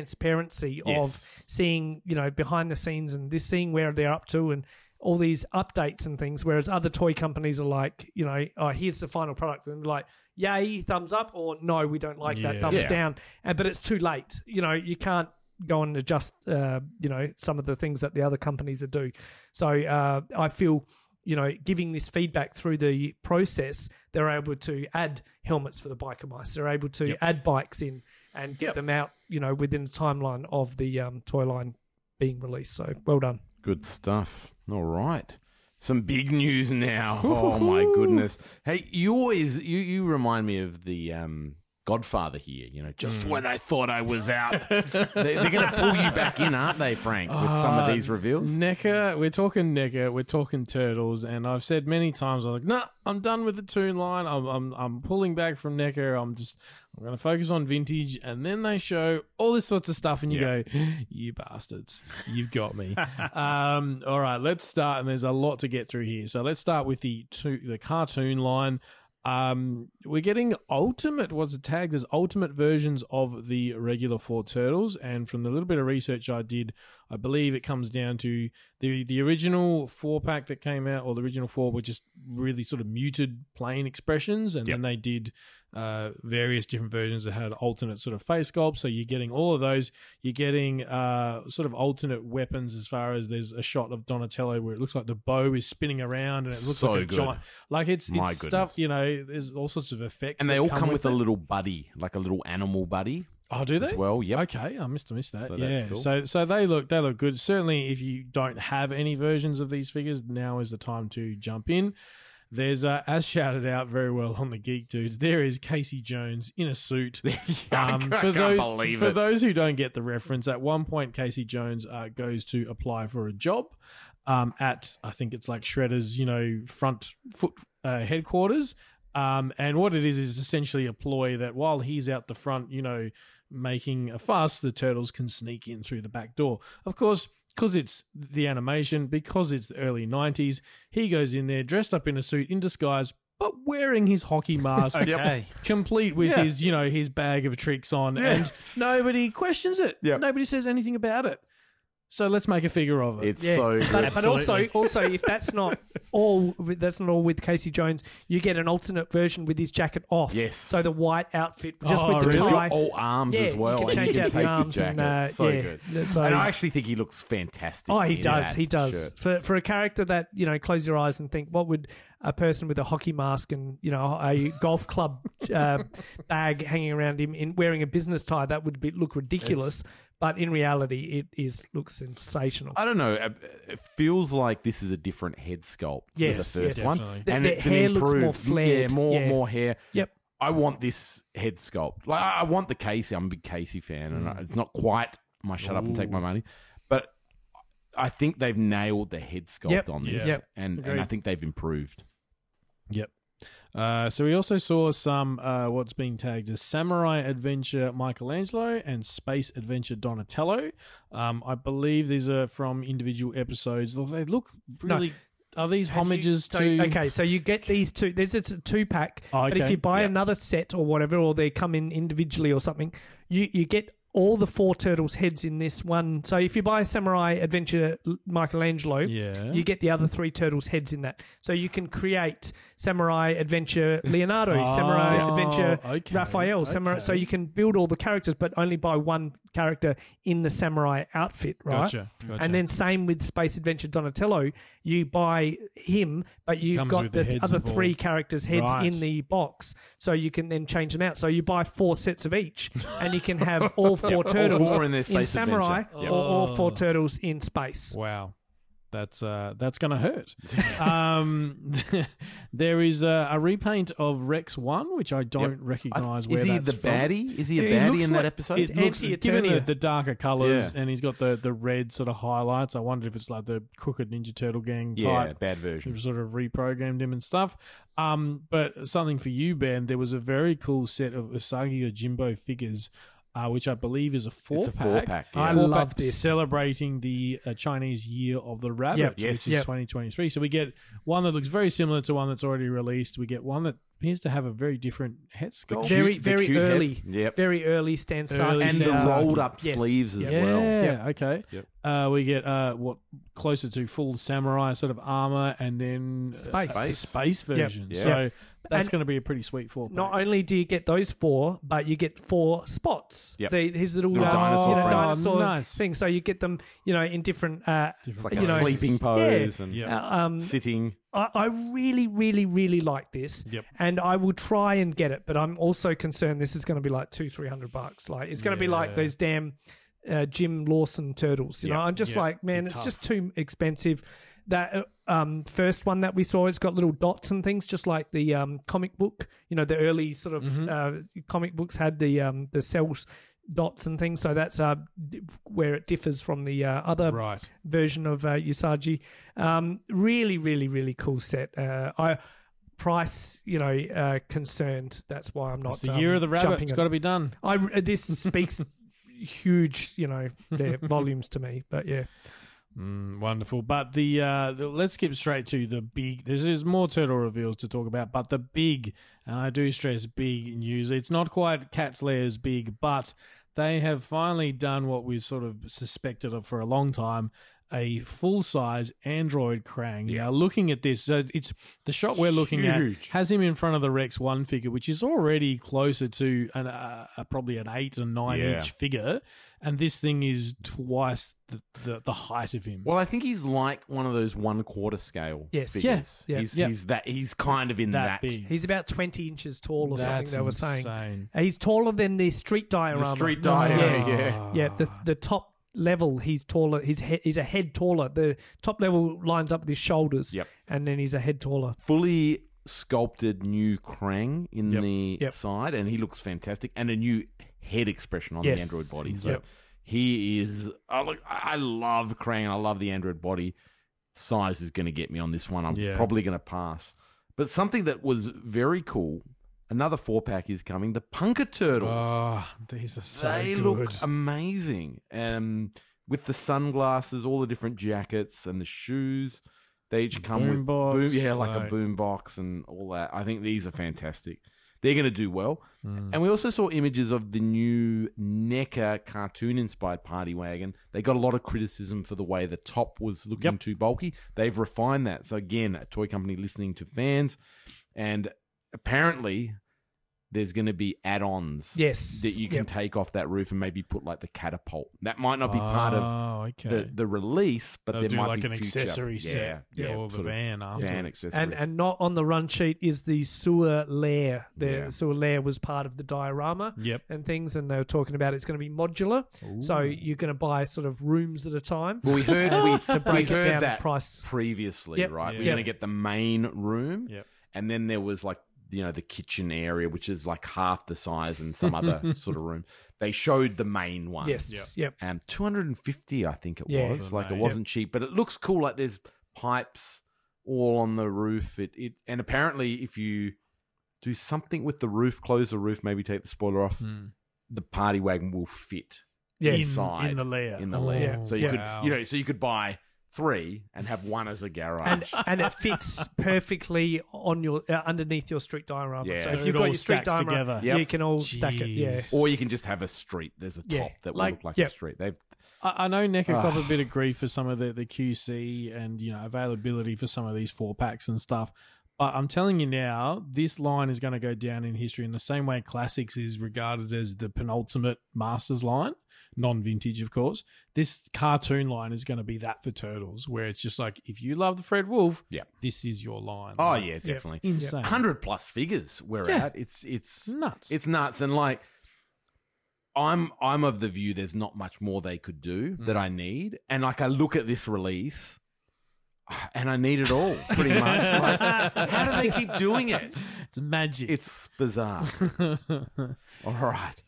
Speaker 2: transparency
Speaker 3: Yes.
Speaker 2: of seeing, you know, behind the scenes and this seeing where they're up to and all these updates and things. Whereas other toy companies are like, you know, oh, here's the final product, and like, yay, thumbs up, or no, we don't like that,
Speaker 1: Yeah.
Speaker 2: thumbs
Speaker 3: Yeah.
Speaker 2: down. And, but it's too late. You know, you can't go and adjust, uh, you know, some of the things that the other companies are do. So uh, I feel. You know, giving this feedback through the process, they're able to add helmets for the biker mice. They're able to add bikes in and get them out, you know, within the timeline of the um, toy line being released. So well done.
Speaker 3: Good stuff. All right. Some big news now. <laughs> Oh my goodness. Hey, you always you you remind me of the um Godfather here, you know, just when I thought I was out. they, they're going to pull you back in, aren't they, Frank, with some of
Speaker 1: Uh,
Speaker 3: these reveals?
Speaker 1: NECA. we're talking NECA. we're talking turtles, and I've said many times, I'm like, nah, I'm done with the Toon line. I'm, I'm, I'm pulling back from NECA. I'm just, I'm going to focus on vintage. And then they show all this sorts of stuff, and you go, you bastards, you've got me. <laughs> um, all right, let's start. And there's a lot to get through here. So let's start with the two, the cartoon line. Um, we're getting ultimate. What's it tagged as ultimate versions of the regular four turtles, and from the little bit of research I did, I believe it comes down to the the original four pack that came out, or the original four were just really sort of muted plain expressions, and then they did uh, various different versions that had alternate sort of face sculpts. So you're getting all of those. You're getting uh, sort of alternate weapons as far as there's a shot of Donatello where it looks like the bow is spinning around and it looks
Speaker 3: So
Speaker 1: like a
Speaker 3: good.
Speaker 1: giant. Like it's,
Speaker 3: My
Speaker 1: it's
Speaker 3: goodness.
Speaker 1: stuff. You know, there's all sorts of effects,
Speaker 3: And they all come with, a little buddy, like a little animal buddy.
Speaker 1: Oh, do they?
Speaker 3: As well, yeah.
Speaker 1: Okay, I missed, I missed that.
Speaker 3: So
Speaker 1: yeah.
Speaker 3: that's cool.
Speaker 1: So, so they look, they look good. Certainly, if you don't have any versions of these figures, now is the time to jump in. There's, uh, as shouted out very well on the Geek Dudes, there is Casey Jones in a suit. <laughs>
Speaker 3: I
Speaker 1: Um,
Speaker 3: can't-
Speaker 1: for
Speaker 3: I can't
Speaker 1: those
Speaker 3: believe
Speaker 1: for
Speaker 3: it.
Speaker 1: those who don't get the reference, at one point Casey Jones uh, goes to apply for a job um, at I think it's like Shredder's, you know, front foot uh, headquarters. Um, and what it is is essentially a ploy that while he's out the front, you know, making a fuss, the turtles can sneak in through the back door. Of course, because it's the animation, because it's the early '90s, he goes in there dressed up in a suit in disguise. But wearing his hockey <laughs> mask,
Speaker 5: Okay.
Speaker 1: complete with
Speaker 3: Yeah.
Speaker 1: his, you know, his bag of tricks on,
Speaker 3: Yeah.
Speaker 1: and nobody questions it.
Speaker 3: Yep.
Speaker 1: Nobody says anything about it. So let's make a figure of it.
Speaker 3: It's
Speaker 2: Yeah,
Speaker 3: so
Speaker 2: but,
Speaker 3: good.
Speaker 2: but also, also, if that's not <laughs> all, that's not all with Casey Jones, you get an alternate version with his jacket off.
Speaker 3: Yes.
Speaker 2: So the white outfit, just
Speaker 1: Oh,
Speaker 2: with the
Speaker 3: He's
Speaker 2: tie.
Speaker 3: got all arms
Speaker 2: Yeah,
Speaker 3: as well,
Speaker 2: you can
Speaker 3: and you
Speaker 2: change
Speaker 3: can
Speaker 2: out the
Speaker 3: take
Speaker 2: arms
Speaker 3: the
Speaker 2: and,
Speaker 3: jacket.
Speaker 2: uh,
Speaker 3: so
Speaker 2: yeah.
Speaker 3: good.
Speaker 2: So-
Speaker 3: and I actually think he looks fantastic.
Speaker 2: Oh, he
Speaker 3: in
Speaker 2: does.
Speaker 3: that
Speaker 2: He does.
Speaker 3: shirt.
Speaker 2: For for a character that you know, close your eyes and think, what would a person with a hockey mask and you know a golf club <laughs> uh, bag hanging around him in wearing a business tie? That would be, look ridiculous. but in reality, it is looks sensational.
Speaker 3: I don't know. uh, It feels like this is a different head sculpt
Speaker 2: Yes,
Speaker 3: to the first
Speaker 2: yes.
Speaker 3: one,
Speaker 1: Definitely.
Speaker 3: And
Speaker 2: the
Speaker 3: it's
Speaker 2: hair
Speaker 3: an
Speaker 2: looks more
Speaker 3: improved.
Speaker 2: flared,
Speaker 3: Yeah, more
Speaker 2: yeah.
Speaker 3: more hair.
Speaker 2: Yep.
Speaker 3: I want this head sculpt. Like I want the Casey. I'm a big Casey fan, and I- it's not quite my shut up and take my money, but I think they've nailed the head sculpt
Speaker 2: Yep.
Speaker 3: on this,
Speaker 2: Yep.
Speaker 3: and and I think they've improved.
Speaker 1: Yep. Uh, so we also saw some uh, what's being tagged as Samurai Adventure Michelangelo and Space Adventure Donatello. Um, I believe these are from individual episodes. They look really. Are these homages
Speaker 2: So,
Speaker 1: to?
Speaker 2: okay, so you get these two. There's a two pack,
Speaker 1: Oh,
Speaker 2: but if you buy
Speaker 1: Yeah.
Speaker 2: another set or whatever, or they come in individually or something, you you get all the four turtles heads in this one. So if you buy Samurai Adventure Michelangelo,
Speaker 1: Yeah.
Speaker 2: you get the other three turtles heads in that. So you can create Samurai Adventure Leonardo, ah, Samurai
Speaker 1: Oh,
Speaker 2: Adventure
Speaker 1: okay,
Speaker 2: Raphael, Samurai. So you can build all the characters, but only buy one character in the samurai outfit, right?
Speaker 1: Gotcha, gotcha.
Speaker 2: And then same with Space Adventure Donatello, you buy him, but you've
Speaker 1: Comes
Speaker 2: got
Speaker 1: the
Speaker 2: the, other
Speaker 1: of all-
Speaker 2: three characters' heads
Speaker 1: Right.
Speaker 2: in the box, so you can then change them out. So you buy four sets of each, and you can have all <laughs> four
Speaker 3: all
Speaker 2: turtles
Speaker 3: four in their Space
Speaker 2: samurai,
Speaker 3: Adventure. Yep.
Speaker 2: or all four
Speaker 1: oh.
Speaker 2: turtles in space.
Speaker 1: Wow. That's uh, that's gonna hurt. <laughs> um, <laughs> there is a, a repaint of Rex One, which I don't
Speaker 3: Yep.
Speaker 1: recognize.
Speaker 3: I-
Speaker 1: where
Speaker 3: is he
Speaker 1: that's
Speaker 3: the
Speaker 1: from.
Speaker 3: baddie? Is he a
Speaker 1: It
Speaker 3: baddie
Speaker 1: looks
Speaker 3: in that
Speaker 1: like-
Speaker 3: episode?
Speaker 1: It looks,
Speaker 2: Anti-Eternia.
Speaker 1: given the, the darker colors,
Speaker 3: Yeah.
Speaker 1: and he's got the, the red sort of highlights. I wondered if it's like the crooked Ninja Turtle gang
Speaker 3: yeah,
Speaker 1: type.
Speaker 3: bad version.
Speaker 1: They've sort of reprogrammed him and stuff. Um, but something for you, Ben. There was a very cool set of Usagi Yojimbo figures, uh, which I believe is a four
Speaker 3: It's a four-pack, yeah.
Speaker 2: I
Speaker 1: Four
Speaker 2: love
Speaker 1: pack
Speaker 2: this.
Speaker 1: celebrating the uh, Chinese Year of the Rabbit,
Speaker 2: Yep.
Speaker 1: which is
Speaker 2: Yep.
Speaker 1: 2023. So we get one that looks very similar to one that's already released. We get one that appears to have a very different head sculpt.
Speaker 2: very, very
Speaker 3: cute head.
Speaker 2: early,
Speaker 3: Yep.
Speaker 2: very early Stan
Speaker 1: Sakai.
Speaker 3: And the rolled up
Speaker 2: Yes.
Speaker 3: sleeves as
Speaker 2: Yeah.
Speaker 3: well.
Speaker 1: Yeah, okay.
Speaker 3: Yep.
Speaker 1: Uh, we get uh, what closer to full samurai sort of armor, and then
Speaker 2: Space.
Speaker 1: a space version.
Speaker 3: Yeah.
Speaker 1: So that's going to be a pretty sweet four.
Speaker 2: Not only do you get those four, but you get four spots.
Speaker 3: Yep.
Speaker 2: The, his little,
Speaker 3: Little
Speaker 2: uh,
Speaker 3: dinosaur
Speaker 2: you know,
Speaker 3: frame.
Speaker 2: dinosaur
Speaker 1: Nice.
Speaker 2: thing. So you get them, you know, in different. Uh,
Speaker 3: It's like
Speaker 2: you
Speaker 3: a
Speaker 2: know,
Speaker 3: sleeping pose and
Speaker 1: Yeah.
Speaker 2: uh, um,
Speaker 3: sitting.
Speaker 2: I, I really, really, really like this.
Speaker 1: Yep.
Speaker 2: And I will try and get it, but I'm also concerned this is going to be like two, three hundred bucks. Like it's going to be like
Speaker 1: Yeah.
Speaker 2: those damn uh, Jim Lawson turtles. You know, I'm just
Speaker 1: Yep.
Speaker 2: like, man, it's
Speaker 1: tough.
Speaker 2: just too expensive. That uh, um, first one that we saw, it's got little dots and things, just like the um, comic book. You know, the early sort of
Speaker 1: Mm-hmm.
Speaker 2: uh, comic books had the um, the cells dots and things. So that's uh, where it differs from the uh, other
Speaker 1: Right.
Speaker 2: version of uh, Usagi. Um, really, really, really cool set. Uh, I price, you know, uh, concerned. That's why I'm not.
Speaker 1: It's the
Speaker 2: um,
Speaker 1: year of the rabbit. It's got to be done.
Speaker 2: I uh, this speaks <laughs> huge, you know, their <laughs> volumes to me. But yeah,
Speaker 1: Mm, wonderful. But the, uh, the let's skip straight to the big. There's, there's more turtle reveals to talk about, but the big, and I do stress big news. It's not quite Cat's Lairs big, but they have finally done what we've sort of suspected of for a long time. A full size Android Krang. Now, looking at this, so it's the shot we're looking
Speaker 3: Huge.
Speaker 1: at has him in front of the Rex One figure, which is already closer to an, uh, uh, probably an eight or nine
Speaker 3: Yeah.
Speaker 1: inch figure, and this thing is twice the, the, the height of him.
Speaker 3: Well, I think he's like one of those one quarter scale
Speaker 2: Yes.
Speaker 3: figures.
Speaker 2: Yeah, yeah,
Speaker 3: he's,
Speaker 1: yeah.
Speaker 3: he's that. He's kind of in that.
Speaker 1: that
Speaker 2: he's about twenty inches tall or
Speaker 1: That's
Speaker 2: something. They were saying he's taller than the street diorama.
Speaker 3: street diorama,
Speaker 2: Yeah,
Speaker 3: yeah.
Speaker 2: yeah. The the top level, he's taller. He's he, he's a head taller. The top level lines up with his shoulders.
Speaker 3: Yep.
Speaker 2: and then he's a head taller.
Speaker 3: Fully sculpted new Krang in
Speaker 1: Yep.
Speaker 3: the
Speaker 2: Yep.
Speaker 3: side, and he looks fantastic, and a new head expression on
Speaker 2: Yes.
Speaker 3: the Android body. So
Speaker 2: Yep.
Speaker 3: he is. Oh, I look, I love Krang. and I love the Android body. Size is going to get me on this one. I'm
Speaker 1: Yeah.
Speaker 3: probably going to pass. But something that was very cool. Another four pack is coming. The Punker Turtles.
Speaker 1: Oh, these are so
Speaker 3: they
Speaker 1: good.
Speaker 3: look amazing. Um, with the sunglasses, all the different jackets, and the shoes. They each come with
Speaker 1: boombox,
Speaker 3: boom, yeah, like,
Speaker 1: like-
Speaker 3: a boom box and all that. I think these are fantastic. They're going to do well.
Speaker 1: Mm.
Speaker 3: And we also saw images of the new NECA cartoon inspired party wagon. They got a lot of criticism for the way the top was looking
Speaker 1: Yep.
Speaker 3: too bulky. They've refined that. So, again, a toy company listening to fans. And apparently, there's going to be add ons
Speaker 2: Yes,
Speaker 3: that you can
Speaker 2: Yep.
Speaker 3: take off that roof and maybe put like the catapult. That might not be part of
Speaker 1: Oh, okay.
Speaker 3: the, the release, but
Speaker 1: They'll
Speaker 3: there might
Speaker 1: like
Speaker 3: be
Speaker 1: an
Speaker 3: future.
Speaker 1: accessory
Speaker 3: yeah,
Speaker 1: set
Speaker 3: yeah,
Speaker 1: for the van after.
Speaker 3: van accessory.
Speaker 2: And and not on the run sheet is the sewer lair. The
Speaker 3: Yeah.
Speaker 2: sewer lair was part of the diorama
Speaker 1: Yep.
Speaker 2: and things, and they were talking about it's going to be modular. So you're going to buy sort of rooms at a time.
Speaker 3: well, we heard we, <laughs>
Speaker 2: to break
Speaker 3: we
Speaker 2: it down
Speaker 3: that
Speaker 2: price.
Speaker 3: previously,
Speaker 2: Yep.
Speaker 3: right?
Speaker 1: Yeah.
Speaker 3: We're going to get the main room,
Speaker 1: Yep.
Speaker 3: and then there was like you know the kitchen area, which is like half the size and some other <laughs> sort of room. They showed the main one.
Speaker 2: Yes. Yep.
Speaker 3: Um, 250, I think it
Speaker 2: Yeah.
Speaker 3: was.
Speaker 1: For
Speaker 3: Like it wasn't cheap, but it looks cool. Like there's pipes all on the roof. It it and apparently if you do something with the roof, close the roof, maybe take the spoiler off, the party wagon will fit
Speaker 2: Yeah.
Speaker 1: In-
Speaker 3: inside
Speaker 1: in the lair.
Speaker 3: In the
Speaker 1: Oh,
Speaker 3: lair. So you
Speaker 1: wow.
Speaker 3: could you know so you could buy three and have one as a garage.
Speaker 2: and and it fits perfectly on your uh, underneath your street diorama.
Speaker 3: Yeah.
Speaker 2: So
Speaker 3: So
Speaker 2: if you've got your street diorama,
Speaker 1: together.
Speaker 2: yeah,
Speaker 3: Yep.
Speaker 2: you can all stack it. Yeah.
Speaker 3: Or you can just have a street. There's a top
Speaker 2: Yeah.
Speaker 3: that will
Speaker 1: Like-
Speaker 3: look like
Speaker 2: yep.
Speaker 3: a street. They've
Speaker 1: I, I know NECA cop a bit of grief for some of the, the QC and you know availability for some of these four packs and stuff. But I'm telling you now, this line is going to go down in history in the same way Classics is regarded as the penultimate Masters line, non-vintage, of course. This cartoon line is going to be that for Turtles, where it's just like if you love the Fred Wolf,
Speaker 3: Yeah.
Speaker 1: this is your line.
Speaker 3: Oh
Speaker 1: Like,
Speaker 3: yeah, definitely.
Speaker 1: insane.
Speaker 3: Hundred plus figures we're
Speaker 1: Yeah.
Speaker 3: at. It's it's
Speaker 1: nuts.
Speaker 3: It's nuts, and like I'm I'm of the view there's not much more they could do
Speaker 1: Mm.
Speaker 3: that I need, and like I look at this release, <sighs> and I need it all pretty much. <laughs> Like, how do they keep doing it?
Speaker 1: It's magic.
Speaker 3: It's bizarre. <laughs> all right,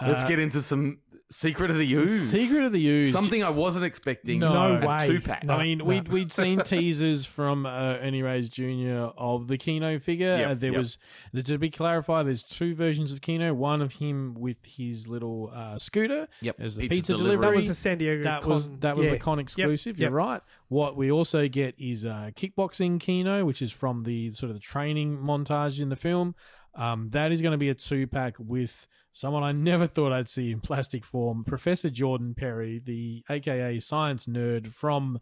Speaker 3: let's
Speaker 1: Uh,
Speaker 3: get into some Secret of the Ooze.
Speaker 1: Secret of the Ooze.
Speaker 3: Something I wasn't expecting.
Speaker 1: No,
Speaker 2: No way.
Speaker 3: Two pack.
Speaker 2: No.
Speaker 1: I mean, we'd we'd seen <laughs> teasers from uh, Ernie Reyes Jr. of the Keno figure.
Speaker 3: Yep,
Speaker 1: Uh, there
Speaker 3: yep.
Speaker 1: was to be clarified. There's two versions of Keno. One of him with his little uh, scooter.
Speaker 3: Yep,
Speaker 1: as the
Speaker 3: pizza
Speaker 1: pizza,
Speaker 3: delivery.
Speaker 1: delivery.
Speaker 2: That was a San Diego.
Speaker 1: That was
Speaker 2: con-
Speaker 1: that was
Speaker 2: yeah.
Speaker 1: the con exclusive. You're right. What we also get is uh, kickboxing Keno, which is from the sort of the training montage in the film. Um, that is going to be a two pack with someone I never thought I'd see in plastic form, Professor Jordan Perry, the AKA science nerd from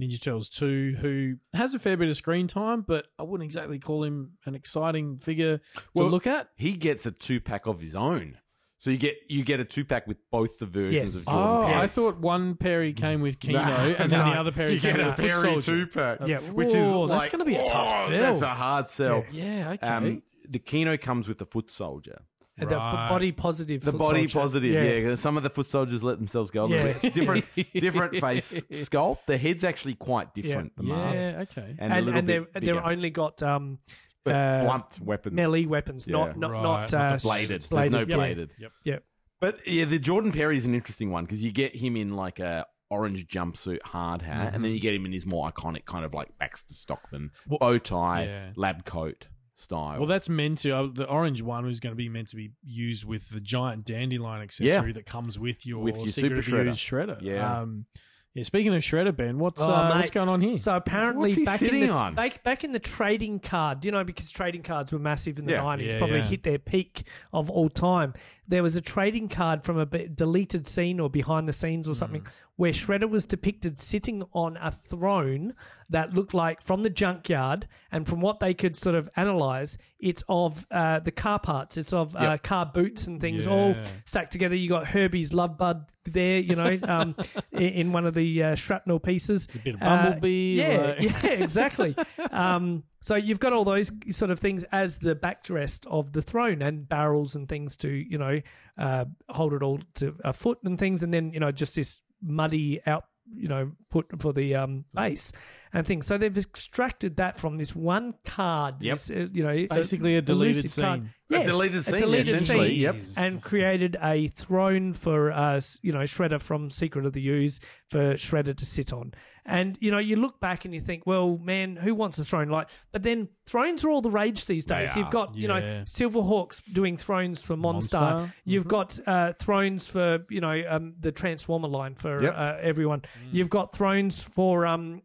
Speaker 1: Ninja Turtles 2, who has a fair bit of screen time, but I wouldn't exactly call him an exciting figure to
Speaker 3: Well,
Speaker 1: look at.
Speaker 3: He gets a two pack of his own. So you get you get a two pack with both the versions
Speaker 2: Yes.
Speaker 3: of Jordan
Speaker 1: Oh,
Speaker 3: Perry.
Speaker 1: I thought one Perry came with <laughs> Keno,
Speaker 3: Nah,
Speaker 1: and then
Speaker 3: no.
Speaker 1: the other Perry
Speaker 3: you
Speaker 1: came
Speaker 3: get
Speaker 1: with
Speaker 3: a
Speaker 1: a foot
Speaker 3: Perry
Speaker 1: soldier.
Speaker 3: two pack,
Speaker 2: Yeah.
Speaker 3: which is
Speaker 1: Whoa, that's
Speaker 3: like,
Speaker 1: gonna be a tough
Speaker 3: oh,
Speaker 1: sell.
Speaker 3: That's a hard sell.
Speaker 1: Yeah, okay.
Speaker 3: Um, the Keno comes with the foot soldier.
Speaker 2: And the
Speaker 1: Right.
Speaker 2: body positive.
Speaker 3: The
Speaker 2: foot
Speaker 3: body
Speaker 2: soldier.
Speaker 3: positive, yeah. Some of the foot soldiers let themselves go a little
Speaker 2: Yeah.
Speaker 3: bit. <laughs> Different, different face sculpt. The head's actually quite different. The mask
Speaker 1: yeah, okay.
Speaker 3: and, a
Speaker 2: And,
Speaker 3: little
Speaker 2: and they're,
Speaker 3: bit
Speaker 2: they're
Speaker 3: bigger.
Speaker 2: only got um,
Speaker 3: But
Speaker 2: uh,
Speaker 3: blunt weapons,
Speaker 2: melee weapons,
Speaker 3: Yeah.
Speaker 2: not not
Speaker 1: Right,
Speaker 2: not,
Speaker 1: not
Speaker 2: uh,
Speaker 1: the
Speaker 3: bladed. There's no
Speaker 2: yeah.
Speaker 3: bladed.
Speaker 1: Yep.
Speaker 2: Yep.
Speaker 3: But yeah, the Jordan Perry is an interesting one because you get him in like a orange jumpsuit, hard hat, and then you get him in his more iconic kind of like Baxter Stockman
Speaker 1: Well,
Speaker 3: bow tie,
Speaker 1: yeah.
Speaker 3: lab coat style.
Speaker 1: Well, that's meant to. Uh, the orange one was going to be meant to be used with the giant dandelion accessory that comes with your
Speaker 3: With your
Speaker 1: Secret
Speaker 3: Super
Speaker 1: of shredder.
Speaker 3: Yeah.
Speaker 1: Um, yeah. Speaking of shredder, Ben, what's
Speaker 2: Oh,
Speaker 1: uh,
Speaker 2: mate.
Speaker 1: what's going on here?
Speaker 2: So apparently,
Speaker 3: What's he
Speaker 2: back in
Speaker 3: sitting
Speaker 2: the
Speaker 3: on?
Speaker 2: Back, back in the trading card, you know, because trading cards were massive in the
Speaker 3: Yeah.
Speaker 2: nineties,
Speaker 1: Yeah,
Speaker 2: probably
Speaker 1: yeah.
Speaker 2: hit their peak of all time. There was a trading card from a bit deleted scene or behind the scenes or something
Speaker 1: Mm.
Speaker 2: Where Shredder was depicted sitting on a throne that looked like from the junkyard, and from what they could sort of analyze, it's of uh, the car parts, it's of uh,
Speaker 3: Yep.
Speaker 2: car boots and things all stacked together. You got Herbie's love bud there, you know, um, <laughs> in, in one of the uh, shrapnel pieces.
Speaker 1: It's a bit of
Speaker 2: Uh,
Speaker 1: Bumblebee,
Speaker 2: yeah,
Speaker 1: like-
Speaker 2: yeah, <laughs> exactly. um, so you've got all those sort of things as the backrest of the throne and barrels and things to you know uh, hold it all to a foot and things, and then you know just this muddy out you know put for the um, base and things. So they've extracted that from this one card.
Speaker 3: Yep.
Speaker 2: this, uh, you know,
Speaker 1: Basically a deleted
Speaker 2: elusive card.
Speaker 1: scene.
Speaker 3: A
Speaker 2: Yeah,
Speaker 3: deleted scene,
Speaker 2: deleted
Speaker 3: essentially,
Speaker 2: scene,
Speaker 3: yep.
Speaker 2: and created a throne for uh, you know Shredder from Secret of the Ooze for Shredder to sit on. And you know, you look back and you think, well, man, who wants a throne? Like, but then thrones are all the rage these
Speaker 3: They
Speaker 2: days. You've
Speaker 3: are.
Speaker 2: got you know
Speaker 1: Yeah.
Speaker 2: Silverhawks doing thrones for Monstar.
Speaker 1: Monstar.
Speaker 2: You've got uh, thrones for you know um, the Transformer line for
Speaker 3: Yep.
Speaker 2: uh, everyone. You've got thrones for um,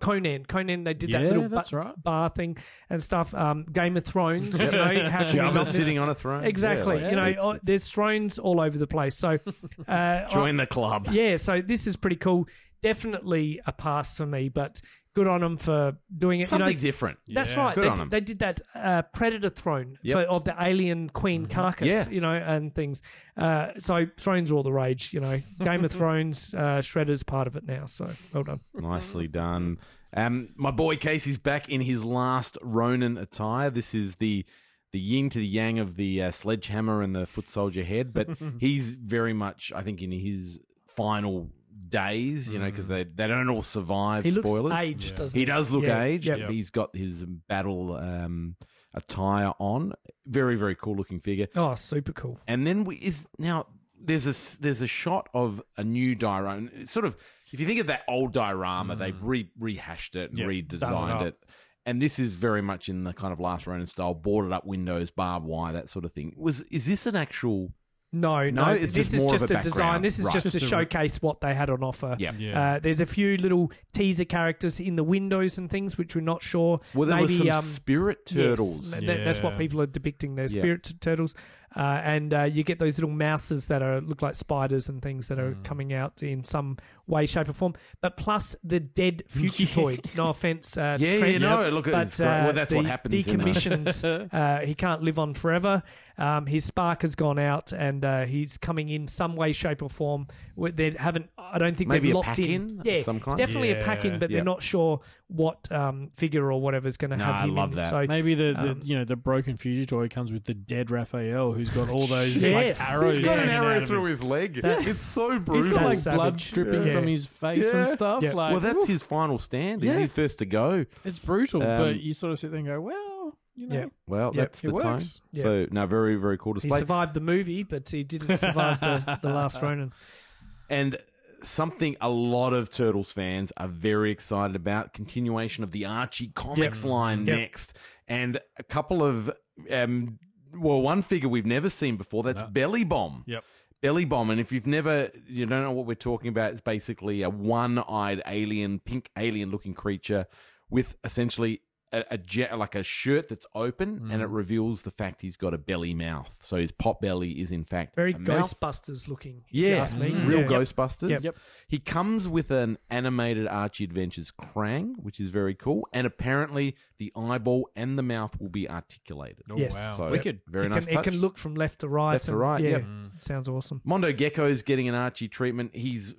Speaker 2: Conan. Conan, they did that little ba-
Speaker 1: right.
Speaker 2: bar thing and stuff. Um, Game of Thrones. <laughs> You know, how
Speaker 3: Jabba sitting on a throne.
Speaker 2: Exactly.
Speaker 3: Yeah, like-
Speaker 2: you know, oh, there's thrones all over the place. So, uh, <laughs>
Speaker 3: join the club.
Speaker 2: yeah. So this is pretty cool. Definitely a pass for me, but good on them for doing it.
Speaker 3: Something
Speaker 2: you know,
Speaker 3: different.
Speaker 2: that's
Speaker 1: Yeah.
Speaker 2: right.
Speaker 3: Good
Speaker 2: they,
Speaker 3: on
Speaker 2: did-
Speaker 3: 'em.
Speaker 2: they did that uh, Predator throne
Speaker 3: Yep.
Speaker 2: for, of the alien queen carcass,
Speaker 3: Yeah.
Speaker 2: you know, and things. Uh, so thrones are all the rage, you know. <laughs> Game of Thrones, uh, Shredder's part of it now. So well done.
Speaker 3: Nicely done. Um, my boy Casey's back in his last Ronin attire. This is the the yin to the yang of the uh, sledgehammer and the foot soldier head, but <laughs> he's very much, I think, in his final days. You know, because they they don't all survive.
Speaker 2: He looks
Speaker 3: spoilers.
Speaker 2: aged, doesn't
Speaker 3: He
Speaker 2: he?
Speaker 3: does look
Speaker 2: Yeah.
Speaker 3: aged.
Speaker 2: Yep.
Speaker 3: He's got his battle um, attire on. Very very cool looking figure.
Speaker 2: Oh, super cool.
Speaker 3: And then we is now there's a s- there's a shot of a new diorama. It's sort of if you think of that old diorama, they've re- rehashed it and
Speaker 1: Yep,
Speaker 3: redesigned
Speaker 1: it
Speaker 3: it,
Speaker 1: up.
Speaker 3: And this is very much in the kind of last Ronin style, boarded up windows, barbed wire, that sort of thing. Was is this an actual?
Speaker 2: No,
Speaker 3: No,
Speaker 2: no,
Speaker 3: it's
Speaker 2: this
Speaker 3: just
Speaker 2: is
Speaker 3: more of
Speaker 2: just
Speaker 3: a
Speaker 2: a, design.
Speaker 3: background.
Speaker 2: This is
Speaker 3: Right.
Speaker 2: just,
Speaker 1: Just
Speaker 2: to
Speaker 1: a-
Speaker 2: showcase what they had on offer.
Speaker 3: Yeah.
Speaker 1: Yeah.
Speaker 2: Uh, there's a few little teaser characters in the windows and things which we're not sure.
Speaker 3: Well, there
Speaker 2: Maybe
Speaker 3: was some
Speaker 2: um,
Speaker 3: spirit
Speaker 2: yes,
Speaker 3: turtles.
Speaker 2: th- th- that's what
Speaker 1: Yeah.
Speaker 2: people are depicting. They're
Speaker 3: Yeah.
Speaker 2: spirit t- turtles, uh, and uh, you get those little mousers that are look like spiders and things that are
Speaker 3: Mm.
Speaker 2: coming out in some way, shape, or form. But plus the dead <laughs> future toy. No offense, uh,
Speaker 3: Yeah,
Speaker 2: Trent,
Speaker 3: yeah, no, look,
Speaker 2: but
Speaker 3: it's great. Well,
Speaker 2: uh,
Speaker 3: that's
Speaker 2: the
Speaker 3: what happens
Speaker 2: Decommissioned. <laughs> uh, he can't live on forever. Um, his spark has gone out, and uh, he's coming in some way, shape, or form. They haven't. I don't think
Speaker 3: Maybe
Speaker 2: they've
Speaker 3: a
Speaker 2: locked in.
Speaker 3: pack-in of
Speaker 2: Yeah,
Speaker 3: some kind?
Speaker 2: definitely a pack in, but
Speaker 3: Yeah.
Speaker 2: they're not sure what um, figure or whatever is going to
Speaker 3: No,
Speaker 2: have
Speaker 3: I
Speaker 2: him
Speaker 3: love
Speaker 2: in.
Speaker 3: that.
Speaker 2: So
Speaker 1: Maybe the, the
Speaker 2: Um,
Speaker 1: you know the broken future toy comes with the dead Raphael who's got all those
Speaker 2: Yes.
Speaker 1: like arrows.
Speaker 3: He's got an
Speaker 1: hanging out
Speaker 3: arrow
Speaker 1: of
Speaker 3: through
Speaker 1: him.
Speaker 3: his leg.
Speaker 2: That's-
Speaker 3: it's so
Speaker 1: He's
Speaker 3: brutal.
Speaker 1: got like
Speaker 2: That's
Speaker 1: blood
Speaker 2: savage.
Speaker 1: dripping
Speaker 2: Yeah.
Speaker 1: from his face and
Speaker 3: Yeah.
Speaker 1: stuff.
Speaker 2: Yeah.
Speaker 1: Like,
Speaker 3: well, that's
Speaker 1: woof,
Speaker 3: his final stand.
Speaker 1: Yeah.
Speaker 3: He's first to go.
Speaker 1: it's brutal,
Speaker 3: Um,
Speaker 1: but you sort of sit there and go, well, you know,
Speaker 2: Yeah.
Speaker 3: Well,
Speaker 2: Yep,
Speaker 3: that's
Speaker 1: it
Speaker 3: the time.
Speaker 1: works.
Speaker 2: Yeah.
Speaker 3: So, no, very, very cool display.
Speaker 2: he
Speaker 3: display.
Speaker 2: survived the movie, but he didn't survive the, the last <laughs> Ronin.
Speaker 3: And something a lot of Turtles fans are very excited about continuation of the Archie comics line
Speaker 2: Yep.
Speaker 3: next. And a couple of, um, well, one figure we've never seen before that's Belly Bomb.
Speaker 1: Yep.
Speaker 3: Belly Bomb. And if you've never, you don't know what we're talking about, it's basically a one eyed alien, pink alien looking creature with essentially a, a jet, like a shirt that's open and mm. it reveals the fact he's got a belly mouth. So his pot belly is in fact
Speaker 2: Very
Speaker 3: a mouth.
Speaker 2: Ghostbusters looking.
Speaker 3: Yeah,
Speaker 2: ask me.
Speaker 3: real
Speaker 2: Yeah.
Speaker 3: Ghostbusters.
Speaker 2: Yep. Yep.
Speaker 3: He comes with an animated Archie Adventures Krang, which is very cool, and apparently the eyeball and the mouth will be articulated.
Speaker 1: Oh,
Speaker 2: Yes.
Speaker 1: wow.
Speaker 3: So
Speaker 5: Wicked.
Speaker 3: very
Speaker 2: it
Speaker 3: nice
Speaker 2: can,
Speaker 3: touch.
Speaker 2: It can look from left to right.
Speaker 3: Left to right,
Speaker 2: Yeah,
Speaker 3: yep. Mm.
Speaker 2: sounds awesome.
Speaker 3: Mondo Gecko's getting an Archie treatment. He's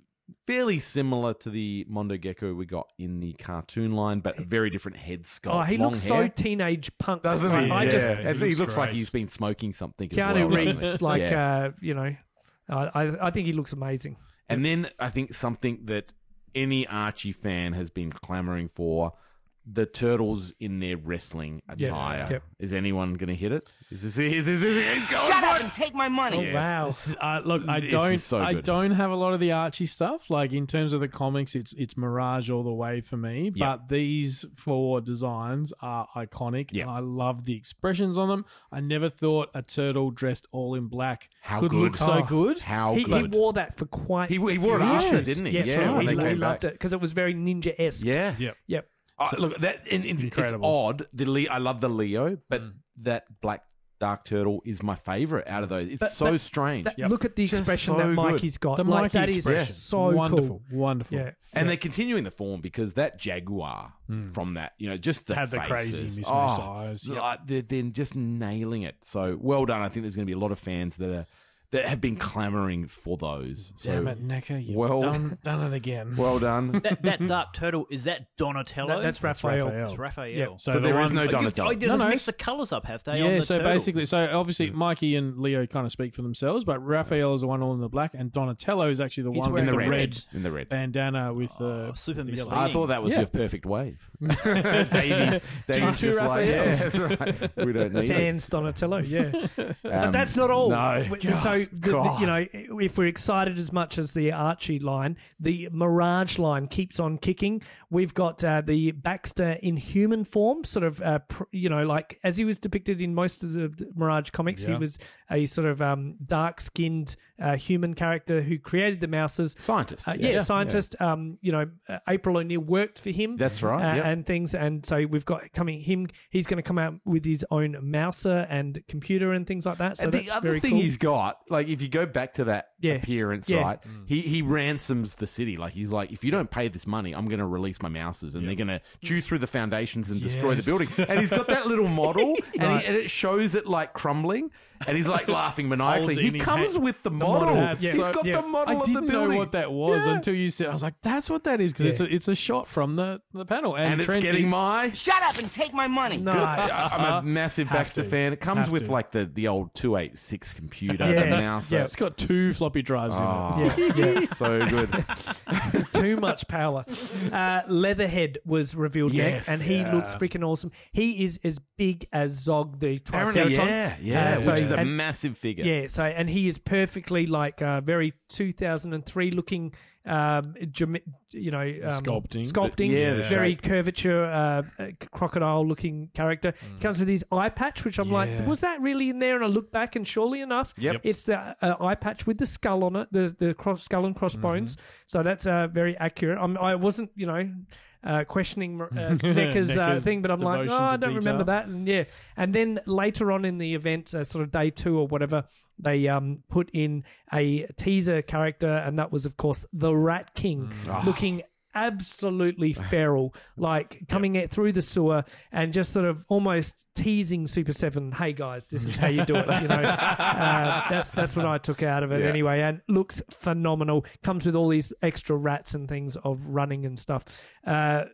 Speaker 3: fairly similar to the Mondo Gecko we got in the cartoon line, but a very different head sculpt.
Speaker 2: Oh, he
Speaker 3: long
Speaker 2: looks
Speaker 3: hair.
Speaker 2: so teenage punk,
Speaker 3: doesn't
Speaker 2: I,
Speaker 3: he?
Speaker 2: I
Speaker 3: yeah.
Speaker 2: just
Speaker 3: And he,
Speaker 1: he
Speaker 3: looks,
Speaker 1: looks
Speaker 3: like he's been smoking something. as
Speaker 2: Keanu
Speaker 3: well, doesn't
Speaker 2: Reeves, like
Speaker 3: Yeah.
Speaker 2: uh, you know, uh, I I think he looks amazing.
Speaker 3: And then I think something that any Archie fan has been clamoring for the turtles in their wrestling attire.
Speaker 2: Yep.
Speaker 3: Is anyone going to hit it? Is this is this, is this going
Speaker 6: Shut up
Speaker 3: it?
Speaker 6: and take my money.
Speaker 2: Oh wow!
Speaker 1: This is- uh, look, I
Speaker 3: This
Speaker 1: don't,
Speaker 3: is so
Speaker 1: I
Speaker 3: good.
Speaker 1: don't have a lot of the Archie stuff. Like in terms of the comics, it's it's Mirage all the way for me. But these four designs are iconic,
Speaker 3: Yeah.
Speaker 1: and I love the expressions on them. I never thought a turtle dressed all in black
Speaker 3: How
Speaker 1: could
Speaker 3: good.
Speaker 1: look so
Speaker 2: Oh.
Speaker 1: good.
Speaker 3: How
Speaker 2: he, he
Speaker 3: good.
Speaker 2: wore that for quite.
Speaker 3: He- he wore it
Speaker 2: few
Speaker 3: after,
Speaker 2: years.
Speaker 3: didn't he?
Speaker 2: Yes,
Speaker 3: Yeah,
Speaker 2: right.
Speaker 3: when
Speaker 2: he,
Speaker 3: they
Speaker 2: he
Speaker 3: came
Speaker 2: loved
Speaker 3: back.
Speaker 2: it because it was very ninja esque.
Speaker 3: yeah.
Speaker 1: Yep.
Speaker 2: Yep.
Speaker 3: Uh, look, that and, and it's odd. The Le- I love the Leo, but
Speaker 2: Mm.
Speaker 3: that black dark turtle is my favorite out of those. It's
Speaker 2: But
Speaker 3: so
Speaker 2: that-
Speaker 3: strange.
Speaker 2: That- Look at the
Speaker 3: Just
Speaker 2: expression
Speaker 3: so
Speaker 2: that
Speaker 3: good.
Speaker 2: Mikey's got.
Speaker 1: The
Speaker 2: like
Speaker 1: Mikey
Speaker 2: that is
Speaker 1: expression,
Speaker 2: so
Speaker 1: wonderful,
Speaker 2: cool.
Speaker 1: wonderful.
Speaker 2: Yeah.
Speaker 3: and they're continuing the form because that jaguar from that, you know, just the
Speaker 1: Had the crazy
Speaker 3: faces.
Speaker 1: mismatched
Speaker 3: oh,
Speaker 1: eyes.
Speaker 3: like, they're, they're just nailing it. So well done. I think there's going to be a lot of fans that are that have been clamoring for those. So
Speaker 1: Damn it, NECA, you've
Speaker 3: well-
Speaker 1: done, <laughs> done it again.
Speaker 3: well done.
Speaker 5: that, that dark turtle is that Donatello?
Speaker 2: That- that's Raphael.
Speaker 1: Raphael.
Speaker 5: It's Raphael.
Speaker 2: Yeah.
Speaker 3: so,
Speaker 1: the
Speaker 3: there is
Speaker 1: one-
Speaker 3: no
Speaker 1: Oh,
Speaker 5: you've-
Speaker 3: Donatello.
Speaker 5: Oh, they
Speaker 1: No,
Speaker 5: just
Speaker 1: no.
Speaker 5: mix the colours up, have they? on
Speaker 1: yeah,
Speaker 5: the
Speaker 1: so
Speaker 5: turtles?
Speaker 1: basically, so obviously Mikey and Leo kind of speak for themselves, but Raphael is the one all in the black, and Donatello is actually the
Speaker 5: He's
Speaker 1: one
Speaker 3: in
Speaker 1: the
Speaker 3: the
Speaker 1: red,
Speaker 3: red. In the red.
Speaker 1: bandana with
Speaker 5: Oh,
Speaker 1: the
Speaker 5: super
Speaker 1: the
Speaker 5: misleading.
Speaker 3: I thought that was
Speaker 1: Yeah.
Speaker 3: your perfect wave. <laughs> Davey, Davey's
Speaker 1: two
Speaker 3: just like, yeah,
Speaker 1: Raphaels.
Speaker 3: that's right. We don't need.
Speaker 2: Sans Donatello, yeah. but
Speaker 3: Um,
Speaker 2: that's not all.
Speaker 3: No,
Speaker 2: W- so, the, the- you know, if we're excited as much as the Archie line, the Mirage line keeps on kicking. We've got uh, the Baxter in human form, sort of, uh, pr- you know, like as he was depicted in most of the Mirage comics, he was a sort of um, dark skinned uh, human character who created the mousers.
Speaker 3: scientist.
Speaker 2: Uh, yeah, scientist. Um, you know, uh, April O'Neil worked for him.
Speaker 3: That's right,
Speaker 2: uh,
Speaker 3: yep.
Speaker 2: and things. And so we've got coming him. He's going to come out with his own mouser and computer and things like that. So
Speaker 3: and the other thing
Speaker 2: cool.
Speaker 3: he's got, like, if you go back to that
Speaker 2: Yeah.
Speaker 3: appearance,
Speaker 2: Yeah.
Speaker 3: right? Mm. He he ransoms the city. Like he's like, if you don't pay this money, I'm going to release my mousers, and they're going to chew through the foundations and destroy the building. And he's got that little model, <laughs> and, he, and it shows it like crumbling, and he's like laughing maniacally.
Speaker 1: Holds
Speaker 3: He comes
Speaker 1: hand.
Speaker 3: with the
Speaker 1: model.
Speaker 3: model.
Speaker 1: Yeah.
Speaker 3: He's got
Speaker 2: Yeah.
Speaker 3: the model
Speaker 1: I didn't
Speaker 3: the
Speaker 1: know what that was
Speaker 3: Yeah.
Speaker 1: until you said. I was like, "That's what that is," because it's a it's a shot from the the panel, and,
Speaker 3: and it's
Speaker 1: Trent,
Speaker 3: getting
Speaker 1: he-
Speaker 3: my.
Speaker 6: Shut up and take my money.
Speaker 2: nice.
Speaker 3: I'm a uh-huh.
Speaker 1: massive
Speaker 3: Baxter
Speaker 1: to.
Speaker 3: fan. It comes
Speaker 1: Have
Speaker 3: with
Speaker 1: to.
Speaker 3: like the, the old 286 computer,
Speaker 2: Yeah.
Speaker 3: the mouse.
Speaker 2: Yeah.
Speaker 1: It's got two floppy drives
Speaker 3: Oh,
Speaker 2: Yeah, <laughs> yeah.
Speaker 3: so good. <laughs>
Speaker 2: Too much power. Uh, Leatherhead was revealed
Speaker 3: Yes.
Speaker 2: next, and he
Speaker 3: Yeah.
Speaker 2: looks freaking awesome. He is as big as Zog the
Speaker 3: Apparently,
Speaker 2: Triceratops.
Speaker 3: yeah, yeah,
Speaker 2: Uh, so-
Speaker 3: which is a
Speaker 2: and-
Speaker 3: massive figure.
Speaker 2: Yeah, so and he is perfectly like uh, very 2003 looking um, gem- you know, um,
Speaker 1: Sculpting.
Speaker 2: sculpting,
Speaker 3: Yeah, the
Speaker 2: very
Speaker 3: shape.
Speaker 2: curvature, uh, uh, crocodile-looking character. He comes with his eye patch, which I'm
Speaker 1: Yeah.
Speaker 2: like, was that really in there? And I look back, and surely enough,
Speaker 3: Yep.
Speaker 2: it's the uh, eye patch with the skull on it, the the cross, skull and crossbones. So that's uh, very accurate. I'm, I wasn't, you know. Uh, questioning uh, <laughs> NECA's, uh, thing, but I'm like, oh, I don't remember that, and yeah, and then later on in the event, uh, sort of day two or whatever, they um put in a teaser character, and that was of course the Rat King, looking absolutely <laughs> feral, like coming out through the sewer and just sort of almost teasing Super7. Hey guys, this is how you do it. You know, <laughs> uh, that's that's what I took out of it
Speaker 3: Yeah.
Speaker 2: anyway, and looks phenomenal. Comes with all these extra rats and things of running and stuff. Uh,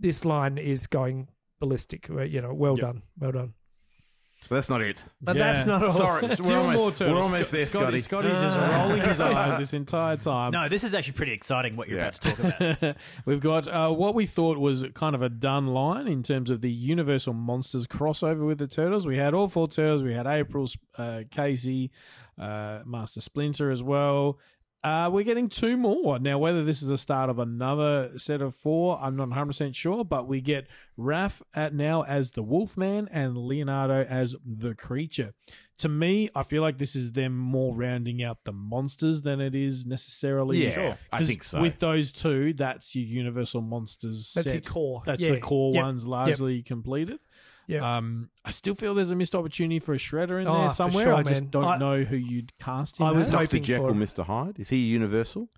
Speaker 2: this line is going ballistic. Uh, You know, well done, well done.
Speaker 3: But that's not it.
Speaker 2: But
Speaker 1: Yeah.
Speaker 2: that's not all.
Speaker 3: Sorry,
Speaker 1: Still
Speaker 3: we're almost,
Speaker 1: more
Speaker 3: we're
Speaker 1: turtles.
Speaker 3: almost there,
Speaker 1: Scotty,
Speaker 3: Scotty.
Speaker 1: Scotty's just rolling his <laughs> eyes this entire time.
Speaker 5: No, this is actually pretty exciting what you're
Speaker 3: Yeah.
Speaker 5: about to talk about. <laughs>
Speaker 1: We've got uh, what we thought was kind of a done line in terms of the Universal Monsters crossover with the Turtles. We had all four Turtles. We had April, uh, Casey, uh, Master Splinter as well. Uh, we're getting two more. Now, whether this is the start of another set of four, I'm not 100% sure, but we get Raph at now as the Wolfman and Leonardo as the creature. To me, I feel like this is them more rounding out the monsters than it is necessarily.
Speaker 3: Yeah, Sure. I
Speaker 1: 'Cause
Speaker 3: think so.
Speaker 1: With those two, that's your Universal Monsters.
Speaker 2: That's your core.
Speaker 1: That's
Speaker 2: Yeah.
Speaker 1: the core
Speaker 2: Yep.
Speaker 1: ones largely completed.
Speaker 2: Yeah.
Speaker 1: Um, I still feel there's a missed opportunity for a shredder in
Speaker 2: Oh,
Speaker 1: there
Speaker 2: for
Speaker 1: somewhere.
Speaker 2: sure,
Speaker 1: I just don't
Speaker 2: I-
Speaker 1: know who you'd cast him.
Speaker 2: I was
Speaker 1: as.
Speaker 3: Dr.
Speaker 2: hoping
Speaker 3: Jekyll,
Speaker 2: for-
Speaker 3: Mr. Hyde. Is he universal?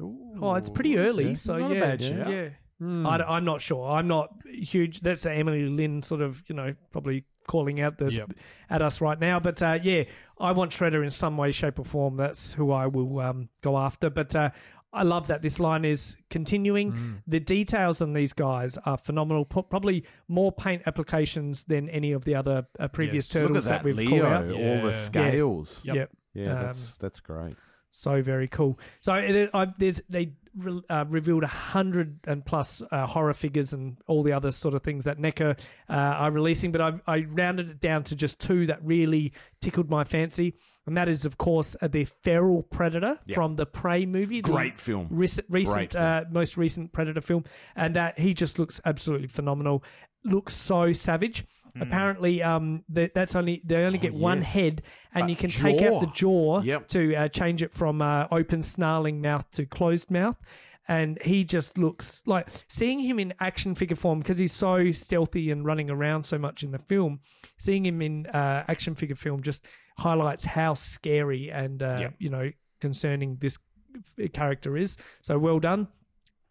Speaker 2: Oh, it's pretty early, so
Speaker 1: Not a
Speaker 2: yeah,
Speaker 1: bad
Speaker 2: yeah.
Speaker 1: shout.
Speaker 2: yeah.
Speaker 1: Hmm.
Speaker 2: I, am not sure. I'm not huge. That's Emily Lynn sort of, you know, probably calling out this
Speaker 1: Yep.
Speaker 2: at us right now. But uh, yeah, I want Shredder in some way, shape, or form. That's who I will um, go after. But uh, I love that this line is continuing.
Speaker 1: Hmm.
Speaker 2: The details on these guys are phenomenal. Pro- probably more paint applications than any of the other uh, previous
Speaker 1: Yes.
Speaker 2: turtles that,
Speaker 3: that
Speaker 2: we've called out.
Speaker 3: Leo, all
Speaker 1: Yeah.
Speaker 3: the scales.
Speaker 1: Yep.
Speaker 2: Yep.
Speaker 3: Yeah,
Speaker 2: Um,
Speaker 3: that's that's great.
Speaker 2: So very cool. So it, I, there's they re, uh, revealed a hundred and plus uh, horror figures and all the other sort of things that NECA uh, are releasing, but I, I rounded it down to just two that really tickled my fancy, and that is of course uh, the Feral Predator
Speaker 3: Yep.
Speaker 2: from the Prey movie. the
Speaker 3: Great film.
Speaker 2: Recent, recent
Speaker 3: Great film.
Speaker 2: uh, most recent Predator film, and uh, he just looks absolutely phenomenal. Looks so savage. Apparently, um, that that's only they only get one
Speaker 3: yes.
Speaker 2: head, and you can take out the jaw
Speaker 3: Yep.
Speaker 2: to uh, change it from uh, open snarling mouth to closed mouth. And he just looks like seeing him in action figure form because he's so stealthy and running around so much in the film. Seeing him in uh, action figure film just highlights how scary and uh,
Speaker 3: Yep.
Speaker 2: you know concerning this character is. So well done.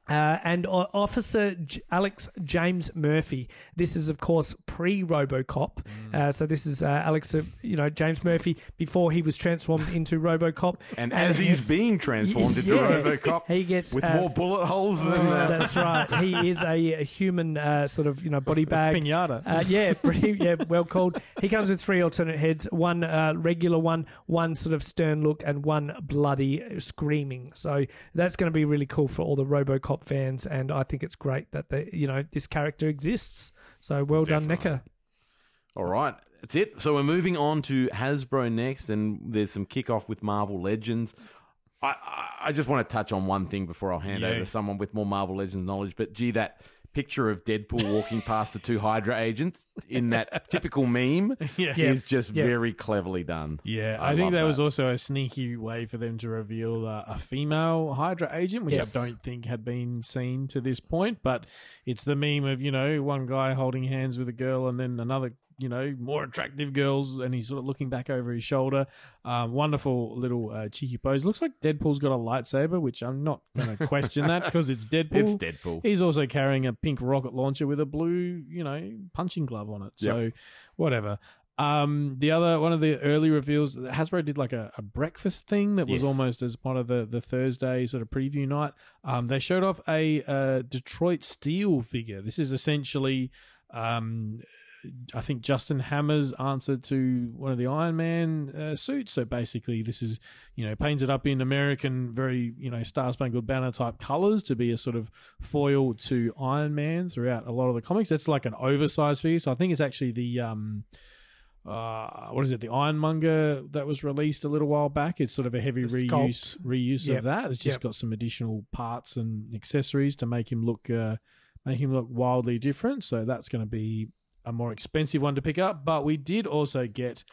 Speaker 2: Uh, and Officer J- Alex James Murphy. This is, of course, pre RoboCop. Uh, so this is uh, Alex, uh, you know, James Murphy before he was transformed into RoboCop. <laughs>
Speaker 3: And as he's being transformed into
Speaker 2: Yeah.
Speaker 3: RoboCop,
Speaker 2: he gets
Speaker 3: with
Speaker 2: uh,
Speaker 3: more bullet holes than uh,
Speaker 2: That's right. He <laughs> is a, a human uh, sort of you know body bag.
Speaker 1: Pinata.
Speaker 2: Yeah, <laughs> pretty yeah, well called. He comes with three alternate heads: one uh, regular one, one sort of stern look, and one bloody screaming. So that's going to be really cool for all the RoboCop fans, and I think it's great that the you know this character exists. So well done, NECA.
Speaker 3: All right, that's it. So we're moving on to Hasbro next, and there's some kickoff with Marvel Legends. I, I, I just want to touch on one thing before I'll hand
Speaker 1: Yeah.
Speaker 3: over to someone with more Marvel Legends knowledge. But gee, that picture of Deadpool walking past the two Hydra agents in that typical meme <laughs>
Speaker 1: Yeah.
Speaker 3: is just
Speaker 2: Yeah.
Speaker 3: very cleverly done.
Speaker 1: Yeah,
Speaker 3: I
Speaker 1: I, think that,
Speaker 3: that.
Speaker 1: was also a sneaky way for them to reveal uh, a female Hydra agent, which
Speaker 2: Yes.
Speaker 1: I don't think had been seen to this point. But it's the meme of you know one guy holding hands with a girl and then another you know more attractive girls, and he's sort of looking back over his shoulder. Um, wonderful little uh, cheeky pose. Looks like Deadpool's got a lightsaber, which I'm not going to question that because it's Deadpool.
Speaker 3: It's Deadpool.
Speaker 1: He's also carrying a pink rocket launcher with a blue, you know, punching glove on it. So whatever. Um, the other one of the early reveals, Hasbro did like a, a breakfast thing that was
Speaker 3: Yes.
Speaker 1: almost as part of the the Thursday sort of preview night. Um, they showed off a uh, Detroit Steel figure. This is essentially, um, I think Justin Hammer's answer to one of the Iron Man uh, suits. So basically, this is you know painted up in American, very you know Star Spangled Banner type colors to be a sort of foil to Iron Man throughout a lot of the comics. That's like an oversized figure. So I think it's actually the um, uh, what is it? The Ironmonger that was released a little while back. It's sort of a heavy
Speaker 2: The
Speaker 1: reuse
Speaker 2: sculpt.
Speaker 1: reuse
Speaker 2: Yep.
Speaker 1: of that. It's just
Speaker 2: Yep.
Speaker 1: got some additional parts and accessories to make him look uh, make him look wildly different. So that's going to be a more expensive one to pick up. But we did also get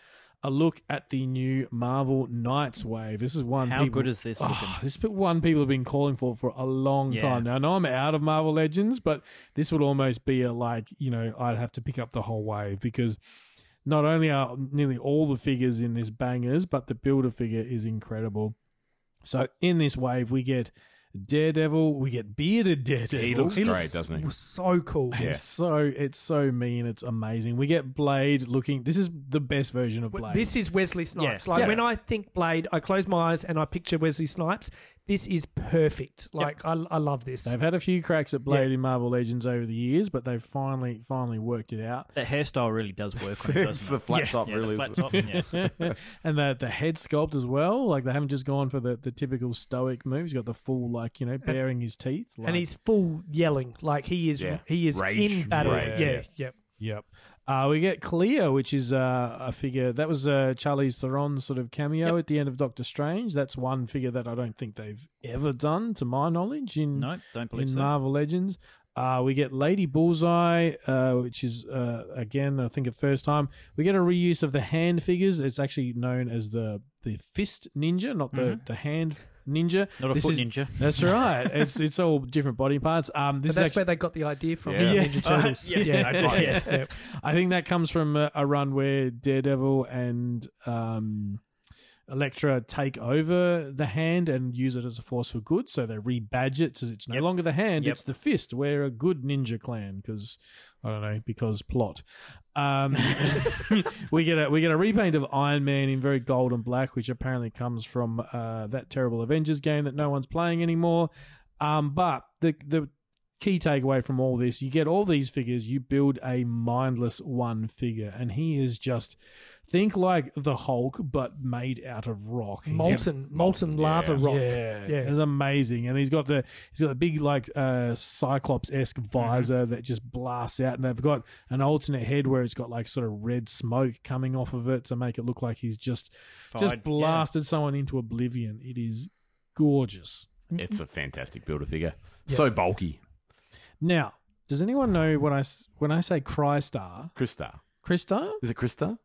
Speaker 1: a look at the new Marvel Knights wave. This is one.
Speaker 5: How
Speaker 1: people-
Speaker 5: good is this
Speaker 1: Oh, this is one people have been calling for for a long
Speaker 5: Yeah.
Speaker 1: time now. I know I'm out of Marvel Legends, but this would almost be a like you know I'd have to pick up the whole wave because not only are nearly all the figures in this bangers, but the builder figure is incredible. So in this wave, we get Daredevil, we get bearded Daredevil.
Speaker 3: He looks
Speaker 2: He
Speaker 3: great,
Speaker 2: looks
Speaker 3: doesn't he?
Speaker 2: so cool.
Speaker 3: Yeah.
Speaker 1: It's so it's so mean. It's amazing. We get Blade looking. This is the best version of Blade.
Speaker 2: This is Wesley Snipes.
Speaker 5: Yeah.
Speaker 2: Like
Speaker 1: Yeah.
Speaker 2: when I think Blade, I close my eyes and I picture Wesley Snipes. This is perfect. Like I, I love this.
Speaker 1: They've had a few cracks at Blade in Marvel Legends over the years, but they've finally finally worked it out.
Speaker 5: That hairstyle really does work on it, <laughs>
Speaker 3: it's
Speaker 5: doesn't
Speaker 3: the
Speaker 5: it?
Speaker 3: flat
Speaker 5: Yeah,
Speaker 3: top,
Speaker 5: yeah,
Speaker 3: really.
Speaker 5: The flat top, yeah. <laughs>
Speaker 1: and the the head sculpt as well. Like they haven't just gone for the, the typical stoic move. He's got the full like you know baring his teeth. Like,
Speaker 2: and he's full yelling. Like he is
Speaker 3: Yeah.
Speaker 2: he is
Speaker 3: Rage.
Speaker 2: in battle.
Speaker 3: Rage,
Speaker 2: Yeah,
Speaker 3: yeah.
Speaker 2: yep.
Speaker 1: Yep. Uh, we get Clea, which is uh, a figure that was uh, Charlize Theron's sort of cameo at the end of Doctor Strange. That's one figure that I don't think they've ever done, to my knowledge, in
Speaker 5: No, don't believe
Speaker 1: in
Speaker 5: so.
Speaker 1: Marvel Legends. Uh, we get Lady Bullseye, uh, which is uh, again, I think, a first time we get a reuse of the hand figures. It's actually known as the the fist ninja, not the, the hand ninja.
Speaker 5: Not a
Speaker 1: This
Speaker 5: foot
Speaker 1: is-
Speaker 5: ninja.
Speaker 1: That's <laughs> right. it's it's all different body parts. Um, this
Speaker 2: But
Speaker 1: is
Speaker 2: that's
Speaker 1: actually,
Speaker 2: where they got the idea from.
Speaker 3: Yeah.
Speaker 2: Yeah. Ninja <laughs> Turtles.
Speaker 5: Yeah,
Speaker 2: yeah,
Speaker 5: I did, yes. <laughs>
Speaker 2: yeah.
Speaker 1: I think that comes from a, a run where Daredevil and um, Elektra take over the hand and use it as a force for good. So they rebadge it. So it's no
Speaker 5: Yep.
Speaker 1: longer the hand,
Speaker 5: Yep.
Speaker 1: it's the fist. We're a good ninja clan because I don't know because plot. Um, <laughs> we get a we get a repaint of Iron Man in very gold and black, which apparently comes from uh, that terrible Avengers game that no one's playing anymore. Um, but the the key takeaway from all this, you get all these figures, you build a mindless one figure, and he is just think like the Hulk, but made out of rock. He's
Speaker 2: Molten, molten lava rock.
Speaker 1: yeah,
Speaker 2: Yeah.
Speaker 1: it's amazing, and he's got the he's got a big like uh, Cyclops esque visor that just blasts out, and they've got an alternate head where it's got like sort of red smoke coming off of it to make it look like he's just
Speaker 5: Fired,
Speaker 1: just
Speaker 5: yeah.
Speaker 1: blasted someone into oblivion. It is gorgeous.
Speaker 3: It's a fantastic builder figure. So bulky.
Speaker 1: Now, does anyone know when I s- when I say Crystar,
Speaker 3: Krista.
Speaker 1: Krista,
Speaker 3: Is it Krista?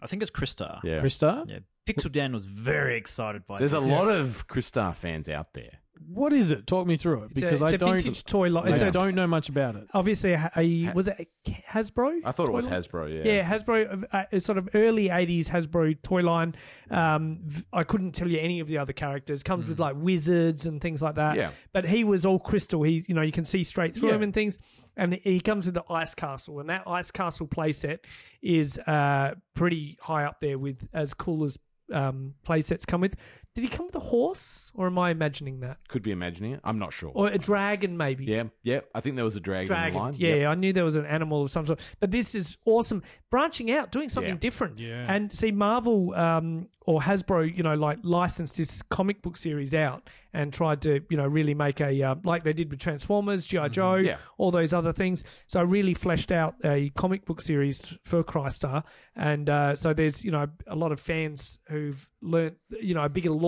Speaker 5: I think it's Krista.
Speaker 3: Yeah.
Speaker 1: Krista?
Speaker 5: Yeah. Pixel Dan was very excited by that.
Speaker 3: There's a
Speaker 5: this.
Speaker 3: lot of Krista fans out there.
Speaker 1: What is it? Talk me through it
Speaker 2: It's
Speaker 1: because
Speaker 2: a, it's
Speaker 1: I
Speaker 2: a
Speaker 1: don't.
Speaker 2: vintage toy line.
Speaker 1: I
Speaker 2: It's a,
Speaker 1: don't know much about it.
Speaker 2: obviously a, a was it a Hasbro?
Speaker 3: I thought it was
Speaker 2: toy line?
Speaker 3: Hasbro, yeah.
Speaker 2: Yeah, Hasbro, uh, uh, sort of early '80s Hasbro toy line. Um, v- I couldn't tell you any of the other characters. Comes with like wizards and things like that.
Speaker 3: Yeah.
Speaker 2: but he was all crystal. He, you know, you can see straight through
Speaker 1: Yeah.
Speaker 2: him and things. And he comes with the ice castle, and that ice castle playset is uh, pretty high up there with as cool as um, playsets come with. Did he come with a horse, or am I imagining that?
Speaker 3: Could be imagining it. I'm not sure.
Speaker 2: Or a dragon, maybe?
Speaker 3: yeah, yeah. I think there was a dragon, in the
Speaker 2: dragon.
Speaker 3: line.
Speaker 2: Yeah,
Speaker 3: Yep.
Speaker 2: I knew there was an animal of some sort. But this is awesome. Branching out, doing something
Speaker 3: Yeah.
Speaker 2: different.
Speaker 1: Yeah.
Speaker 2: And see, Marvel um, or Hasbro, you know, like licensed this comic book series out and tried to, you know, really make a, uh, like they did with Transformers, G.I. Joe,
Speaker 3: Yeah.
Speaker 2: all those other things. So I really fleshed out a comic book series for Crystar. And uh, so there's, you know, a lot of fans who've learnt, you know, a bigger lore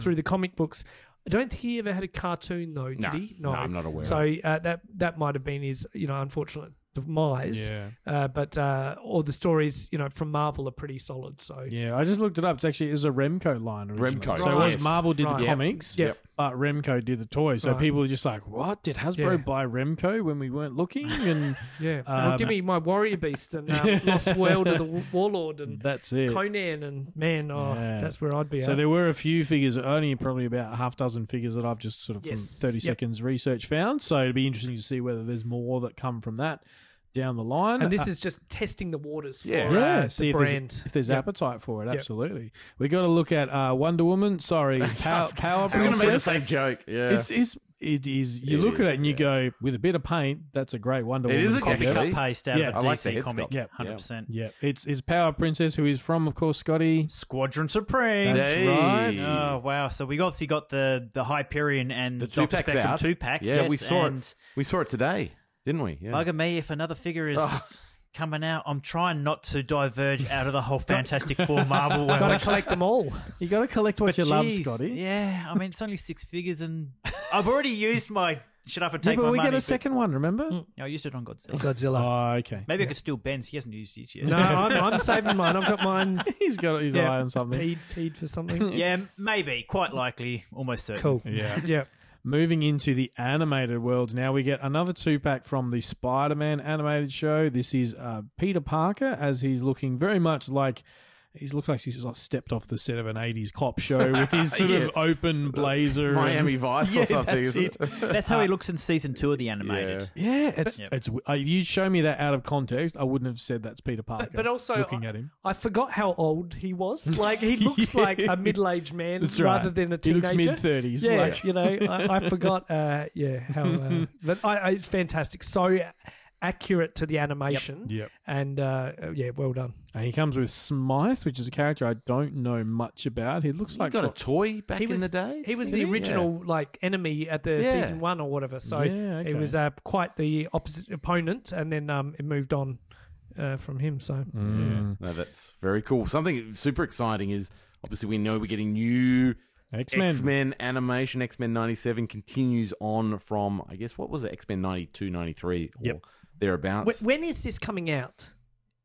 Speaker 2: through the comic books. I don't think he ever had a cartoon though, did
Speaker 3: No.
Speaker 2: he?
Speaker 3: No, I'm not aware
Speaker 2: So uh, that that might have been his, you know, unfortunate demise.
Speaker 1: Yeah.
Speaker 2: Uh, but uh, all the stories, you know, from Marvel are pretty solid. So
Speaker 1: Yeah, I just looked it up. It's actually it was a Remco line. Originally.
Speaker 3: Remco.
Speaker 1: So it was
Speaker 2: Right.
Speaker 1: Marvel did
Speaker 2: Right.
Speaker 1: the
Speaker 2: Yep.
Speaker 1: comics,
Speaker 2: Yep.
Speaker 1: But Remco did the toys. So
Speaker 2: Right.
Speaker 1: people were just like, "What did Hasbro
Speaker 2: Yeah.
Speaker 1: buy Remco when we weren't looking?" And <laughs>
Speaker 2: yeah, well,
Speaker 1: Um,
Speaker 2: give me my Warrior Beast and um, <laughs> Lost World of the Wa- Warlord and
Speaker 1: that's it.
Speaker 2: Conan and man, oh,
Speaker 1: Yeah.
Speaker 2: that's where I'd be.
Speaker 1: So
Speaker 2: at.
Speaker 1: there were a few figures, only probably about a half dozen figures that I've just sort of
Speaker 2: Yes.
Speaker 1: from 30
Speaker 2: Yep.
Speaker 1: seconds research found. So it'd be interesting to see whether there's more that come from that down the line.
Speaker 2: and this
Speaker 1: Uh,
Speaker 2: is just testing the waters for
Speaker 3: Yeah.
Speaker 2: uh,
Speaker 1: yeah,
Speaker 2: the
Speaker 1: see if
Speaker 2: brand.
Speaker 1: there's, if there's
Speaker 2: Yep.
Speaker 1: appetite for it.
Speaker 2: Yep.
Speaker 1: Absolutely. We got to look at uh, Wonder Woman. Sorry, <laughs> Power, Power
Speaker 3: I was going to make the
Speaker 1: Princess.
Speaker 3: same joke. Yeah.
Speaker 1: It's, it's it is. You
Speaker 3: It
Speaker 1: look at it and you
Speaker 3: yeah.
Speaker 1: go with a bit of paint. That's a great Wonder
Speaker 3: It
Speaker 1: Woman.
Speaker 3: is a
Speaker 1: figure.
Speaker 3: copy
Speaker 5: Copycat
Speaker 3: Actually,
Speaker 5: paste out
Speaker 1: yeah,
Speaker 5: of
Speaker 3: I
Speaker 5: the
Speaker 3: like the
Speaker 5: DC comic.
Speaker 3: sculpt.
Speaker 1: Yep.
Speaker 5: hundred percent.
Speaker 1: Yeah, it's it's Power Princess who is from, of course, Scotty.
Speaker 5: Squadron Supreme.
Speaker 1: That's
Speaker 3: Hey.
Speaker 1: right.
Speaker 5: Oh wow! So we obviously got the the Hyperion and
Speaker 3: the
Speaker 5: Dr.
Speaker 3: two
Speaker 5: Spectrum
Speaker 3: out.
Speaker 5: two pack.
Speaker 3: Yeah,
Speaker 5: yes,
Speaker 3: we saw
Speaker 5: and
Speaker 3: it. We saw it today, didn't we? Yeah.
Speaker 5: Bugger me if another figure is
Speaker 3: Oh.
Speaker 5: coming out. I'm trying not to diverge out of the whole <laughs> Fantastic Four <laughs> Marvel world.
Speaker 2: Got to collect them all.
Speaker 1: You got to collect what
Speaker 5: But
Speaker 1: you love,
Speaker 5: geez,
Speaker 1: Scotty.
Speaker 5: Yeah, I mean it's only six figures, and <laughs> I've already used my shut up and
Speaker 1: Yeah,
Speaker 5: take
Speaker 1: but
Speaker 5: my
Speaker 1: we
Speaker 5: money.
Speaker 1: get a
Speaker 5: but-
Speaker 1: second one. Remember? Mm.
Speaker 5: No, I used it on Godzilla.
Speaker 2: Godzilla.
Speaker 1: Oh, okay.
Speaker 5: Maybe I could steal Ben's. He hasn't used his yet.
Speaker 2: No, I'm, I'm saving mine. I've got mine.
Speaker 1: He's got his
Speaker 2: Yeah.
Speaker 1: eye on something.
Speaker 2: Peed, peed for something.
Speaker 5: yeah, maybe, quite likely, almost certain.
Speaker 2: Cool.
Speaker 1: Yeah.
Speaker 2: Yeah.
Speaker 1: Moving into the animated world, now we get another two pack from the Spider Man animated show. This is uh, Peter Parker as he's looking very much like. He looks like he's like stepped off the set of an 80s cop show with his <laughs> sort
Speaker 3: Yeah.
Speaker 1: of open blazer. and-
Speaker 3: Miami <laughs> Vice
Speaker 1: Yeah,
Speaker 3: or something.
Speaker 1: that's it.
Speaker 3: it? <laughs>
Speaker 5: That's how he looks in season two of the animated.
Speaker 1: Yeah, it's
Speaker 5: Yep.
Speaker 1: it's. Uh, if you show me that out of context, I wouldn't have said that's Peter Parker.
Speaker 2: But, but also,
Speaker 1: looking
Speaker 2: I,
Speaker 1: at him,
Speaker 2: I forgot how old he was. Like he looks like a middle-aged man
Speaker 1: That's right.
Speaker 2: rather than a teenager.
Speaker 1: He looks mid-thirties,
Speaker 2: Yeah,
Speaker 1: like-
Speaker 2: you know, I, I forgot. Uh, yeah, how. Uh, but I, I, it's fantastic. So accurate to the animation.
Speaker 1: Yep.
Speaker 2: And uh, yeah, well done.
Speaker 1: and he comes with Smythe, which is a character I don't know much about. He looks
Speaker 3: You
Speaker 1: like
Speaker 3: got a toy back
Speaker 2: he
Speaker 3: in
Speaker 2: was
Speaker 3: the day.
Speaker 2: He was the
Speaker 3: he?
Speaker 2: original like enemy at the
Speaker 3: Yeah.
Speaker 2: season one or whatever. So
Speaker 1: Yeah,
Speaker 2: he
Speaker 1: okay.
Speaker 2: was uh, quite the opposite opponent, and then um, it moved on uh, from him. So
Speaker 1: Mm.
Speaker 3: No, that's very cool. Something super exciting is obviously we know we're getting new
Speaker 1: X-Men.
Speaker 3: X Men animation. X Men '97 continues on from I guess what was it X Men '92, '93 or
Speaker 1: Yep.
Speaker 3: Thereabouts.
Speaker 2: Wh- when is this coming out?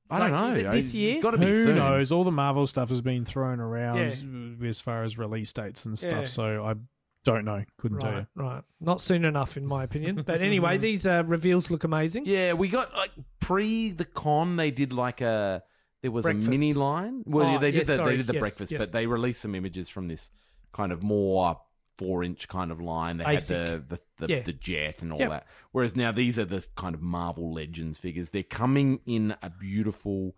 Speaker 3: I don't
Speaker 2: like,
Speaker 3: know.
Speaker 2: is it this year?
Speaker 3: Got to be
Speaker 1: Who
Speaker 3: soon.
Speaker 1: knows? All the Marvel stuff has been thrown around
Speaker 2: Yeah.
Speaker 1: as far as release dates and stuff.
Speaker 2: Yeah.
Speaker 1: So I don't know. Couldn't tell
Speaker 2: Right,
Speaker 1: you.
Speaker 2: right. Not soon enough, in my opinion. But anyway, <laughs> these uh, reveals look amazing.
Speaker 3: Yeah, we got like pre the con. They did like a there was
Speaker 2: Breakfast.
Speaker 3: a mini line. Well,
Speaker 2: Oh,
Speaker 3: yeah, they did
Speaker 2: yes,
Speaker 3: the,
Speaker 2: sorry.
Speaker 3: they did the
Speaker 2: Yes,
Speaker 3: breakfast,
Speaker 2: yes.
Speaker 3: but they released some images from this kind of more four inch kind of line. They had the the, the,
Speaker 2: Yeah.
Speaker 3: the jet and all
Speaker 2: Yep.
Speaker 3: that. Whereas now these are the kind of Marvel Legends figures. They're coming in a beautiful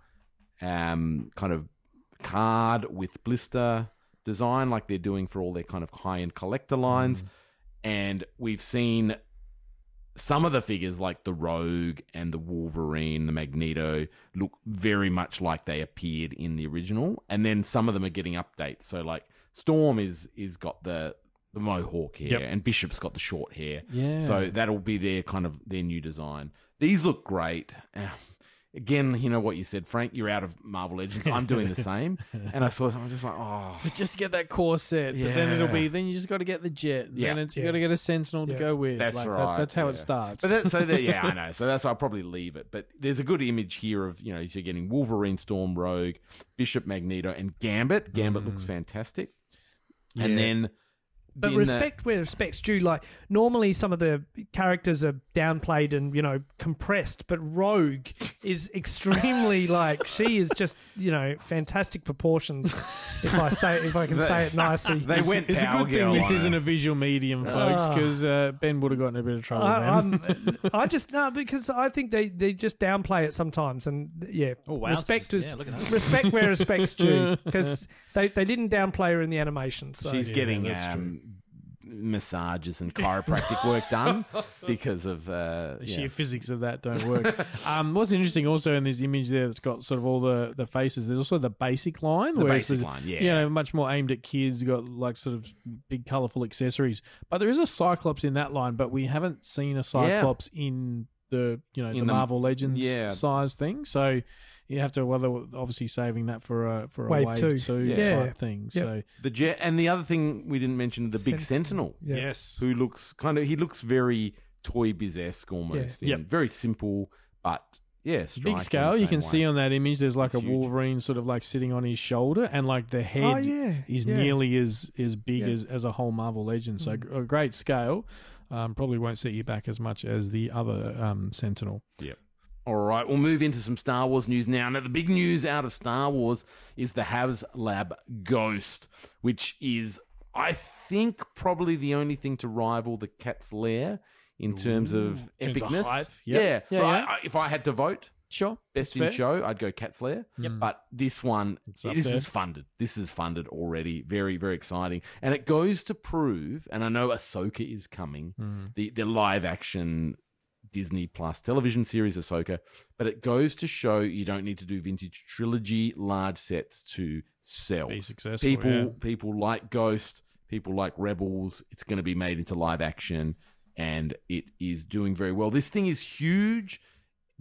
Speaker 3: um kind of card with blister design like they're doing for all their kind of high end collector lines. And we've seen some of the figures like the Rogue and the Wolverine, the Magneto look very much like they appeared in the original, and then some of them are getting updates. So like Storm is is got the the mohawk hair,
Speaker 1: Yep.
Speaker 3: and Bishop's got the short hair.
Speaker 1: Yeah.
Speaker 3: So that'll be their kind of their new design. These look great. <sighs> Again, you know what you said, Frank. You're out of Marvel Legends. I'm doing the same, <laughs> and I saw. I was just like, oh,
Speaker 1: But just get that core set. But then it'll be then you just got to get the jet.
Speaker 3: Yeah.
Speaker 1: Then it's you
Speaker 2: Yeah.
Speaker 1: got to get a Sentinel
Speaker 2: Yeah.
Speaker 1: to go with.
Speaker 3: That's
Speaker 1: Like, that-
Speaker 3: right.
Speaker 1: that's how it starts.
Speaker 3: But that, so that, <laughs> yeah, I know. So that's why I'll probably leave it. But there's a good image here of you know you're getting Wolverine, Storm, Rogue, Bishop, Magneto, and Gambit. Gambit looks mm. fantastic. And then,
Speaker 2: But
Speaker 3: in the-
Speaker 2: respect where respect's due. Like normally, some of the characters are downplayed and you know compressed, but Rogue <laughs> is extremely like she is just you know fantastic proportions. If I say if I can say it nicely, <laughs>
Speaker 3: They went
Speaker 1: it's a good thing this isn't a visual medium, folks,
Speaker 2: Ah.
Speaker 1: because uh, Ben would have gotten a bit of trouble.
Speaker 2: I,
Speaker 1: then.
Speaker 2: I'm, <laughs> just no because I think they, they just downplay it sometimes and yeah
Speaker 5: Oh, wow.
Speaker 2: respect is
Speaker 5: Yeah, look at that.
Speaker 2: respect where respect's due because they, they didn't downplay her in the animation so
Speaker 3: she's
Speaker 1: Yeah,
Speaker 3: getting
Speaker 1: that's true.
Speaker 3: um, massages and chiropractic work done <laughs> because of uh,
Speaker 1: the
Speaker 3: yeah.
Speaker 1: sheer physics of that don't work. um, what's interesting also in this image there that's got sort of all the, the faces, there's also the basic line.
Speaker 3: The basic line, yeah.
Speaker 1: You know, much more aimed at kids, got like sort of big colourful accessories. But there is a Cyclops in that line, but we haven't seen a Cyclops in the, you know,
Speaker 3: In
Speaker 1: the,
Speaker 3: the-
Speaker 1: Marvel Legends
Speaker 3: yeah.
Speaker 1: size thing. So you have to, well, they were obviously saving that for a, for a
Speaker 2: Wave
Speaker 1: wave,
Speaker 2: two.
Speaker 1: two,
Speaker 3: Yeah.
Speaker 1: type thing.
Speaker 2: Yep.
Speaker 1: So,
Speaker 3: the jet and the other thing we didn't mention the big
Speaker 2: Sentinel.
Speaker 3: Sentinel.
Speaker 2: yeah.
Speaker 1: yes.
Speaker 3: who looks kind of he looks very toy biz esque almost.
Speaker 1: Yeah. Yep.
Speaker 3: Very simple, but yeah,
Speaker 1: Big scale. You can
Speaker 3: way.
Speaker 1: see on that image. There's like
Speaker 3: It's
Speaker 1: a
Speaker 3: huge.
Speaker 1: Wolverine sort of like sitting on his shoulder, and like the head
Speaker 2: oh yeah
Speaker 1: is
Speaker 2: yeah.
Speaker 1: nearly as as big
Speaker 2: Yeah. Mm.
Speaker 1: as as a whole Marvel Legend. So a great scale. Um, probably won't set you back as much as the other um, Sentinel.
Speaker 3: All right, we'll move into some Star Wars news now. Now, the big news out of Star Wars is the HasLab Ghost, which is, I think, probably the only thing to rival the Cat's Lair in terms of
Speaker 1: In terms of
Speaker 3: epicness.
Speaker 1: hype.
Speaker 3: Yeah,
Speaker 1: Yep. Yeah,
Speaker 3: I-
Speaker 1: yeah.
Speaker 3: I- if I had to vote,
Speaker 1: Sure,
Speaker 3: best
Speaker 1: that's
Speaker 3: in
Speaker 1: fair.
Speaker 3: show, I'd go Cat's Lair. But this one,
Speaker 1: It's up
Speaker 3: this
Speaker 1: there.
Speaker 3: is funded. This is funded already. Very, very exciting. And it goes to prove, and I know Ahsoka is coming,
Speaker 1: Hmm.
Speaker 3: the, the live action Disney Plus television series Ahsoka, but it goes to show you don't need to do vintage trilogy large sets to sell.
Speaker 1: Be successful.
Speaker 3: People,
Speaker 1: yeah.
Speaker 3: people like Ghost, people like Rebels. It's going to be made into live action, and it is doing very well. This thing is huge.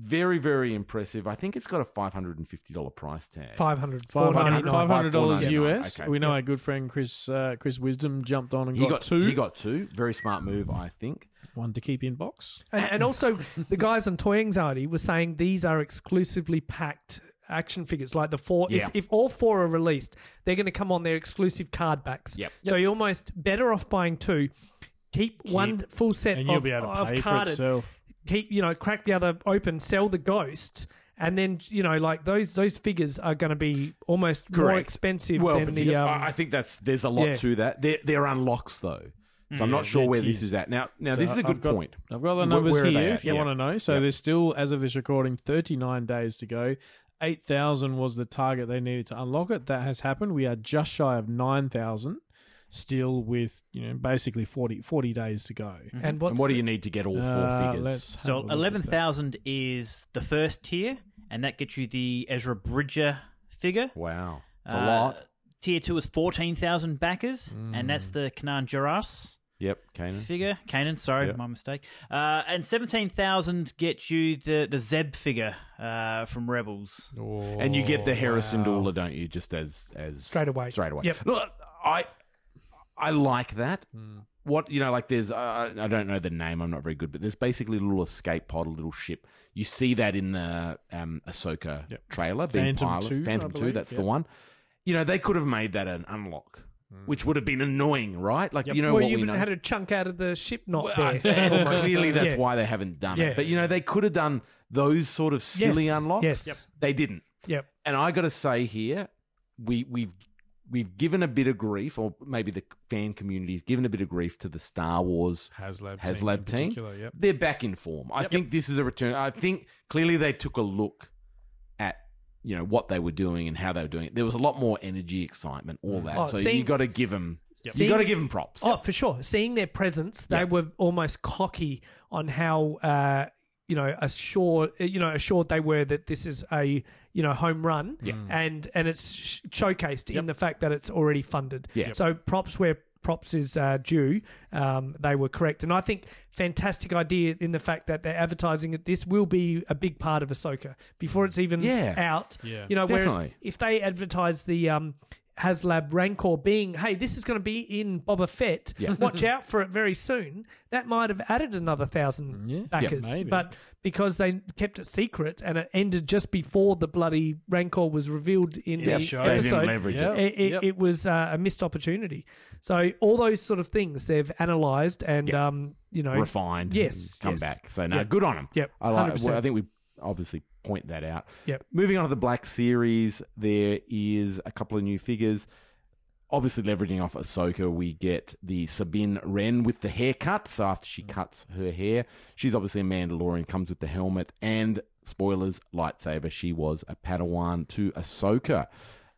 Speaker 3: Very, very impressive. I think it's got a five hundred and fifty dollar price tag.
Speaker 2: 500
Speaker 1: Five hundred
Speaker 2: 499.
Speaker 1: dollars
Speaker 3: $499.
Speaker 1: US.
Speaker 3: Okay.
Speaker 1: We know our good friend Chris uh, Chris Wisdom jumped on and
Speaker 3: He
Speaker 1: got,
Speaker 3: got
Speaker 1: two.
Speaker 3: He got two. Very smart move, I think.
Speaker 1: one to keep in box.
Speaker 2: And, and also, <laughs> the guys on Toy Anxiety were saying these are exclusively packed action figures. Like the four,
Speaker 3: Yeah.
Speaker 2: if, if all four are released, they're going to come on their exclusive card backs.
Speaker 3: Yep.
Speaker 2: So you're almost better off buying two. Keep, one full set
Speaker 1: And
Speaker 2: of,
Speaker 1: you'll be able to
Speaker 2: of
Speaker 1: pay for
Speaker 2: carded.
Speaker 1: itself.
Speaker 2: Keep you know, crack the other open, sell the ghost. And then you know, like those those figures are going to be almost more expensive
Speaker 3: Well,
Speaker 2: than the. Um,
Speaker 3: I I think that's there's a lot
Speaker 2: yeah.
Speaker 3: to that. They're, they're unlocks though, so I'm not sure
Speaker 1: they're
Speaker 3: where this is at now. Now
Speaker 1: So
Speaker 3: this is a
Speaker 1: I've
Speaker 3: good
Speaker 1: got-
Speaker 3: point.
Speaker 1: I've got the numbers
Speaker 3: where are they
Speaker 1: here if you
Speaker 3: Yeah.
Speaker 1: want to know. So
Speaker 3: Yep.
Speaker 1: there's still, as of this recording, 39 days to go. 8,000 was the target they needed to unlock it. That has happened. We are just shy of 9,000, still with, you know, basically 40, 40 days to go.
Speaker 2: and what's
Speaker 3: and what do you need to get all four
Speaker 1: Uh,
Speaker 3: figures?
Speaker 1: let's
Speaker 5: So
Speaker 1: look at
Speaker 5: eleven thousand is the first tier, and that gets you the Ezra Bridger figure.
Speaker 3: Wow, it's a
Speaker 5: Uh,
Speaker 3: lot.
Speaker 5: Tier two is fourteen thousand backers, and that's
Speaker 3: Mm.
Speaker 5: the Kanan Jarrus
Speaker 3: Yep, Kanan.
Speaker 5: figure. Kanan, sorry,
Speaker 3: Yep.
Speaker 5: my mistake. Uh, and seventeen thousand gets you the the Zeb figure uh, from Rebels.
Speaker 3: and you get the Harrison
Speaker 1: wow.
Speaker 3: Dula, don't you? Just as as
Speaker 2: Straight away.
Speaker 3: Straight away.
Speaker 2: Yep.
Speaker 3: Look, I I like that.
Speaker 1: Hmm.
Speaker 3: What you know, like there's uh, I don't know the name. I'm not very good, but there's basically a little escape pod, a little ship. You see that in the um, Ahsoka
Speaker 1: Yep.
Speaker 3: trailer, being
Speaker 1: Phantom
Speaker 3: pilot,
Speaker 1: 2,
Speaker 3: Phantom Two. That's the one. You know, they could have made that an unlock, which would have been annoying, right? Like you know
Speaker 2: well,
Speaker 3: what
Speaker 2: you
Speaker 3: we know.
Speaker 2: had a chunk out of the ship not
Speaker 3: Well,
Speaker 2: there. <laughs>
Speaker 3: uh, clearly, that's
Speaker 2: Yeah.
Speaker 3: why they haven't done
Speaker 2: Yeah.
Speaker 3: it. But you know, they could have done those sort of silly
Speaker 2: Yes,
Speaker 3: unlocks.
Speaker 2: yes. Yep.
Speaker 3: They didn't.
Speaker 2: Yep.
Speaker 3: And I got to say here, we we've we've given a bit of grief, or maybe the fan community has given a bit of grief to the Star Wars
Speaker 1: HasLab,
Speaker 3: HasLab
Speaker 1: team.
Speaker 3: team.
Speaker 1: Yep.
Speaker 3: They're back in form. I think this is a return. I think clearly they took a look at you know what they were doing and how they were doing it. There was a lot more energy, excitement, all that.
Speaker 2: Oh,
Speaker 3: so you
Speaker 2: seeing-
Speaker 3: got to give them. You
Speaker 2: Seeing-
Speaker 3: got to give them props.
Speaker 2: Oh, for sure. Seeing their presence, they
Speaker 3: Yeah.
Speaker 2: were almost cocky on how uh, you know assured you know assured they were that this is a you know home run,
Speaker 3: Yeah.
Speaker 2: and and it's sh- showcased in the fact that it's already funded.
Speaker 3: Yeah. Yep.
Speaker 2: So props where props is uh, due. Um, they were correct, and I think fantastic idea in the fact that they're advertising it. This will be a big part of Ahsoka before it's even
Speaker 3: Yeah.
Speaker 2: out.
Speaker 1: Yeah.
Speaker 2: You know,
Speaker 3: Definitely.
Speaker 2: whereas if they advertise the um, HasLab Rancor being, hey, this is going to be in Boba Fett.
Speaker 3: Yeah. <laughs>
Speaker 2: Watch out for it very soon. That might have added another thousand
Speaker 1: Yeah.
Speaker 2: backers,
Speaker 1: maybe.
Speaker 2: but because they kept it secret and it ended just before the bloody Rancor was revealed in
Speaker 3: Yep.
Speaker 2: the
Speaker 1: show.
Speaker 3: They didn't
Speaker 2: episode,
Speaker 3: leverage
Speaker 1: Yeah.
Speaker 3: it.
Speaker 2: it, it,
Speaker 1: Yep.
Speaker 2: it was uh, a missed opportunity. So all those sort of things they've analysed and
Speaker 3: Yep.
Speaker 2: um, you know
Speaker 3: refined.
Speaker 2: Yes,
Speaker 3: and come
Speaker 2: yes.
Speaker 3: back. So no,
Speaker 2: Yep.
Speaker 3: good on them.
Speaker 2: Yep,
Speaker 3: I like.
Speaker 2: 100%.
Speaker 3: Well, I think we obviously point that out.
Speaker 2: Yep.
Speaker 3: Moving on to the Black Series, there is a couple of new figures. Obviously, leveraging off Ahsoka, we get the Sabine Wren with the haircut. So after she cuts her hair, she's obviously a Mandalorian, comes with the helmet and spoilers, lightsaber. She was a Padawan to Ahsoka.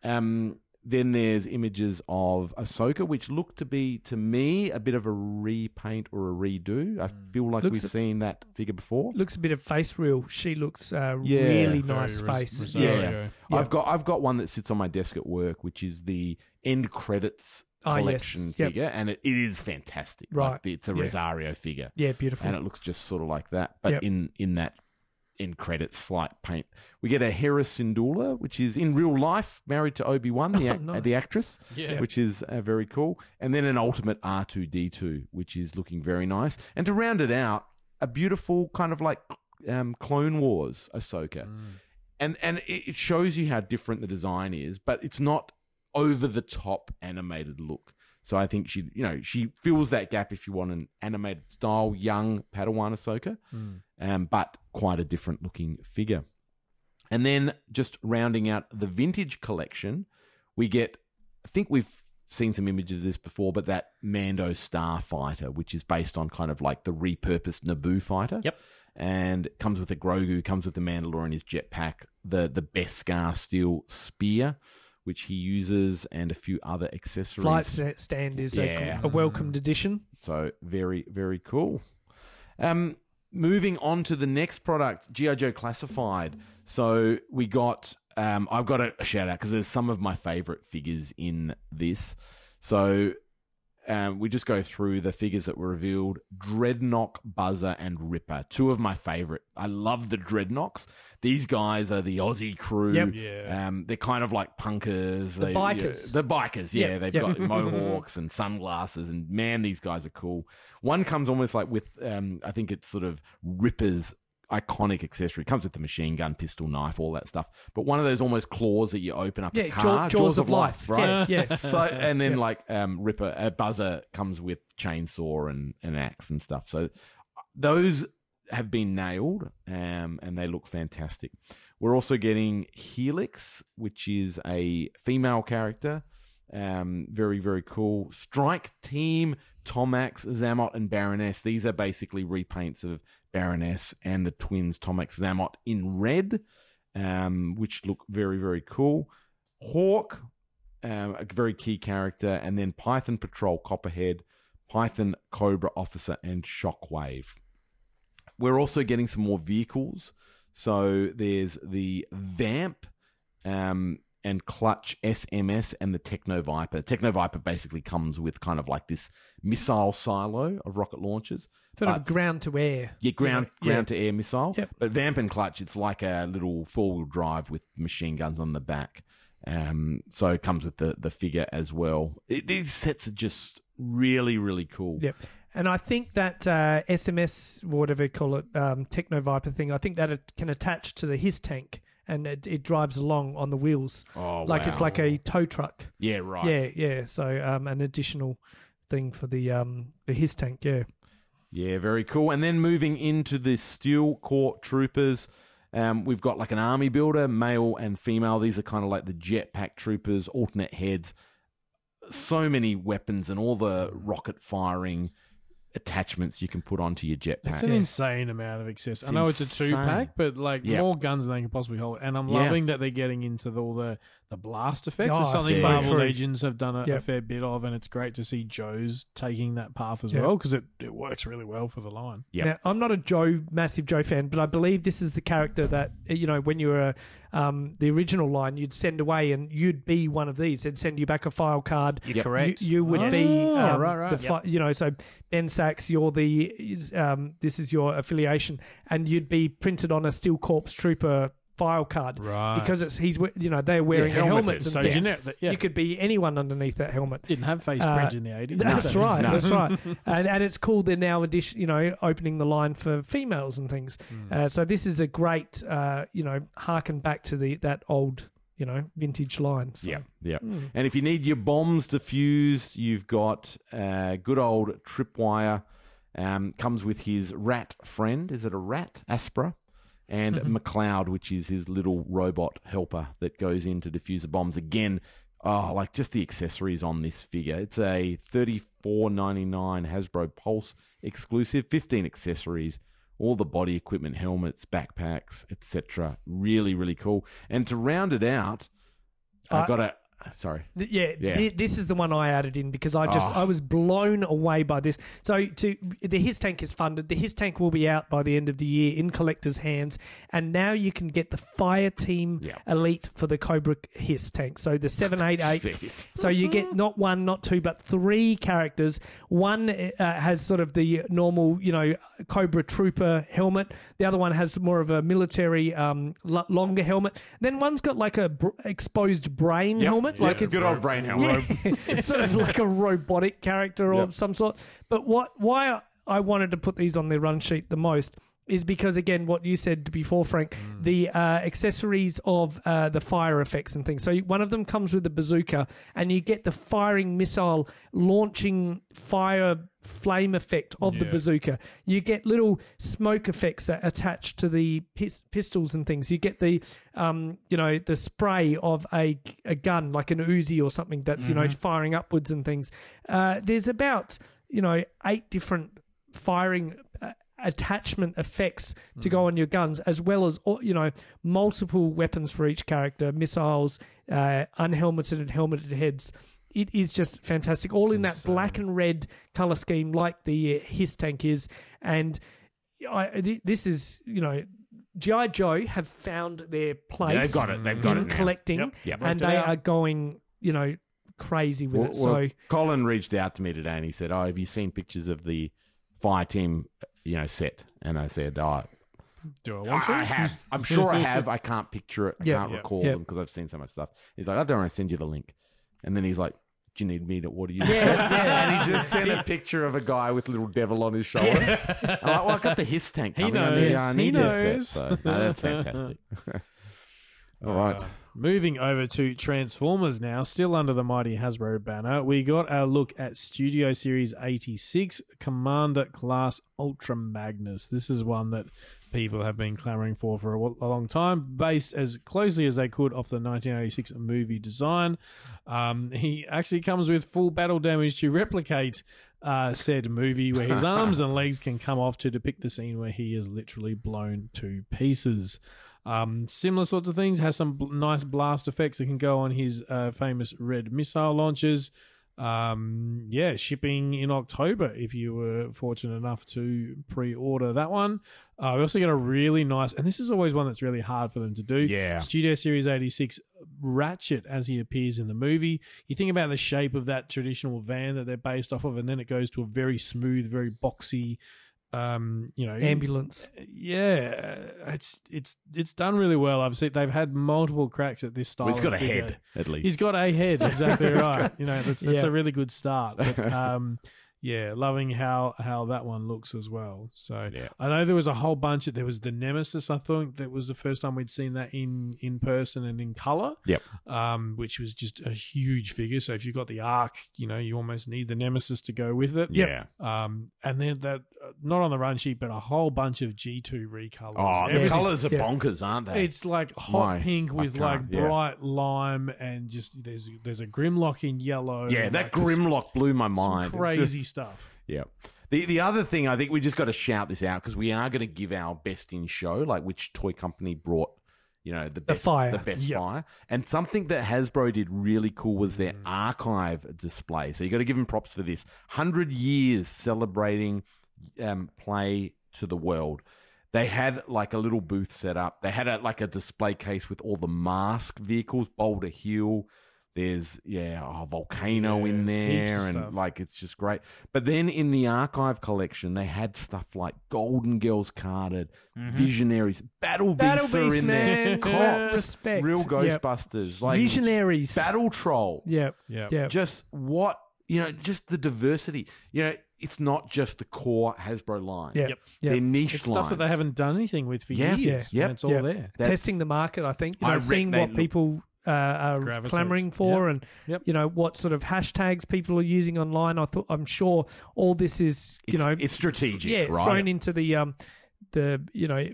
Speaker 3: Um, then there's images of Ahsoka, which look to be, to me, a bit of a repaint or a redo. I feel like
Speaker 2: Looks-
Speaker 3: we've seen that figure before.
Speaker 2: looks a bit of face real. She looks uh,
Speaker 3: Yeah.
Speaker 2: really
Speaker 1: Very
Speaker 2: nice
Speaker 1: Ros-
Speaker 2: face.
Speaker 1: Rosario.
Speaker 2: Yeah.
Speaker 3: Yeah. I've got I've got one that sits on my desk at work, which is the end credits
Speaker 2: Ah, yes.
Speaker 3: collection
Speaker 2: Yep.
Speaker 3: figure, and it, it is fantastic.
Speaker 2: Right.
Speaker 3: Like, it's a
Speaker 2: Yeah.
Speaker 3: Rosario figure,
Speaker 2: Yeah, beautiful.
Speaker 3: and it looks just sort of like that, but
Speaker 2: Yep.
Speaker 3: in in that end credits slight paint. We get a Hera Syndulla, which is in real life married to Obi Wan, the <laughs>
Speaker 2: Oh, nice.
Speaker 3: the actress,
Speaker 1: Yeah.
Speaker 3: which is uh, very cool, and then an ultimate R two D two, which is looking very nice, and to round it out, a beautiful kind of like um, Clone Wars Ahsoka and and it it shows you how different the design is, but it's not over the top animated look. So I think she, you know, she fills that gap if you want an animated style young Padawan Ahsoka, um, but quite a different looking figure. And then just rounding out the vintage collection, we get. I think we've seen some images of this before, but that Mando Starfighter, which is based on kind of like the repurposed Naboo fighter.
Speaker 5: Yep.
Speaker 3: And comes with a Grogu, comes with the Mandalorian, his jetpack, the the Beskar steel spear, which he uses, and a few other accessories.
Speaker 2: Flight sta- stand is
Speaker 3: Yeah.
Speaker 2: a, a welcomed addition.
Speaker 3: So very, very cool. Um, moving on to the next product, GI Joe Classified. So we got. Um, I've got a, shout out because there's some of my favorite figures in this. So um, we just go through the figures that were revealed Dreadnok, Buzzer, and Ripper. Two of my favorite. I love the Dreadnoks. These guys are the Aussie crew.
Speaker 2: Yep.
Speaker 1: Yeah.
Speaker 3: Um, they're kind of like punkers.
Speaker 2: The
Speaker 3: They-
Speaker 2: bikers.
Speaker 3: yeah, the bikers, yeah.
Speaker 2: Yep.
Speaker 3: They've
Speaker 2: Yep.
Speaker 3: got <laughs> mohawks and sunglasses, and man, these guys are cool. One comes almost like with, um, I think it's sort of Ripper's iconic accessory. It comes with the machine gun, pistol, knife, all that stuff. But one of those almost claws that you open up
Speaker 2: Yeah,
Speaker 3: a car,
Speaker 2: jaws of life.
Speaker 3: right?
Speaker 2: Yeah, yeah.
Speaker 3: So and then like um, Ripper, uh, Buzzer comes with chainsaw and an axe and stuff. So those have been nailed, um, and they look fantastic. We're also getting Helix, which is a female character. Um, very very cool. Strike Team, Tomax, Xamot, and Baroness. These are basically repaints of Baroness and the twins Tomax, Xamot in red, um, which look very very cool. Hawk, um, a very key character, and then Python Patrol Copperhead, Python Cobra Officer, and Shockwave. We're also getting some more vehicles. So there's the Vamp um, and Clutch SMS and the Techno Viper. Techno Viper basically comes with kind of like this missile silo of rocket launchers.
Speaker 2: Sort
Speaker 3: But-
Speaker 2: of ground to air.
Speaker 3: yeah, ground
Speaker 2: Yeah.
Speaker 3: ground to air missile.
Speaker 2: Yep.
Speaker 3: But Vamp and Clutch, it's like a little four wheel drive with machine guns on the back. Um, so it comes with the the figure as well. It, these sets are just really really cool.
Speaker 2: Yep. And I think that uh, SMS, whatever you call it, um, Techno Viper thing, I think that it can attach to the HISS tank and it, it drives along on the wheels.
Speaker 3: Oh,
Speaker 2: like it's like a tow truck.
Speaker 3: Yeah, right.
Speaker 2: Yeah, yeah. So um, an additional thing for the um, the HISS tank. Yeah.
Speaker 3: Yeah, very cool. And then moving into the Steel Court Troopers, um, we've got like an army builder, male and female. These are kind of like the jetpack troopers, alternate heads. So many weapons and all the rocket firing attachments you can put onto your jetpack.
Speaker 1: It's an insane amount of access.
Speaker 3: It's
Speaker 1: I know it's a two pack, but like
Speaker 3: Yeah.
Speaker 1: more guns than they can possibly hold. And I'm
Speaker 3: Yeah.
Speaker 1: loving that they're getting into the, all the the blast effects.
Speaker 2: Oh,
Speaker 1: it's something
Speaker 3: so
Speaker 1: Marvel
Speaker 2: true.
Speaker 1: Legends have done a, a fair bit of, and it's great to see Joe's taking that path as
Speaker 2: Yep.
Speaker 1: well because it, it works really well for the line.
Speaker 3: Yep.
Speaker 2: Now, I'm not a Joe, massive Joe fan, but I believe this is the character that, you know, when you were um, the original line, you'd send away and you'd be one of these. They'd send you back a file card.
Speaker 5: You're
Speaker 3: Yep.
Speaker 5: correct.
Speaker 2: You, you would
Speaker 1: Oh,
Speaker 2: be
Speaker 1: yeah,
Speaker 2: um,
Speaker 1: right, right.
Speaker 2: the fi- you know so Ben Sachs you're the um, this is your affiliation and you'd be printed on a Steel Corps Trooper file card
Speaker 1: Right.
Speaker 2: because it's he's you know they're wearing
Speaker 3: Yeah, helmets,
Speaker 2: helmets and
Speaker 1: so generic yeah.
Speaker 2: you could be anyone underneath that helmet
Speaker 1: Didn't have face
Speaker 2: Uh,
Speaker 1: in the 80s. <laughs> did
Speaker 2: that's right.
Speaker 3: No.
Speaker 2: That's right. <laughs> And and it's cool. They're now addition, you know, opening the line for females and things. Uh, so this is a great, uh, you know, harken back to the that old, you know, vintage line. So.
Speaker 3: Yeah, yeah. And if you need your bombs defused, you've got uh, good old Tripwire. Um, comes with his rat friend. Is it a rat? Aspera. And McLeod, which is his little robot helper that goes in to defuse the bombs. Again, oh, like just the accessories on this figure. It's a thirty four ninety nine Hasbro Pulse exclusive. Fifteen accessories all the body equipment, helmets, backpacks, etc. Really, really cool. And to round it out,
Speaker 2: Uh,
Speaker 3: I got a sorry.
Speaker 2: Th- Yeah,
Speaker 3: Yeah.
Speaker 2: thi- this is the one I added in because I just
Speaker 3: Oh.
Speaker 2: I was blown away by this. So to the HISS tank is funded. The HISS tank will be out by the end of the year in collectors' hands, and now you can get the Fire Team
Speaker 3: Yeah.
Speaker 2: Elite for the Cobra HISS tank. So the seven eight eight. <laughs>
Speaker 3: Jeez.
Speaker 2: So you get not one, not two, but three characters. One uh, has sort of the normal, you know, Cobra Trooper helmet. The other one has more of a military, um, l- longer helmet. Then one's got like a br- exposed brain
Speaker 3: Yep.
Speaker 2: Helmet, like
Speaker 3: Yeah,
Speaker 2: it's
Speaker 3: good old brain helmet.
Speaker 2: yeah, it's <laughs> <laughs> sort of like a robotic character or
Speaker 3: Yep.
Speaker 2: some sort. But what why I wanted to put these on the run sheet the most is because again what you said before frank
Speaker 3: Mm.
Speaker 2: the uh, accessories of uh, the fire effects and things. So one of them comes with a bazooka and you get the firing missile launching fire flame effect of the bazooka. You get little smoke effects that attach to the pis- pistols and things. You get the um, you know the spray of a, a gun like an Uzi or something that's you know firing upwards and things. Uh, there's about you know eight different firing attachment effects to go on your guns as well as you know multiple weapons for each character missiles uh, unhelmeted and helmeted heads it is just fantastic all in that black and red color scheme like the uh, HISS tank is and I, th- this is you know GI Joe have found their place
Speaker 3: They've got it. They've got
Speaker 2: in
Speaker 3: it now.
Speaker 2: collecting
Speaker 3: Yep, yep.
Speaker 2: and they
Speaker 1: out.
Speaker 2: are going you know crazy with
Speaker 3: Well,
Speaker 2: it.
Speaker 3: well,
Speaker 2: So
Speaker 3: Colin reached out to me today and he said, "Oh, have you seen pictures of the fire team, you know, set?" And I said, "Oh,
Speaker 1: Do I want to?
Speaker 3: I have. <laughs> I'm sure I have. I can't picture it. I
Speaker 2: Yeah.
Speaker 3: can't
Speaker 1: Yeah.
Speaker 3: recall
Speaker 2: Yeah.
Speaker 3: them because I've seen so much stuff." He's like, "I don't want to send you the link," and then he's like. Do you need me to order you? the set?" <laughs> And he just sent a picture of a guy with a little devil on his shoulder. I'm like, well, I got the hiss tank.
Speaker 1: He
Speaker 3: coming. I need,
Speaker 1: knows.
Speaker 3: I
Speaker 1: He
Speaker 3: need this
Speaker 1: knows.
Speaker 3: set. So, no, that's fantastic. <laughs> All right.
Speaker 1: Uh, moving over to Transformers now, still under the mighty Hasbro banner, we got a look at Studio Series 86 Commander Class Ultra Magnus. This is one that people have been clamoring for for a, a long time, based as closely as they could off the 1986 movie design. Um, he actually comes with full battle damage to replicate uh, said movie, where his <laughs> arms and legs can come off to depict the scene where he is literally blown to pieces. Um, similar sorts of things has some bl- nice blast effects that can go on his uh, famous red missile launchers. Um, yeah, shipping in October if you were fortunate enough to pre-order that one. Uh, we also get a really nice, and this is always one that's really hard for them to do.
Speaker 3: Yeah.
Speaker 1: Studio Series 86 Ratchet as he appears in the movie. You think about the shape of that traditional van that they're based off of, and then it goes to a very smooth, very boxy, um, you know,
Speaker 2: ambulance.
Speaker 1: yeah, it's it's it's done really well. I've seen they've had multiple cracks at this style.
Speaker 3: Well, he's got a
Speaker 1: figure.
Speaker 3: head, at least.
Speaker 1: He's got a head, <laughs> exactly right. You know, that's that's
Speaker 2: Yeah.
Speaker 1: a really good start. But, <laughs> um, yeah, loving how how that one looks as well. So
Speaker 3: Yeah.
Speaker 1: I know there was a whole bunch of there was the Nemesis. I think that was the first time we'd seen that in in person and in color.
Speaker 3: Yep.
Speaker 1: Um, which was just a huge figure. So if you've got the Ark, you know, you almost need the Nemesis to go with it.
Speaker 3: Yeah.
Speaker 1: Um, and then that not on the run sheet, but a whole bunch of G two recolors.
Speaker 3: Oh, the
Speaker 1: Everything-
Speaker 3: colours are
Speaker 2: Yeah.
Speaker 3: bonkers, aren't they?
Speaker 1: It's like hot
Speaker 3: My,
Speaker 1: pink with like
Speaker 3: can't, yeah.
Speaker 1: bright lime and just there's there's a Grimlock in yellow.
Speaker 3: yeah, that
Speaker 1: like, just
Speaker 3: Grimlock blew my
Speaker 1: some
Speaker 3: mind. It's just-
Speaker 1: crazy stuff.
Speaker 3: Yeah. The the other thing I think we just got to shout this out because we are going to give our best in show, like which toy company brought, you know, the best
Speaker 2: fire.
Speaker 3: the best
Speaker 1: Yep.
Speaker 3: fire, and something that Hasbro did really cool was
Speaker 1: Mm.
Speaker 3: their archive display. So you got to give them props for this. Hundred years celebrating um, play to the world. They had like a little booth set up. They had a, like a display case with all the mask vehicles, Boulder Hill. There's yeah, a volcano in there, and
Speaker 1: stuff.
Speaker 3: like it's just great. But then in the archive collection, they had stuff like Golden Girls carded, Visionaries, Battle
Speaker 2: Battle
Speaker 3: Beasts are
Speaker 2: Beast,
Speaker 3: in
Speaker 2: man.
Speaker 3: there, Cops,
Speaker 2: Respect.
Speaker 3: Real
Speaker 2: Yep.
Speaker 3: Ghostbusters, like
Speaker 2: Visionaries.
Speaker 3: Battle Troll.
Speaker 2: Yep.
Speaker 1: Yeah.
Speaker 2: Yep.
Speaker 3: Just what you know, just the diversity. You know, it's not just the core Hasbro line.
Speaker 2: Yeah. Yep. Yep.
Speaker 3: They're niche
Speaker 1: It's stuff that they haven't done anything with for
Speaker 3: Yeah.
Speaker 1: years.
Speaker 3: Yeah.
Speaker 1: and it's all
Speaker 2: Yeah.
Speaker 1: there.
Speaker 3: That's-
Speaker 2: testing the market. I think you
Speaker 3: I
Speaker 2: know,
Speaker 3: reckon
Speaker 2: seeing what
Speaker 3: look-
Speaker 2: people uh, are
Speaker 1: Gravitate.
Speaker 2: clamoring for,
Speaker 1: Yep.
Speaker 2: and
Speaker 1: Yep.
Speaker 2: you know what sort of hashtags people are using online. I thought I'm sure all this is you
Speaker 3: It's,
Speaker 2: know
Speaker 3: it's strategic,
Speaker 2: yeah it's
Speaker 3: right?
Speaker 2: thrown into the um the you know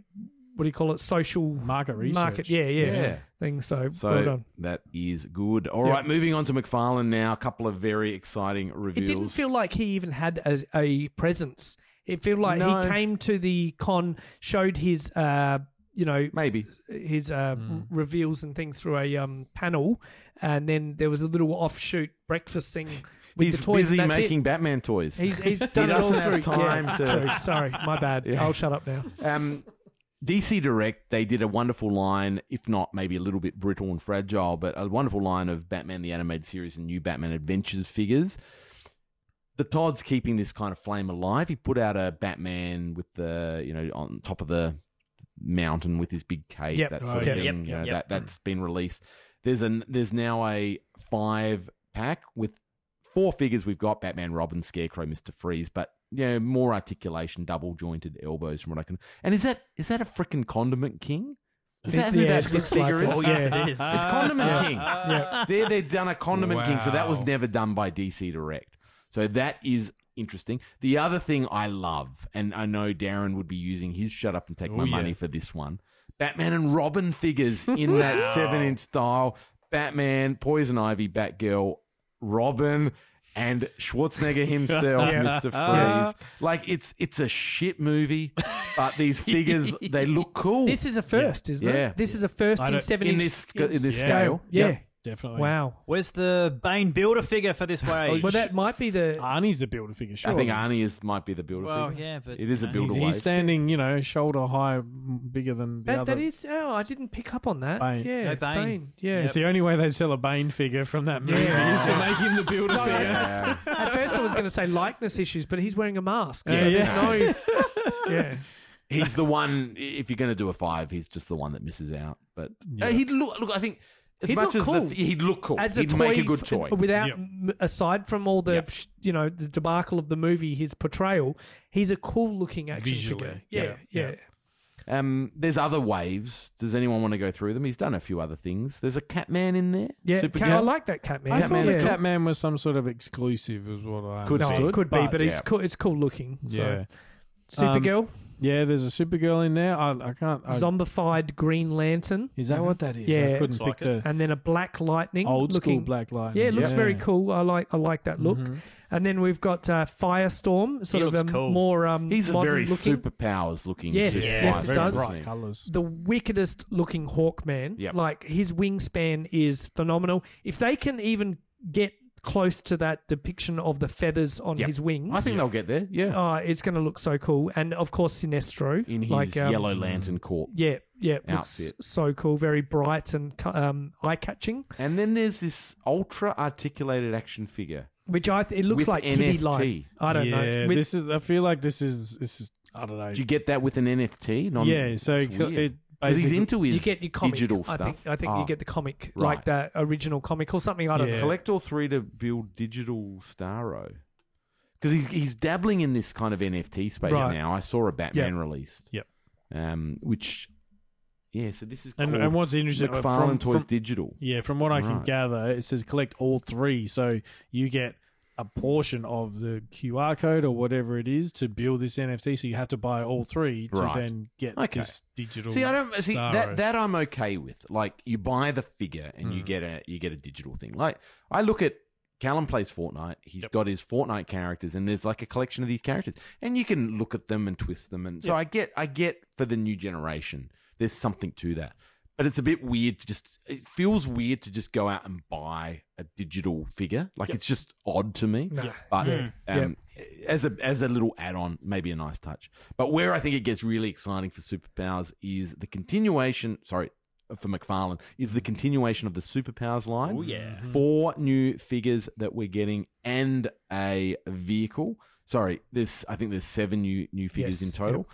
Speaker 2: what do you call it social
Speaker 1: Market research.
Speaker 2: market yeah yeah,
Speaker 3: Yeah.
Speaker 2: Thing. So,
Speaker 3: So
Speaker 2: well done.
Speaker 3: that is good. All right,
Speaker 2: Yeah.
Speaker 3: moving on to McFarlane now. A couple of very exciting reveals.
Speaker 2: It didn't feel like he even had a, a presence. It felt like
Speaker 3: No.
Speaker 2: he came to the con, showed his, uh, you know,
Speaker 3: Maybe.
Speaker 2: his uh, r- reveals and things through a um, panel, and then there was a little offshoot breakfast thing <laughs> with
Speaker 3: He's
Speaker 2: the toys.
Speaker 3: busy making
Speaker 2: it.
Speaker 3: Batman toys.
Speaker 2: He's he's <laughs>
Speaker 3: He
Speaker 2: done it all
Speaker 3: doesn't have
Speaker 2: through.
Speaker 3: time
Speaker 2: yeah,
Speaker 3: to-
Speaker 2: true. Sorry, my bad. <laughs>
Speaker 3: Yeah.
Speaker 2: I'll shut up now.
Speaker 3: Um, DC Direct, they did a wonderful line, if not maybe a little bit brittle and fragile, but a wonderful line of Batman the Animated Series and new Batman Adventures figures. The Todd's keeping this kind of flame alive. He put out a Batman with the, you know, on top of the mountain with his big cape,
Speaker 2: Yep.
Speaker 3: that
Speaker 2: Oh,
Speaker 3: sort
Speaker 2: yeah.
Speaker 3: of thing.
Speaker 5: Yep,
Speaker 3: you know, that, that's mm. been released. There's an there's now a five pack with four figures we've got Batman, Robin, Scarecrow, Mister Freeze, but you know more articulation, double jointed elbows from what I can. And is that is that a freaking Condiment King? Is that who
Speaker 2: Yeah,
Speaker 3: that
Speaker 2: it looks like
Speaker 3: figure
Speaker 5: Oh, yes,
Speaker 2: Yeah.
Speaker 5: it is.
Speaker 3: It's Condiment King.
Speaker 2: Yeah.
Speaker 3: There they've done a Condiment King, so that was never done by DC Direct. So that is interesting. The other thing I love, and I know Darren would be using his shut up and take oh, my
Speaker 1: Oh, yeah.
Speaker 3: money for this one. Batman and Robin figures in <laughs> that seven inch style. Batman, Poison Ivy, Batgirl, Robin, and Schwarzenegger <laughs> himself,
Speaker 2: Yeah.
Speaker 3: Mr. Freeze. Like it's it's a shit movie, but these <laughs> figures they look cool.
Speaker 2: This is a first, isn't
Speaker 3: Yeah.
Speaker 2: it? This is a first
Speaker 1: I
Speaker 2: in
Speaker 1: don't-
Speaker 2: seven
Speaker 3: in
Speaker 2: inch
Speaker 3: this sc- in this
Speaker 1: Yeah.
Speaker 3: scale.
Speaker 2: Yeah,
Speaker 3: Yep.
Speaker 1: Definitely.
Speaker 2: Wow.
Speaker 5: Where's the Bane builder figure for this wave?
Speaker 2: Well, that might be the.
Speaker 1: Arnie's the builder figure. Sure.
Speaker 3: I think Arnie is might be the builder.
Speaker 5: Well,
Speaker 3: figure.
Speaker 5: yeah, but,
Speaker 3: it is a
Speaker 5: know,
Speaker 3: builder
Speaker 1: He's,
Speaker 3: wave.
Speaker 1: he's standing, you know, shoulder high, m- bigger than the
Speaker 2: That,
Speaker 1: other.
Speaker 2: that is. Oh, I didn't pick up on that.
Speaker 1: Bane.
Speaker 2: Yeah,
Speaker 5: No, Bane.
Speaker 2: Yeah.
Speaker 1: It's the only way they sell a Bane figure from that movie
Speaker 2: Yeah.
Speaker 1: is to make him the builder
Speaker 2: No, <laughs>
Speaker 1: figure.
Speaker 3: Yeah.
Speaker 2: At first, I was going to say likeness issues, but he's wearing a mask.
Speaker 1: Yeah,
Speaker 2: so
Speaker 1: yeah.
Speaker 2: there's no. <laughs> Yeah.
Speaker 3: He's the one. If you're going to do a five, he's just the one that misses out. But uh, he'd look. Look, I think as
Speaker 2: He'd
Speaker 3: much
Speaker 2: look
Speaker 3: as
Speaker 2: cool.
Speaker 3: the, he'd look cool.
Speaker 2: As
Speaker 3: he'd
Speaker 2: toy,
Speaker 3: make a good toy.
Speaker 2: Without,
Speaker 1: Yep.
Speaker 2: aside from all the,
Speaker 3: Yep.
Speaker 2: you know, the debacle of the movie, his portrayal, he's a cool looking action
Speaker 1: Visually,
Speaker 2: figure. Yeah,
Speaker 1: yeah,
Speaker 2: yeah.
Speaker 1: yeah.
Speaker 3: Um, there's other waves. Does anyone want to go through them? He's done a few other things. There's a Catman in there.
Speaker 2: Yeah,
Speaker 3: Super
Speaker 2: Cat-
Speaker 3: Cat.
Speaker 2: I like that Catman.
Speaker 1: I
Speaker 3: Catman
Speaker 1: thought
Speaker 3: is
Speaker 1: the. Catman was some sort of exclusive, is what I
Speaker 3: Could
Speaker 2: No,
Speaker 3: be.
Speaker 2: it could be, but,
Speaker 3: yeah.
Speaker 2: it's cool. It's cool looking. So.
Speaker 1: yeah,
Speaker 2: Supergirl,
Speaker 1: yeah. There's a Supergirl in there. I, I can't. I,
Speaker 2: zombified Green Lantern,
Speaker 1: is that what that is?
Speaker 2: Yeah.
Speaker 1: I couldn't
Speaker 5: Looks like
Speaker 1: pick the
Speaker 2: and then a Black Lightning.
Speaker 1: old
Speaker 2: looking,
Speaker 1: school Black Light.
Speaker 2: Yeah, it looks very cool. I like I like that look.
Speaker 1: Mhm.
Speaker 2: And then we've got uh, Firestorm, sort
Speaker 5: He
Speaker 2: of
Speaker 5: looks
Speaker 2: um,
Speaker 5: cool.
Speaker 2: more um,
Speaker 3: He's a
Speaker 2: modern
Speaker 3: very
Speaker 2: looking.
Speaker 3: superpowers looking.
Speaker 2: Yes,
Speaker 3: super
Speaker 2: yes, it does.
Speaker 1: bright colours.
Speaker 2: the wickedest looking Hawkman.
Speaker 3: Yep.
Speaker 2: Like his wingspan is phenomenal. If they can even get close to that depiction of the feathers on
Speaker 3: Yep.
Speaker 2: his wings,
Speaker 3: I think they'll get there. Yeah,
Speaker 2: oh, it's going to look so cool. And of course, Sinestro
Speaker 3: in his
Speaker 2: like, um,
Speaker 3: Yellow Lantern Corp.
Speaker 2: Yeah, yeah, looks so cool. Very bright and um, eye catching.
Speaker 3: And then there's this ultra articulated action figure.
Speaker 2: Which I th- it looks
Speaker 3: With
Speaker 2: like kitty
Speaker 3: NFT.
Speaker 2: light. I don't
Speaker 1: yeah,
Speaker 2: know. With-
Speaker 1: this is. I feel like this is. This is. I don't know.
Speaker 3: Did you get that with an NFT? Non-
Speaker 1: yeah. So it,
Speaker 3: weird.
Speaker 1: it
Speaker 3: 'Cause he's into his
Speaker 2: you get your comic.
Speaker 3: digital
Speaker 2: I
Speaker 3: stuff.
Speaker 2: think I think
Speaker 3: Ah.
Speaker 2: you get the comic,
Speaker 3: right.
Speaker 2: like the original comic or something. I don't
Speaker 1: Yeah.
Speaker 2: know.
Speaker 3: Collect all three to build digital Starro. Because he's he's dabbling in this kind of NFT space
Speaker 2: Right.
Speaker 3: now. I saw a Batman released.
Speaker 1: Yep.
Speaker 3: Um, which, yeah. So this is
Speaker 1: And,
Speaker 3: called
Speaker 1: and what's interesting, uh,
Speaker 3: McFarlane
Speaker 1: from,
Speaker 3: Toys
Speaker 1: from,
Speaker 3: Digital.
Speaker 1: yeah, from what I can
Speaker 3: Right.
Speaker 1: gather, it says collect all three, so you get a portion of the QR code or whatever it is to build this NFT. So you have to buy all three to
Speaker 3: Right.
Speaker 1: then get
Speaker 3: Okay.
Speaker 1: this digital.
Speaker 3: See, I don't see that. That I'm okay with. Like, you buy the figure and you mm. get a you get a digital thing. Like, I look at Callum plays Fortnite. He's got his Fortnite characters, and there's like a collection of these characters, and you can look at them and twist them. And so I get, I get for the new generation, there's something to that. But it's a bit weird to just. It feels weird to just go out and buy a digital figure. Like it's just odd to me.
Speaker 2: No.
Speaker 3: But
Speaker 2: Yeah.
Speaker 3: um, as a as a little add on, maybe a nice touch. But where I think it gets really exciting for superpowers is the continuation. Sorry, for McFarlane is the continuation of the superpowers line.
Speaker 5: Oh, yeah.
Speaker 3: four new figures that we're getting and a vehicle. Sorry, there's I think there's seven new new figures
Speaker 2: Yes,
Speaker 3: in total.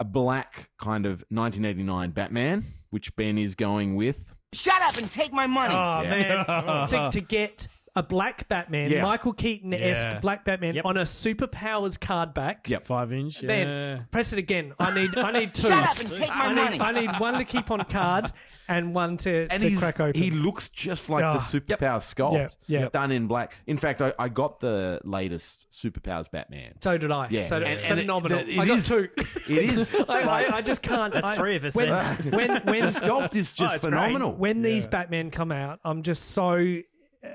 Speaker 3: A black kind of 1989 Batman, which Ben is going with.
Speaker 6: Shut up and take my money.
Speaker 2: Oh
Speaker 3: Yeah.
Speaker 2: man, <laughs> to, to get a black Batman,
Speaker 3: Yeah.
Speaker 2: Michael Keaton esque
Speaker 1: Yeah.
Speaker 2: black Batman
Speaker 5: Yep.
Speaker 2: on a superpowers card back.
Speaker 3: Yep.
Speaker 1: five inch. Yeah.
Speaker 2: Then press it again. I need I need <laughs> two.
Speaker 6: Shut up and take my
Speaker 2: I
Speaker 6: money.
Speaker 2: need, I need one to keep on card and one to,
Speaker 3: And
Speaker 2: to
Speaker 3: he's,
Speaker 2: crack open.
Speaker 3: he looks just like
Speaker 2: Ah,
Speaker 3: the superpower sculpt,
Speaker 2: Yeah, yeah.
Speaker 3: done in black. In fact, I, I got the latest superpowers Batman.
Speaker 2: so did I.
Speaker 3: Yeah,
Speaker 2: so
Speaker 3: and- and it-
Speaker 2: phenomenal.
Speaker 3: it
Speaker 2: I got
Speaker 3: is-
Speaker 2: two.
Speaker 3: It is. <laughs>
Speaker 2: I,
Speaker 3: like-
Speaker 2: I, I just can't.
Speaker 5: That's
Speaker 2: I-
Speaker 5: three of us
Speaker 2: When
Speaker 5: then.
Speaker 2: when when <laughs>
Speaker 3: the sculpt is just
Speaker 5: it's great.
Speaker 3: phenomenal.
Speaker 2: when these Batman come out, I'm just so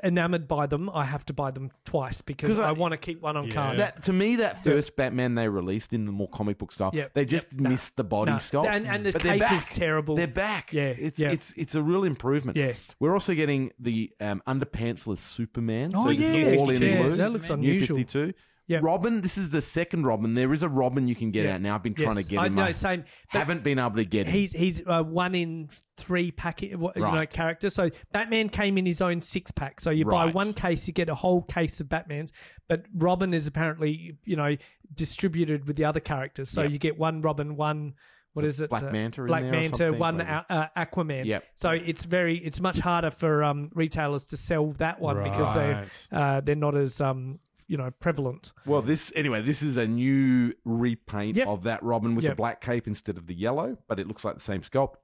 Speaker 2: enamored by them. I have to buy them twice because
Speaker 3: I-
Speaker 2: I, want to keep one on card.
Speaker 3: That to me, that first Batman they released in the more comic book style,
Speaker 2: Yep.
Speaker 3: they just
Speaker 2: Yep. Nah.
Speaker 3: missed the body
Speaker 2: Nah.
Speaker 3: sculpt,
Speaker 2: And- and the
Speaker 3: But they're
Speaker 2: cape is terrible.
Speaker 3: They're back.
Speaker 2: Yeah,
Speaker 3: it's
Speaker 2: yeah.
Speaker 3: it's it's a real improvement.
Speaker 2: Yeah.
Speaker 3: we're also getting the um, underpantsless Superman.
Speaker 2: Oh,
Speaker 3: so this
Speaker 2: yeah.
Speaker 3: is all in
Speaker 2: Yeah,
Speaker 3: blue.
Speaker 2: that looks unusual. New.
Speaker 3: Fifty Two.
Speaker 2: Yep.
Speaker 3: Robin, this is the second Robin. There is a Robin you can get
Speaker 2: Yeah.
Speaker 3: out now. I've been trying
Speaker 2: Yes,
Speaker 3: to get
Speaker 2: I
Speaker 3: him.
Speaker 2: know,
Speaker 3: I
Speaker 2: same. But
Speaker 3: haven't been able to get him.
Speaker 2: He's he's uh, one in three packet, what you know,
Speaker 3: Right.
Speaker 2: character. So Batman came in his own six pack. So you buy
Speaker 3: Right.
Speaker 2: one case, you get a whole case of Batmans. But Robin is apparently you know distributed with the other characters. So
Speaker 3: Yep.
Speaker 2: you get one Robin, one. What
Speaker 3: Is it? Black
Speaker 2: uh,
Speaker 3: Manta in
Speaker 2: Black
Speaker 3: there or
Speaker 2: Manta,
Speaker 3: something?
Speaker 2: one uh, uh, Aquaman.
Speaker 3: Yep.
Speaker 2: So it's very, it's much harder for um, retailers to sell that one because they
Speaker 1: Right.
Speaker 2: uh, they're not as um, you know prevalent.
Speaker 3: Well, this anyway. This is a new repaint
Speaker 2: Yep.
Speaker 3: of that Robin with
Speaker 2: Yep.
Speaker 3: the black cape instead of the yellow, but it looks like the same sculpt.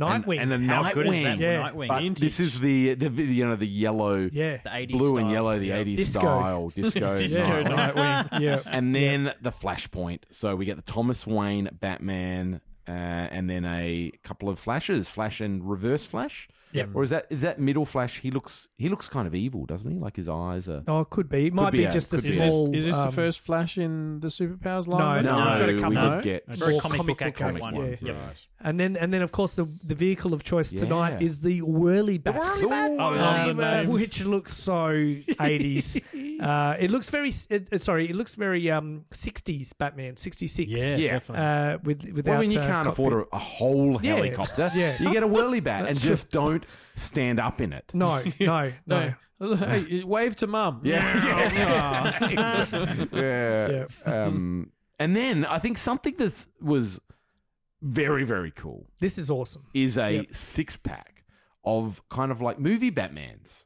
Speaker 3: And-
Speaker 2: Nightwing.
Speaker 3: and, a
Speaker 5: How good is
Speaker 3: Nightwing.
Speaker 5: that
Speaker 2: Yeah.
Speaker 5: Nightwing?
Speaker 3: But
Speaker 1: Vintage.
Speaker 3: this is the the you know the yellow,
Speaker 2: yeah.
Speaker 5: The 80s
Speaker 3: blue and yellow, the
Speaker 5: Yeah.
Speaker 3: eighties
Speaker 2: Disco.
Speaker 3: style <laughs> disco,
Speaker 1: Disco
Speaker 3: style.
Speaker 1: Nightwing.
Speaker 2: yeah. <laughs>
Speaker 3: and then the Flashpoint. So we get the Thomas Wayne Batman, uh, and then a couple of flashes, Flash and Reverse Flash.
Speaker 2: Yep.
Speaker 3: Or is that is that middle Flash? He looks he looks kind of evil, doesn't he? Like his eyes are.
Speaker 2: Oh, it could be. It might
Speaker 3: be
Speaker 2: be, just a
Speaker 3: could be a-
Speaker 1: Is this,
Speaker 2: small.
Speaker 1: is this
Speaker 2: um,
Speaker 1: the first Flash in the superpowers line?
Speaker 2: no,
Speaker 3: No,
Speaker 2: we've got a couple.
Speaker 3: we
Speaker 1: No?
Speaker 3: could get
Speaker 1: Okay.
Speaker 5: Very
Speaker 2: more
Speaker 5: comic book accurate
Speaker 2: accurate
Speaker 5: one.
Speaker 2: ones.
Speaker 5: Yep.
Speaker 11: Right.
Speaker 2: And then, and then, of course, the the vehicle of choice tonight is the Whirly Bat,
Speaker 3: Whirly Bat.
Speaker 1: I love the names.
Speaker 2: which looks so eighties. <laughs> uh, it looks very, it, sorry, it looks very um sixties Batman, sixty six.
Speaker 1: Yeah,
Speaker 3: Yeah.
Speaker 1: definitely.
Speaker 2: Uh, with without.
Speaker 3: Well, I mean, you can't
Speaker 2: cockpit.
Speaker 3: afford a, a whole helicopter. <laughs>
Speaker 2: Yeah.
Speaker 3: You get a whirly bat and <laughs> just don't stand up in it.
Speaker 2: No, <laughs> no, no.
Speaker 1: No. Hey, wave to mum.
Speaker 3: Yeah. <laughs> <laughs>
Speaker 1: Yeah.
Speaker 3: yeah. Um, and then I think something that was very, very cool
Speaker 2: This is awesome.
Speaker 3: is a
Speaker 2: Yep.
Speaker 3: six pack of kind of like movie Batmans.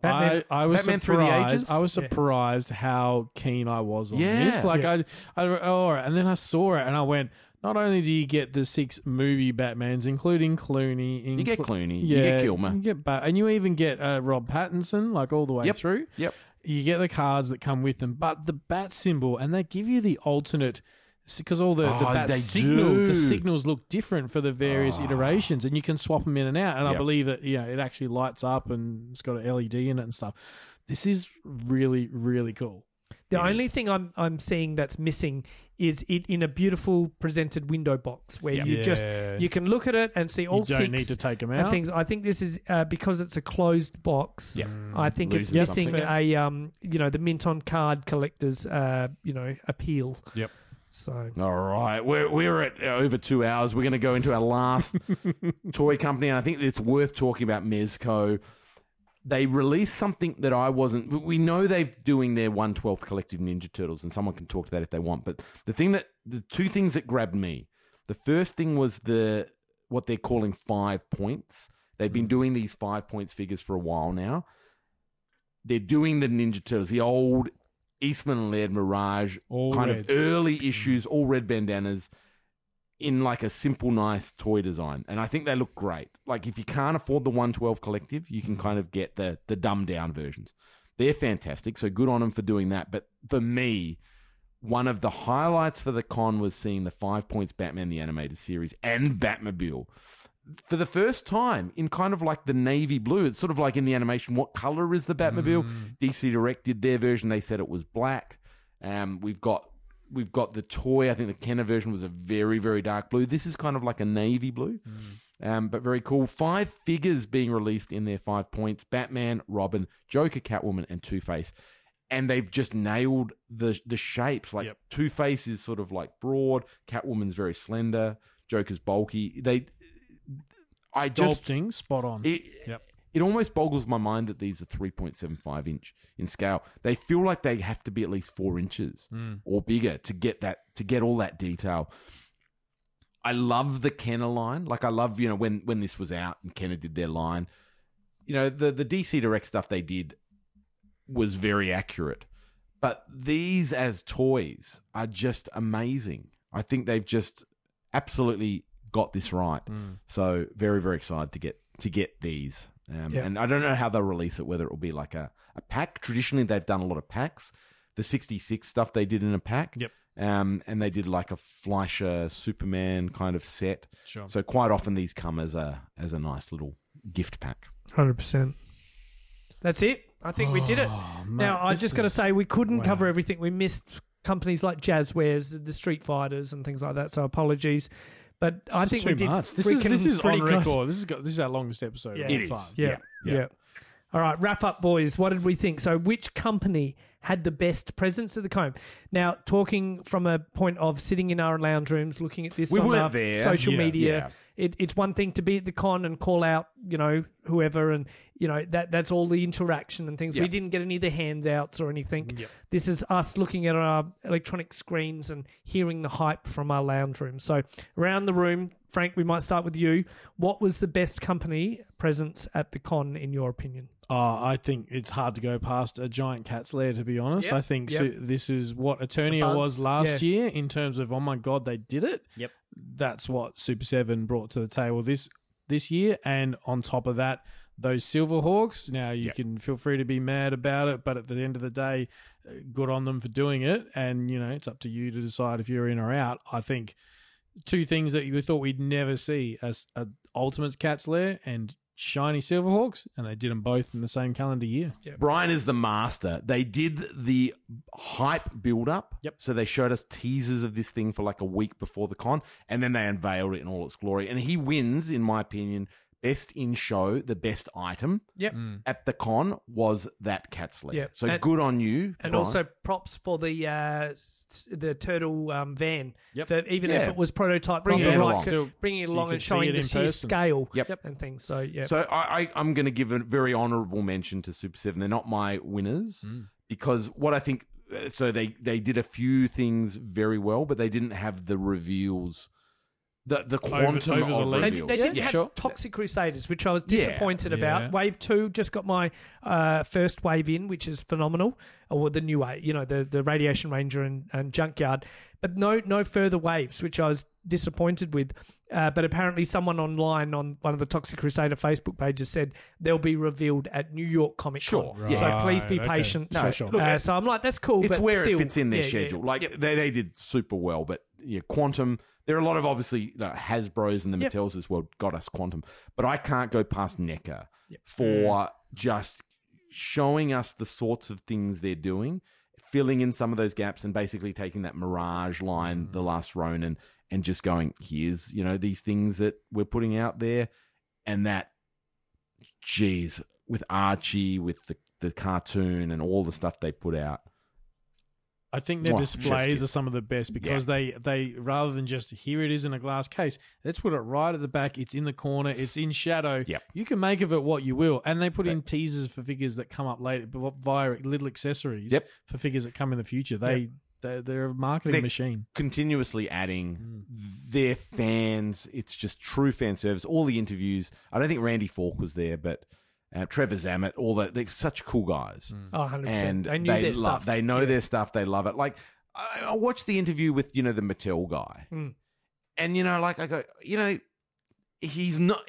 Speaker 2: Batman,
Speaker 1: I, I was
Speaker 3: Batman Through the
Speaker 1: surprised.
Speaker 3: Ages?
Speaker 1: I was
Speaker 2: Yeah.
Speaker 1: surprised how keen I was on
Speaker 3: Yeah.
Speaker 1: this. Like
Speaker 2: Yeah.
Speaker 1: I, I, oh, all right. and then I saw it and I went. Not only do you get the six movie Batmans, including Clooney,
Speaker 3: You get
Speaker 1: inclu-
Speaker 3: Clooney, you get Kilmer.
Speaker 1: you get Bat- and you even get uh, Rob Pattinson, like all the way
Speaker 3: Yep.
Speaker 1: through.
Speaker 3: Yep.
Speaker 1: You get the cards that come with them, but the bat symbol, and they give you the alternate because all the, the
Speaker 3: Oh,
Speaker 1: bat
Speaker 3: they
Speaker 1: signals,
Speaker 3: do.
Speaker 1: the signals look different for the various
Speaker 3: Oh.
Speaker 1: iterations, and you can swap them in and out. And I believe that yeah, it actually lights up and it's got an LED in it and stuff. This is really really cool.
Speaker 2: the
Speaker 3: It
Speaker 2: only
Speaker 3: is.
Speaker 2: thing I'm I'm seeing that's missing is it in a beautiful presented window box where you just you can look at it and see all
Speaker 1: you don't
Speaker 2: six
Speaker 1: need to take them
Speaker 2: and
Speaker 1: out.
Speaker 2: things. I think this is uh, because it's a closed box.
Speaker 3: Yeah.
Speaker 2: I think it's
Speaker 3: Loses
Speaker 2: missing
Speaker 3: something.
Speaker 2: a um you know the mint on card collectors uh you know appeal.
Speaker 1: Yep.
Speaker 2: So
Speaker 3: All right, we're we're at uh, over two hours. We're going to go into our last <laughs> toy company, and I think it's worth talking about Mezco. They released something that I wasn't. we- know they're doing their one twelfth collective Ninja Turtles, and someone can talk to that if they want. But the thing that the two things that grabbed me, the first thing was the what they're calling five points. They've been mm. doing these five points figures for a while now. They're doing the Ninja Turtles, the old Eastman led Mirage
Speaker 1: All
Speaker 3: kind
Speaker 1: red.
Speaker 3: of early issues, all red bandanas in like a simple, nice toy design. And I think they look great. Like if you can't afford the 112 collective, you can kind of get the the dumbed down versions. They're fantastic. So good on them for doing that. But for me, one of the highlights for the con was seeing the Five Points Batman the Animated Series and Batmobile. For the first time in kind of like the navy blue, it's sort of like in the animation. What color is the Batmobile? DC Direct did their version. They said it was black. Um, we've got we've got the toy. I think the Kenner version was a very very dark blue. This is kind of like a navy blue, um, but very cool. Five figures being released in their five points: Batman, Robin, Joker, Catwoman, and Two Face. And they've just nailed the the shapes. Like
Speaker 1: Yep.
Speaker 3: Two Face is sort of like broad, Catwoman's very slender, Joker's bulky. They, I just
Speaker 1: spot on.
Speaker 3: it,
Speaker 1: Yep.
Speaker 3: It almost boggles my mind that these are 3.75 inch in scale. They feel like they have to be at least four inches hmm. or bigger to get that to get all that detail. I love the Kenner line. Like I love, you know, when when this was out and Kenner did their line. You know, the the DC Direct stuff they did was very accurate. But these as toys are just amazing. I think they've just absolutely got this right. Hmm. So very very excited to get to get these. Um,
Speaker 2: Yeah.
Speaker 3: And I don't know how they'll release it. Whether it will be like a, a pack. Traditionally, they've done a lot of packs. The sixty six stuff they did in a pack.
Speaker 1: Yep.
Speaker 3: Um, and they did like a Fleischer Superman kind of set.
Speaker 1: Sure.
Speaker 3: So quite often these come as a as a nice little gift pack.
Speaker 2: hundred percent. That's it. I think we did it.
Speaker 1: Oh,
Speaker 2: now I
Speaker 1: this
Speaker 2: just got to say we couldn't
Speaker 1: wow.
Speaker 2: cover everything. We missed companies like Jazwares, the Street Fighters, and things like that. So apologies. But I think
Speaker 1: is
Speaker 2: we
Speaker 1: too
Speaker 2: did.
Speaker 1: much. This is this is
Speaker 2: pretty
Speaker 1: on
Speaker 2: good.
Speaker 1: This is got, this is our longest episode.
Speaker 2: Yeah.
Speaker 1: of
Speaker 3: It
Speaker 1: all
Speaker 2: Yeah, yeah. All right, wrap up, boys. What did we think? So, which company had the best presence at the comb? Now, talking from a point of sitting in our lounge rooms, looking at this
Speaker 3: We
Speaker 2: on
Speaker 3: weren't
Speaker 2: our
Speaker 3: there.
Speaker 2: social
Speaker 1: Yeah.
Speaker 2: media.
Speaker 3: Yeah.
Speaker 2: It, it's one thing to be at the con and call out, you know, whoever, and you know that that's all the interaction and things.
Speaker 3: Yeah.
Speaker 2: We didn't get any of the handouts or anything. This is us looking at our electronic screens and hearing the hype from our lounge room. So, around the room, Frank, we might start with you. What was the best company presence at the con, in your opinion?
Speaker 1: Oh, I think it's hard to go past a giant cat's lair. To be honest,
Speaker 2: Yep,
Speaker 1: I think
Speaker 2: yep.
Speaker 1: so, this is what Eternia was last
Speaker 2: yeah.
Speaker 1: year in terms of oh my god, they did it.
Speaker 5: Yep.
Speaker 1: That's what Super Seven brought to the table this this year, and on top of that, those Silverhawks. Now you
Speaker 3: Yep.
Speaker 1: can feel free to be mad about it, but at the end of the day, uh, good on them for doing it, and you know it's up to you to decide if you're in or out. I think two things that you thought we'd never see as a Ultimates Cat's Lair and shiny Silverhawks, and they did them both in the same calendar year.
Speaker 3: Brian is the master. They did the hype build up.
Speaker 1: Yep.
Speaker 3: So they showed us teasers of this thing for like a week before the con, and then they unveiled it in all its glory. And he wins, in my opinion, best in show. The best item
Speaker 2: Yep.
Speaker 3: at the con was that cat's lair.
Speaker 2: Yep.
Speaker 3: So
Speaker 2: And-
Speaker 3: good on you.
Speaker 2: And
Speaker 3: Brian.
Speaker 2: also props for the uh, s- the turtle um, van.
Speaker 1: Yep.
Speaker 2: That even
Speaker 3: Yeah.
Speaker 2: if it was prototype,
Speaker 3: Bringing
Speaker 2: on
Speaker 3: it
Speaker 2: the
Speaker 3: along.
Speaker 2: right,
Speaker 1: Still-
Speaker 2: bringing it
Speaker 1: so you
Speaker 2: along
Speaker 1: could
Speaker 2: and
Speaker 1: see
Speaker 2: showing
Speaker 1: it
Speaker 2: the
Speaker 1: in
Speaker 2: sheer
Speaker 1: person.
Speaker 2: scale
Speaker 3: Yep.
Speaker 2: and things. So yeah,
Speaker 3: So I, I, I'm going to give a very honourable mention to Super Seven. They're not my winners
Speaker 1: Mm.
Speaker 3: because what I think. uh, So they they did a few things very well, but they didn't have the reveals, the the quantum
Speaker 1: over the
Speaker 3: of
Speaker 1: length.
Speaker 2: They,
Speaker 3: reveals.
Speaker 2: they didn't
Speaker 1: Yeah,
Speaker 2: have
Speaker 1: sure.
Speaker 2: Toxic Crusaders, which I was disappointed
Speaker 1: Yeah.
Speaker 2: about. Wave two just got my uh, first wave in, which is phenomenal, or the new wave, you know, the the Radiation Ranger and, and Junkyard, but no no further waves, which I was disappointed with. Uh, but apparently, someone online on one of the Toxic Crusader Facebook pages said they'll be revealed at New York Comic Con.
Speaker 3: Sure, yeah.
Speaker 2: So please be
Speaker 1: okay.
Speaker 2: patient.
Speaker 3: No,
Speaker 1: sure.
Speaker 3: look,
Speaker 2: Uh, so I'm like, that's cool.
Speaker 3: it's
Speaker 2: but
Speaker 3: where
Speaker 2: still,
Speaker 3: it fits in their
Speaker 2: yeah, yeah,
Speaker 3: schedule. Like
Speaker 2: yep.
Speaker 3: they, they did super well, but yeah, quantum. There are a lot of obviously you know, Hasbro's and the
Speaker 2: Yep.
Speaker 3: Mattels as well got us quantum, but I can't go past NECA
Speaker 2: Mm.
Speaker 3: for just showing us the sorts of things they're doing, filling in some of those gaps, and basically taking that Mirage line,
Speaker 2: Mm.
Speaker 3: the Last Ronin, and just going, here's you know these things that we're putting out there, and that, geez, with Archie, with the the cartoon and all the stuff they put out.
Speaker 1: I think their
Speaker 3: Mwah,
Speaker 1: displays are some of the best because they they rather than just here it is in a glass case, let's put it right at the back. It's in the corner. It's in shadow.
Speaker 3: Yep.
Speaker 1: You can make of it what you will, and they put in teasers for figures that come up later but via little accessories.
Speaker 3: Yep.
Speaker 1: For figures that come in the future, they they're, they're a marketing
Speaker 3: They-
Speaker 1: machine.
Speaker 3: continuously adding mm. their fans. It's just true fan service. All the interviews. I don't think Randy Falk was there, but uh, Trevor Zammit. All that. They're such cool guys,
Speaker 2: Oh, 100%.
Speaker 3: and
Speaker 2: they knew their
Speaker 3: love.
Speaker 2: stuff.
Speaker 3: They know their stuff. They love it. Like I, I watched the interview with you know the Mattel guy,
Speaker 2: Mm.
Speaker 3: and you know, like I go, you know, he's not.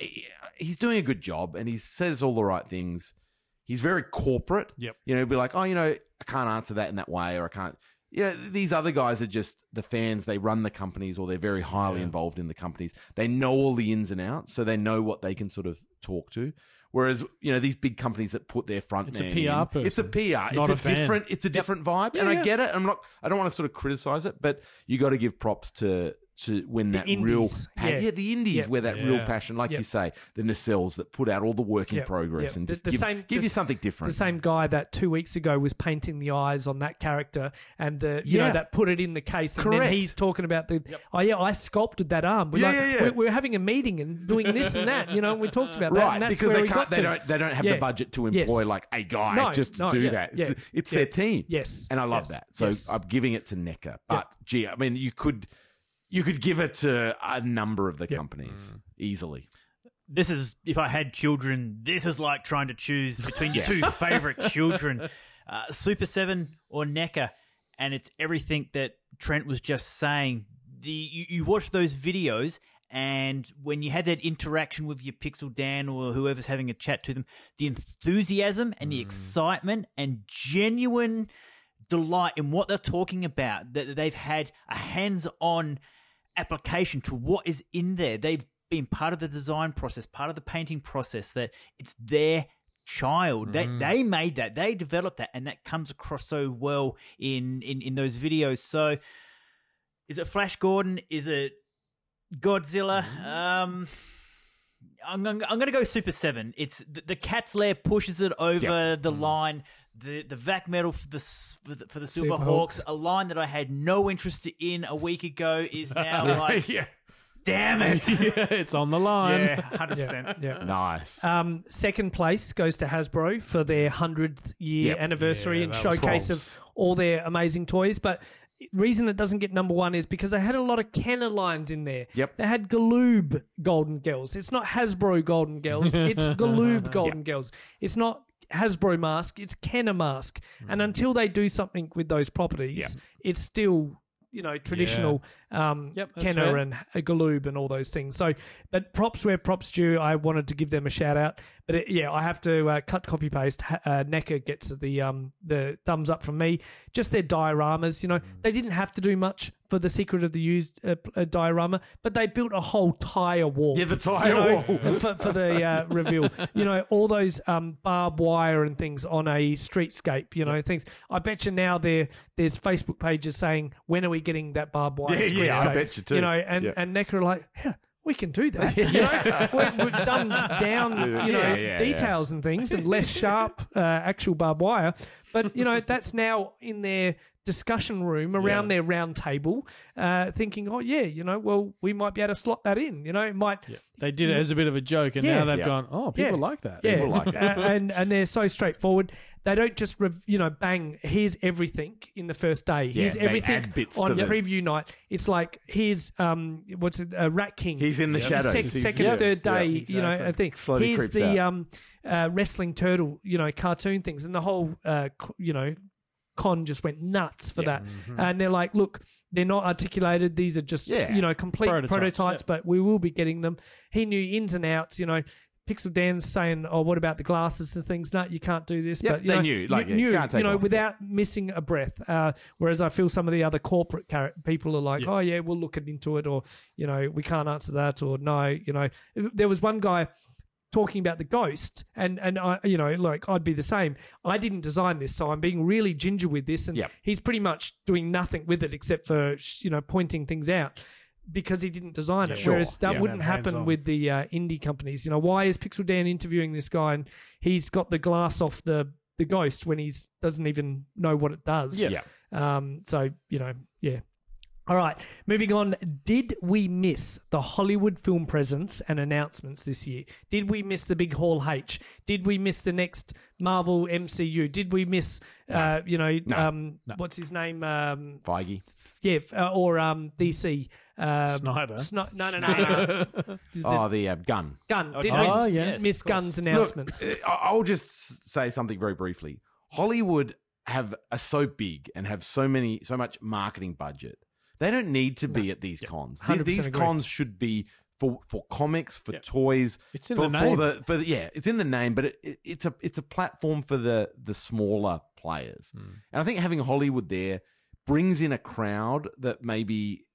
Speaker 3: He's doing a good job, and he says all the right things. He's very corporate.
Speaker 1: Yep.
Speaker 3: You know, he'd be like, oh, you know, I can't answer that in that way, or I can't. You know, these other guys are just the fans. They run the companies, or they're very highly involved in the companies. They know all the ins and outs, so they know what they can sort of talk to. Whereas, you know, these big companies that put their front
Speaker 1: It's a PR
Speaker 3: in, it's a PR.
Speaker 1: not
Speaker 3: it's a,
Speaker 1: a
Speaker 3: different. It's a different vibe, and
Speaker 1: Yeah,
Speaker 3: I get it. I'm not. I don't want to sort of criticize it, but you got to give props to to when
Speaker 2: The
Speaker 3: that real pa-
Speaker 2: yeah.
Speaker 3: yeah. the indies
Speaker 2: Yeah.
Speaker 3: where that real passion, like
Speaker 2: Yep.
Speaker 3: you say, the nacelles that put out all the work in
Speaker 2: Yep.
Speaker 3: progress
Speaker 2: Yep.
Speaker 3: and
Speaker 2: The-
Speaker 3: just
Speaker 2: the
Speaker 3: give,
Speaker 2: same-
Speaker 3: give
Speaker 2: the-
Speaker 3: you something different.
Speaker 2: the same guy that two weeks ago was painting the eyes on that character and the you
Speaker 3: Yeah.
Speaker 2: know that put it in the case and then he's talking about the oh yeah I sculpted that arm we're,
Speaker 3: Yeah,
Speaker 2: like,
Speaker 3: yeah, yeah.
Speaker 2: We're, we're having a meeting and doing this and that you know we talked about that
Speaker 3: right
Speaker 2: and that's
Speaker 3: because
Speaker 2: where
Speaker 3: they
Speaker 2: we
Speaker 3: can't they don't they don't have
Speaker 2: Yeah.
Speaker 3: the budget to
Speaker 2: Yes.
Speaker 3: employ like a guy
Speaker 2: No,
Speaker 3: just to
Speaker 2: no,
Speaker 3: do
Speaker 2: yeah,
Speaker 3: that it's, it's their team
Speaker 2: Yes,
Speaker 3: and i love that so i'm giving it to NECA but gee i mean you could you could give it to a number of the companies easily.
Speaker 5: This is if I had children. This is like trying to choose between <laughs> your two favorite children, uh, Super Seven or NECA, and it's everything that Trent was just saying. The you, you watch those videos, and when you had that interaction with your Pixel Dan or whoever's having a chat to them, the enthusiasm and the excitement and genuine delight in what they're talking about that they've had a hands-on application to what is in there. They've been part of the design process part of the painting process that it's their child. They, they made that. They developed that and that comes across so well in in, in those videos. So is it flash gordon? Is it godzilla? Um I'm, I'm, I'm going to go Super Seven. It's the, the Cat's Lair pushes it over the line. The the Vac Metal for the for the, for the Silver
Speaker 2: Super
Speaker 5: Hawks,
Speaker 2: Hawks.
Speaker 5: a line that I had no interest in a week ago, is <laughs> now like,
Speaker 3: yeah
Speaker 5: damn it, <laughs>
Speaker 1: yeah, it's on the line.
Speaker 5: yeah, hundred percent. <laughs>
Speaker 2: yeah
Speaker 3: nice
Speaker 2: Um, second place goes to Hasbro for their hundredth year
Speaker 3: Yep.
Speaker 2: anniversary
Speaker 1: Yeah,
Speaker 2: and showcase of all their amazing toys. But reason it doesn't get number one is because they had a lot of Kenner lines in there.
Speaker 3: Yep.
Speaker 2: They had Galoob Golden Girls. It's not Hasbro Golden Girls. It's <laughs> Galoob Golden Girls. It's not Hasbro mask. It's Kenner mask. And mm. until they do something with those properties, it's still you know traditional um,
Speaker 1: Yep,
Speaker 2: Kenner
Speaker 1: fair.
Speaker 2: and Galoob and all those things. So, but props where props due. I wanted to give them a shout out. But it, yeah, I have to uh, cut copy paste. Uh, NECA gets the um the thumbs up from me. Just their dioramas, you know, they didn't have to do much for the Secret of the Ooze uh, uh, diorama, but they built a whole tire wall.
Speaker 3: Yeah, the tire <laughs>
Speaker 2: you know,
Speaker 3: wall.
Speaker 2: for, for the uh, <laughs> reveal. You know, all those um, barbed wire and things on a streetscape. You know, things. I bet you now there there's Facebook pages saying when are we getting that barbed wire?
Speaker 3: Yeah, yeah, I bet you too.
Speaker 2: You know, and
Speaker 3: Yeah.
Speaker 2: and NECA are like, yeah, we can do that. <laughs> You know, we've, we've done down, you know,
Speaker 3: yeah.
Speaker 2: details and things and less sharp uh, actual barbed wire. But you know, that's now in their discussion room around their round table, uh, thinking, oh yeah, you know, well we might be able to slot that in. You know, it might.
Speaker 1: They did it as a bit of a joke, and
Speaker 2: Yeah.
Speaker 1: now they've
Speaker 3: Yeah.
Speaker 1: gone, oh, people
Speaker 2: Yeah.
Speaker 1: like that.
Speaker 2: Yeah,
Speaker 3: People like it.
Speaker 2: Uh, <laughs> and and they're so straightforward. They don't just rev- you know bang. Here's everything in the first day. Here's everything
Speaker 3: add bits
Speaker 2: on
Speaker 3: to the-
Speaker 2: preview night. It's like here's um what's it? Uh, Rat King.
Speaker 3: He's in the
Speaker 2: His
Speaker 3: shadows.
Speaker 2: sec- second,
Speaker 3: yeah,
Speaker 2: third
Speaker 3: yeah,
Speaker 2: day. You know, I think
Speaker 3: Slowly
Speaker 2: here's the
Speaker 3: out.
Speaker 2: um uh, wrestling turtle. You know, cartoon things, and the whole uh co- you know con just went nuts for that. And they're like, look, they're not articulated. These are just
Speaker 3: Yeah.
Speaker 2: you know complete
Speaker 1: Prototypes,
Speaker 2: prototypes,
Speaker 1: yeah.
Speaker 2: but we will be getting them. He knew ins and outs. You know. Pixel Dan's saying, "Oh, what about the glasses and things? No, you can't do this."
Speaker 3: Yep,
Speaker 2: but you
Speaker 3: they
Speaker 2: know,
Speaker 3: knew, like,
Speaker 2: you
Speaker 3: yeah,
Speaker 2: knew, you know,
Speaker 3: off,
Speaker 2: without missing a breath. Uh, whereas I feel some of the other corporate car- people are like,
Speaker 1: Yeah.
Speaker 2: "Oh, yeah, we'll look into it," or you know, we can't answer that, or no, you know. There was one guy talking about the ghost and and I you know like I'd be the same I didn't design this so I'm being really ginger with this and
Speaker 3: Yep.
Speaker 2: he's pretty much doing nothing with it except for you know pointing things out because he didn't design it
Speaker 3: Sure,
Speaker 2: whereas that
Speaker 3: yeah.
Speaker 2: wouldn't happen
Speaker 1: Hands-on.
Speaker 2: with the uh, indie companies you know why is Pixel Dan interviewing this guy and he's got the glass off the the ghost when he's doesn't even know what it does
Speaker 3: Yeah.
Speaker 2: um, so you know, yeah. All right, moving on. Did we miss the Hollywood film presence and announcements this year? Did we miss the big Hall H? Did we miss the next Marvel MCU? Did we miss, uh, you know,
Speaker 3: No.
Speaker 2: um, what's his name? Um,
Speaker 3: Feige.
Speaker 2: yeah, f- uh, or um, DC. Um,
Speaker 1: Snyder.
Speaker 2: Sni- no, no, no, no. no.
Speaker 3: Oh, the uh, Gunn.
Speaker 2: Gunn. Did
Speaker 1: Oh,
Speaker 2: we
Speaker 1: yes,
Speaker 2: miss
Speaker 5: of course.
Speaker 2: Gunn's announcements?
Speaker 3: Look, uh, I- I'll just s- say something very briefly. Hollywood have are so big and have so many so much marketing budget. They don't need to be at these cons. Th-
Speaker 2: 100%
Speaker 3: These
Speaker 2: agree.
Speaker 3: cons should be for for comics, for toys.
Speaker 1: It's in
Speaker 3: for,
Speaker 1: the
Speaker 3: for
Speaker 1: name.
Speaker 3: the for the, yeah, it's in the name, but it, it, it's a it's a platform for the the smaller players.
Speaker 1: Hmm.
Speaker 3: And I think having Hollywood there brings in a crowd that maybe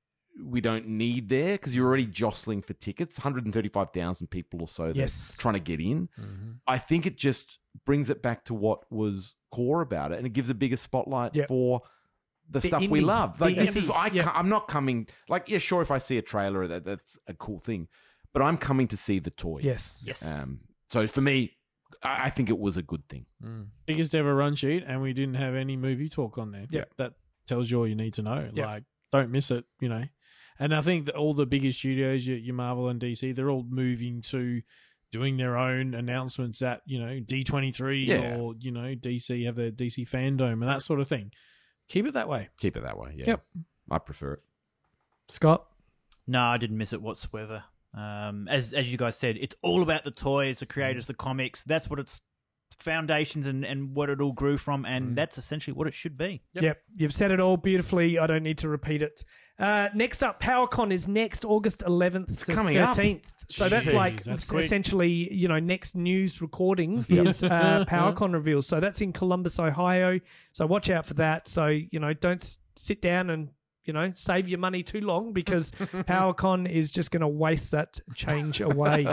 Speaker 3: we don't need there because you're already jostling for tickets. 135,000 people or so that
Speaker 2: Yes.
Speaker 3: trying to get in.
Speaker 1: Mm-hmm.
Speaker 3: I think it just brings it back to what was core about it, and it gives a bigger spotlight
Speaker 2: Yep.
Speaker 3: for the,
Speaker 2: The
Speaker 3: stuff we
Speaker 2: indie.
Speaker 3: love.
Speaker 2: The
Speaker 3: Like this is. I
Speaker 2: Yep.
Speaker 3: ca- I'm not coming. Like yeah, sure, if I see a trailer, that that's a cool thing, but I'm coming to see the toys.
Speaker 2: Yes.
Speaker 5: Yes.
Speaker 3: Um. So for me, I, I think it was a good thing.
Speaker 1: Biggest ever run sheet, and we didn't have any movie talk on there.
Speaker 2: Yeah.
Speaker 1: That tells you all you need to know.
Speaker 2: Yeah.
Speaker 1: Like, don't miss it, you know. And I think that all the biggest studios, your, your Marvel and DC, they're all moving to doing their own announcements at, you know, D23
Speaker 3: Yeah.
Speaker 1: or, you know, DC have their DC fandom and that sort of thing. Keep it that way.
Speaker 3: Keep it that way. Yeah.
Speaker 1: Yep.
Speaker 3: I prefer it.
Speaker 2: Scott.
Speaker 5: No, I didn't miss it whatsoever. Um, as as you guys said, it's all about the toys, the creators, the comics. That's what its foundations and, and what it all grew from, and that's essentially what it should be.
Speaker 2: Yep. you've said it all beautifully. I don't need to repeat it. Uh, next up, PowerCon is next August 11th to
Speaker 3: coming up.
Speaker 2: 13th. So that's
Speaker 1: Jeez,
Speaker 2: like
Speaker 1: that's quick.
Speaker 2: essentially, you know, next news recording <laughs> is uh, <laughs> PowerCon reveals. So that's in Columbus, Ohio. So watch out for that. So, you know, don't s- sit down and, you know, save your money too long because <laughs> PowerCon is just going to waste that change away.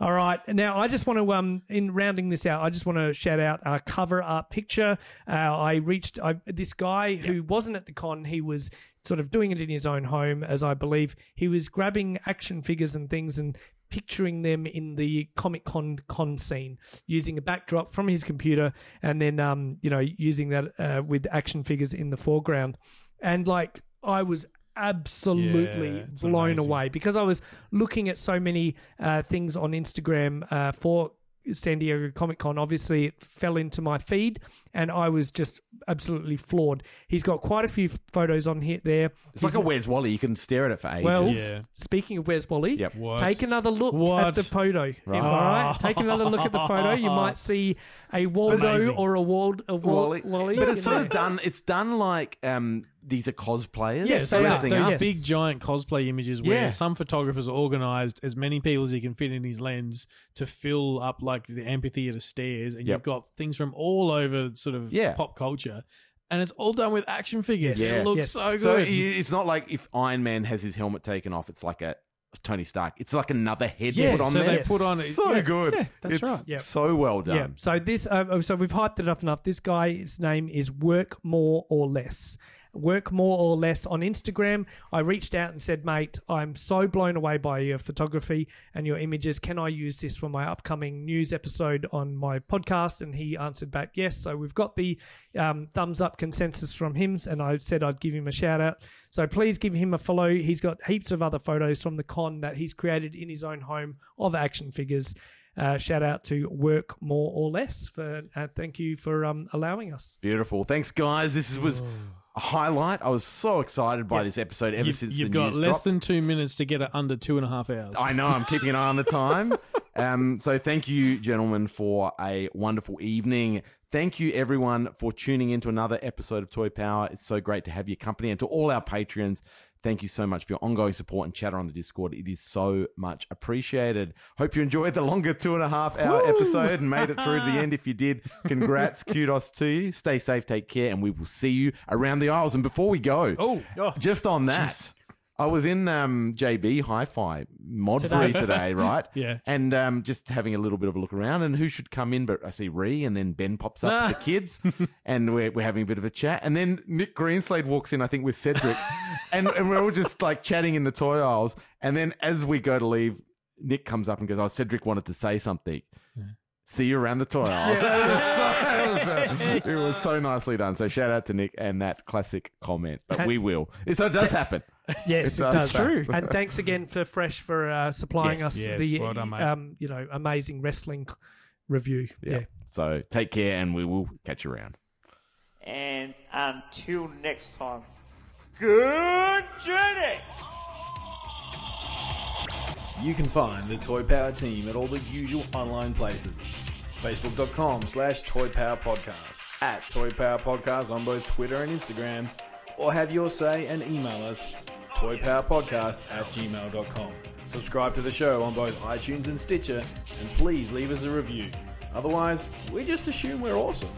Speaker 2: All right. Now, I just want to, um, in rounding this out, I just want to shout out our cover art picture. Uh, I reached I, this guy who wasn't at the con. He was sort of doing it in his own home, as I believe. He was grabbing action figures and things and picturing them in the Comic Con con scene using a backdrop from his computer and then, um, you know, using that uh, with action figures in the foreground. And like, I was absolutely
Speaker 1: Yeah,
Speaker 2: blown
Speaker 1: amazing.
Speaker 2: away because I was looking at so many uh, things on Instagram uh, for San Diego Comic Con. Obviously, it fell into my feed, and I was just absolutely floored. He's got quite a few photos on here there.
Speaker 3: It's like a Where's Wally. You can stare at it for ages.
Speaker 2: Well,
Speaker 1: Yeah.
Speaker 2: speaking of Where's Wally,
Speaker 3: Yep.
Speaker 2: Take another look at the photo.
Speaker 3: Right.
Speaker 2: All right, take another look at the photo. You might <laughs> see a Waldo
Speaker 1: Amazing.
Speaker 2: or a Wald, a Wal-
Speaker 3: Wally.
Speaker 2: Wally.
Speaker 3: But it's
Speaker 2: you
Speaker 3: sort of done. It's done like um, these are cosplayers.
Speaker 1: Yeah, so
Speaker 3: dressing
Speaker 1: those
Speaker 3: up.
Speaker 1: big giant cosplay images where
Speaker 3: Yeah.
Speaker 1: some photographers organised as many people as he can fit in his lens to fill up like the amphitheater stairs, and
Speaker 3: Yep.
Speaker 1: you've got things from all over sort of
Speaker 3: Yeah.
Speaker 1: pop culture, and it's all done with action figures.
Speaker 3: Yeah.
Speaker 1: It looks
Speaker 2: Yes.
Speaker 1: so good.
Speaker 3: So it's not like if Iron Man has his helmet taken off, it's like a Tony Stark. It's like another head
Speaker 1: Yeah,
Speaker 3: put on
Speaker 1: so
Speaker 3: there.
Speaker 1: they put on-
Speaker 3: so
Speaker 1: yeah,
Speaker 3: good.
Speaker 1: yeah, that's
Speaker 3: it's
Speaker 1: right.
Speaker 2: Yeah.
Speaker 3: So well done.
Speaker 2: Yeah. So this, uh, so we've hyped it up enough. This guy's name is Work More or Less. Work More or Less on Instagram. I reached out and said, mate, I'm so blown away by your photography and your images. Can I use this for my upcoming news episode on my podcast? And he answered back, yes. So we've got the um, thumbs up consensus from him, and I said I'd give him a shout out. So please give him a follow. He's got heaps of other photos from the con that he's created in his own home of action figures. Uh, shout out to Work More or Less for uh, thank you for um, allowing us.
Speaker 3: Beautiful. Thanks, guys. This is- was a highlight. I was so excited by this episode ever
Speaker 1: you've,
Speaker 3: since
Speaker 1: you've
Speaker 3: the
Speaker 1: got
Speaker 3: news
Speaker 1: less
Speaker 3: dropped.
Speaker 1: than two minutes to get it under two and a half hours.
Speaker 3: I know. I'm keeping an eye on the time. <laughs> Um, so thank you, gentlemen, for a wonderful evening. Thank you, everyone, for tuning into another episode of Toy Power. It's so great to have your company, and to all our patrons. Thank you so much for your ongoing support and chatter on the Discord. It is so much appreciated. Hope you enjoyed the longer two and a half hour episode and made it through to the <laughs> end. If you did, congrats, kudos to you. Stay safe, take care, and we will see you around the aisles. And before we go,
Speaker 1: Oh, oh.
Speaker 3: just on that, I was in um, JB Hi-Fi Modbury
Speaker 1: Today.
Speaker 3: today, right? <laughs>
Speaker 1: Yeah.
Speaker 3: And um, just having a little bit of a look around, and who should come in? But I see Ree, and then Ben pops up with the kids, <laughs> and we're, we're having a bit of a chat. And then Nick Greenslade walks in, I think, with Cedric, <laughs> and, and we're all just like chatting in the toy aisles. And then as we go to leave, Nick comes up and goes, "Oh, Cedric wanted to say something." See you around the toy aisles. it, was so, it, was, uh, it was so nicely done. So shout out to Nick and that classic comment. But we will. So it does happen.
Speaker 2: Yes,
Speaker 3: It
Speaker 2: it
Speaker 3: does
Speaker 2: does.
Speaker 3: true.
Speaker 2: And thanks again for Fresh for uh, supplying
Speaker 3: Yes.
Speaker 2: us
Speaker 1: Yes,
Speaker 2: the
Speaker 1: well done, mate.
Speaker 2: um, you know amazing wrestling c- review. Yeah.
Speaker 3: So take care, and we will catch you around.
Speaker 12: And until next time, good journey!
Speaker 13: You can find the Toy Power team at all the usual online places. Facebook.com slash Toy Power Podcast, at Toy Power Podcast on both Twitter and Instagram, or have your say and email us toypowerpodcast at gmail.com. Subscribe to the show on both iTunes and Stitcher, and please leave us a review. Otherwise, we just assume we're awesome.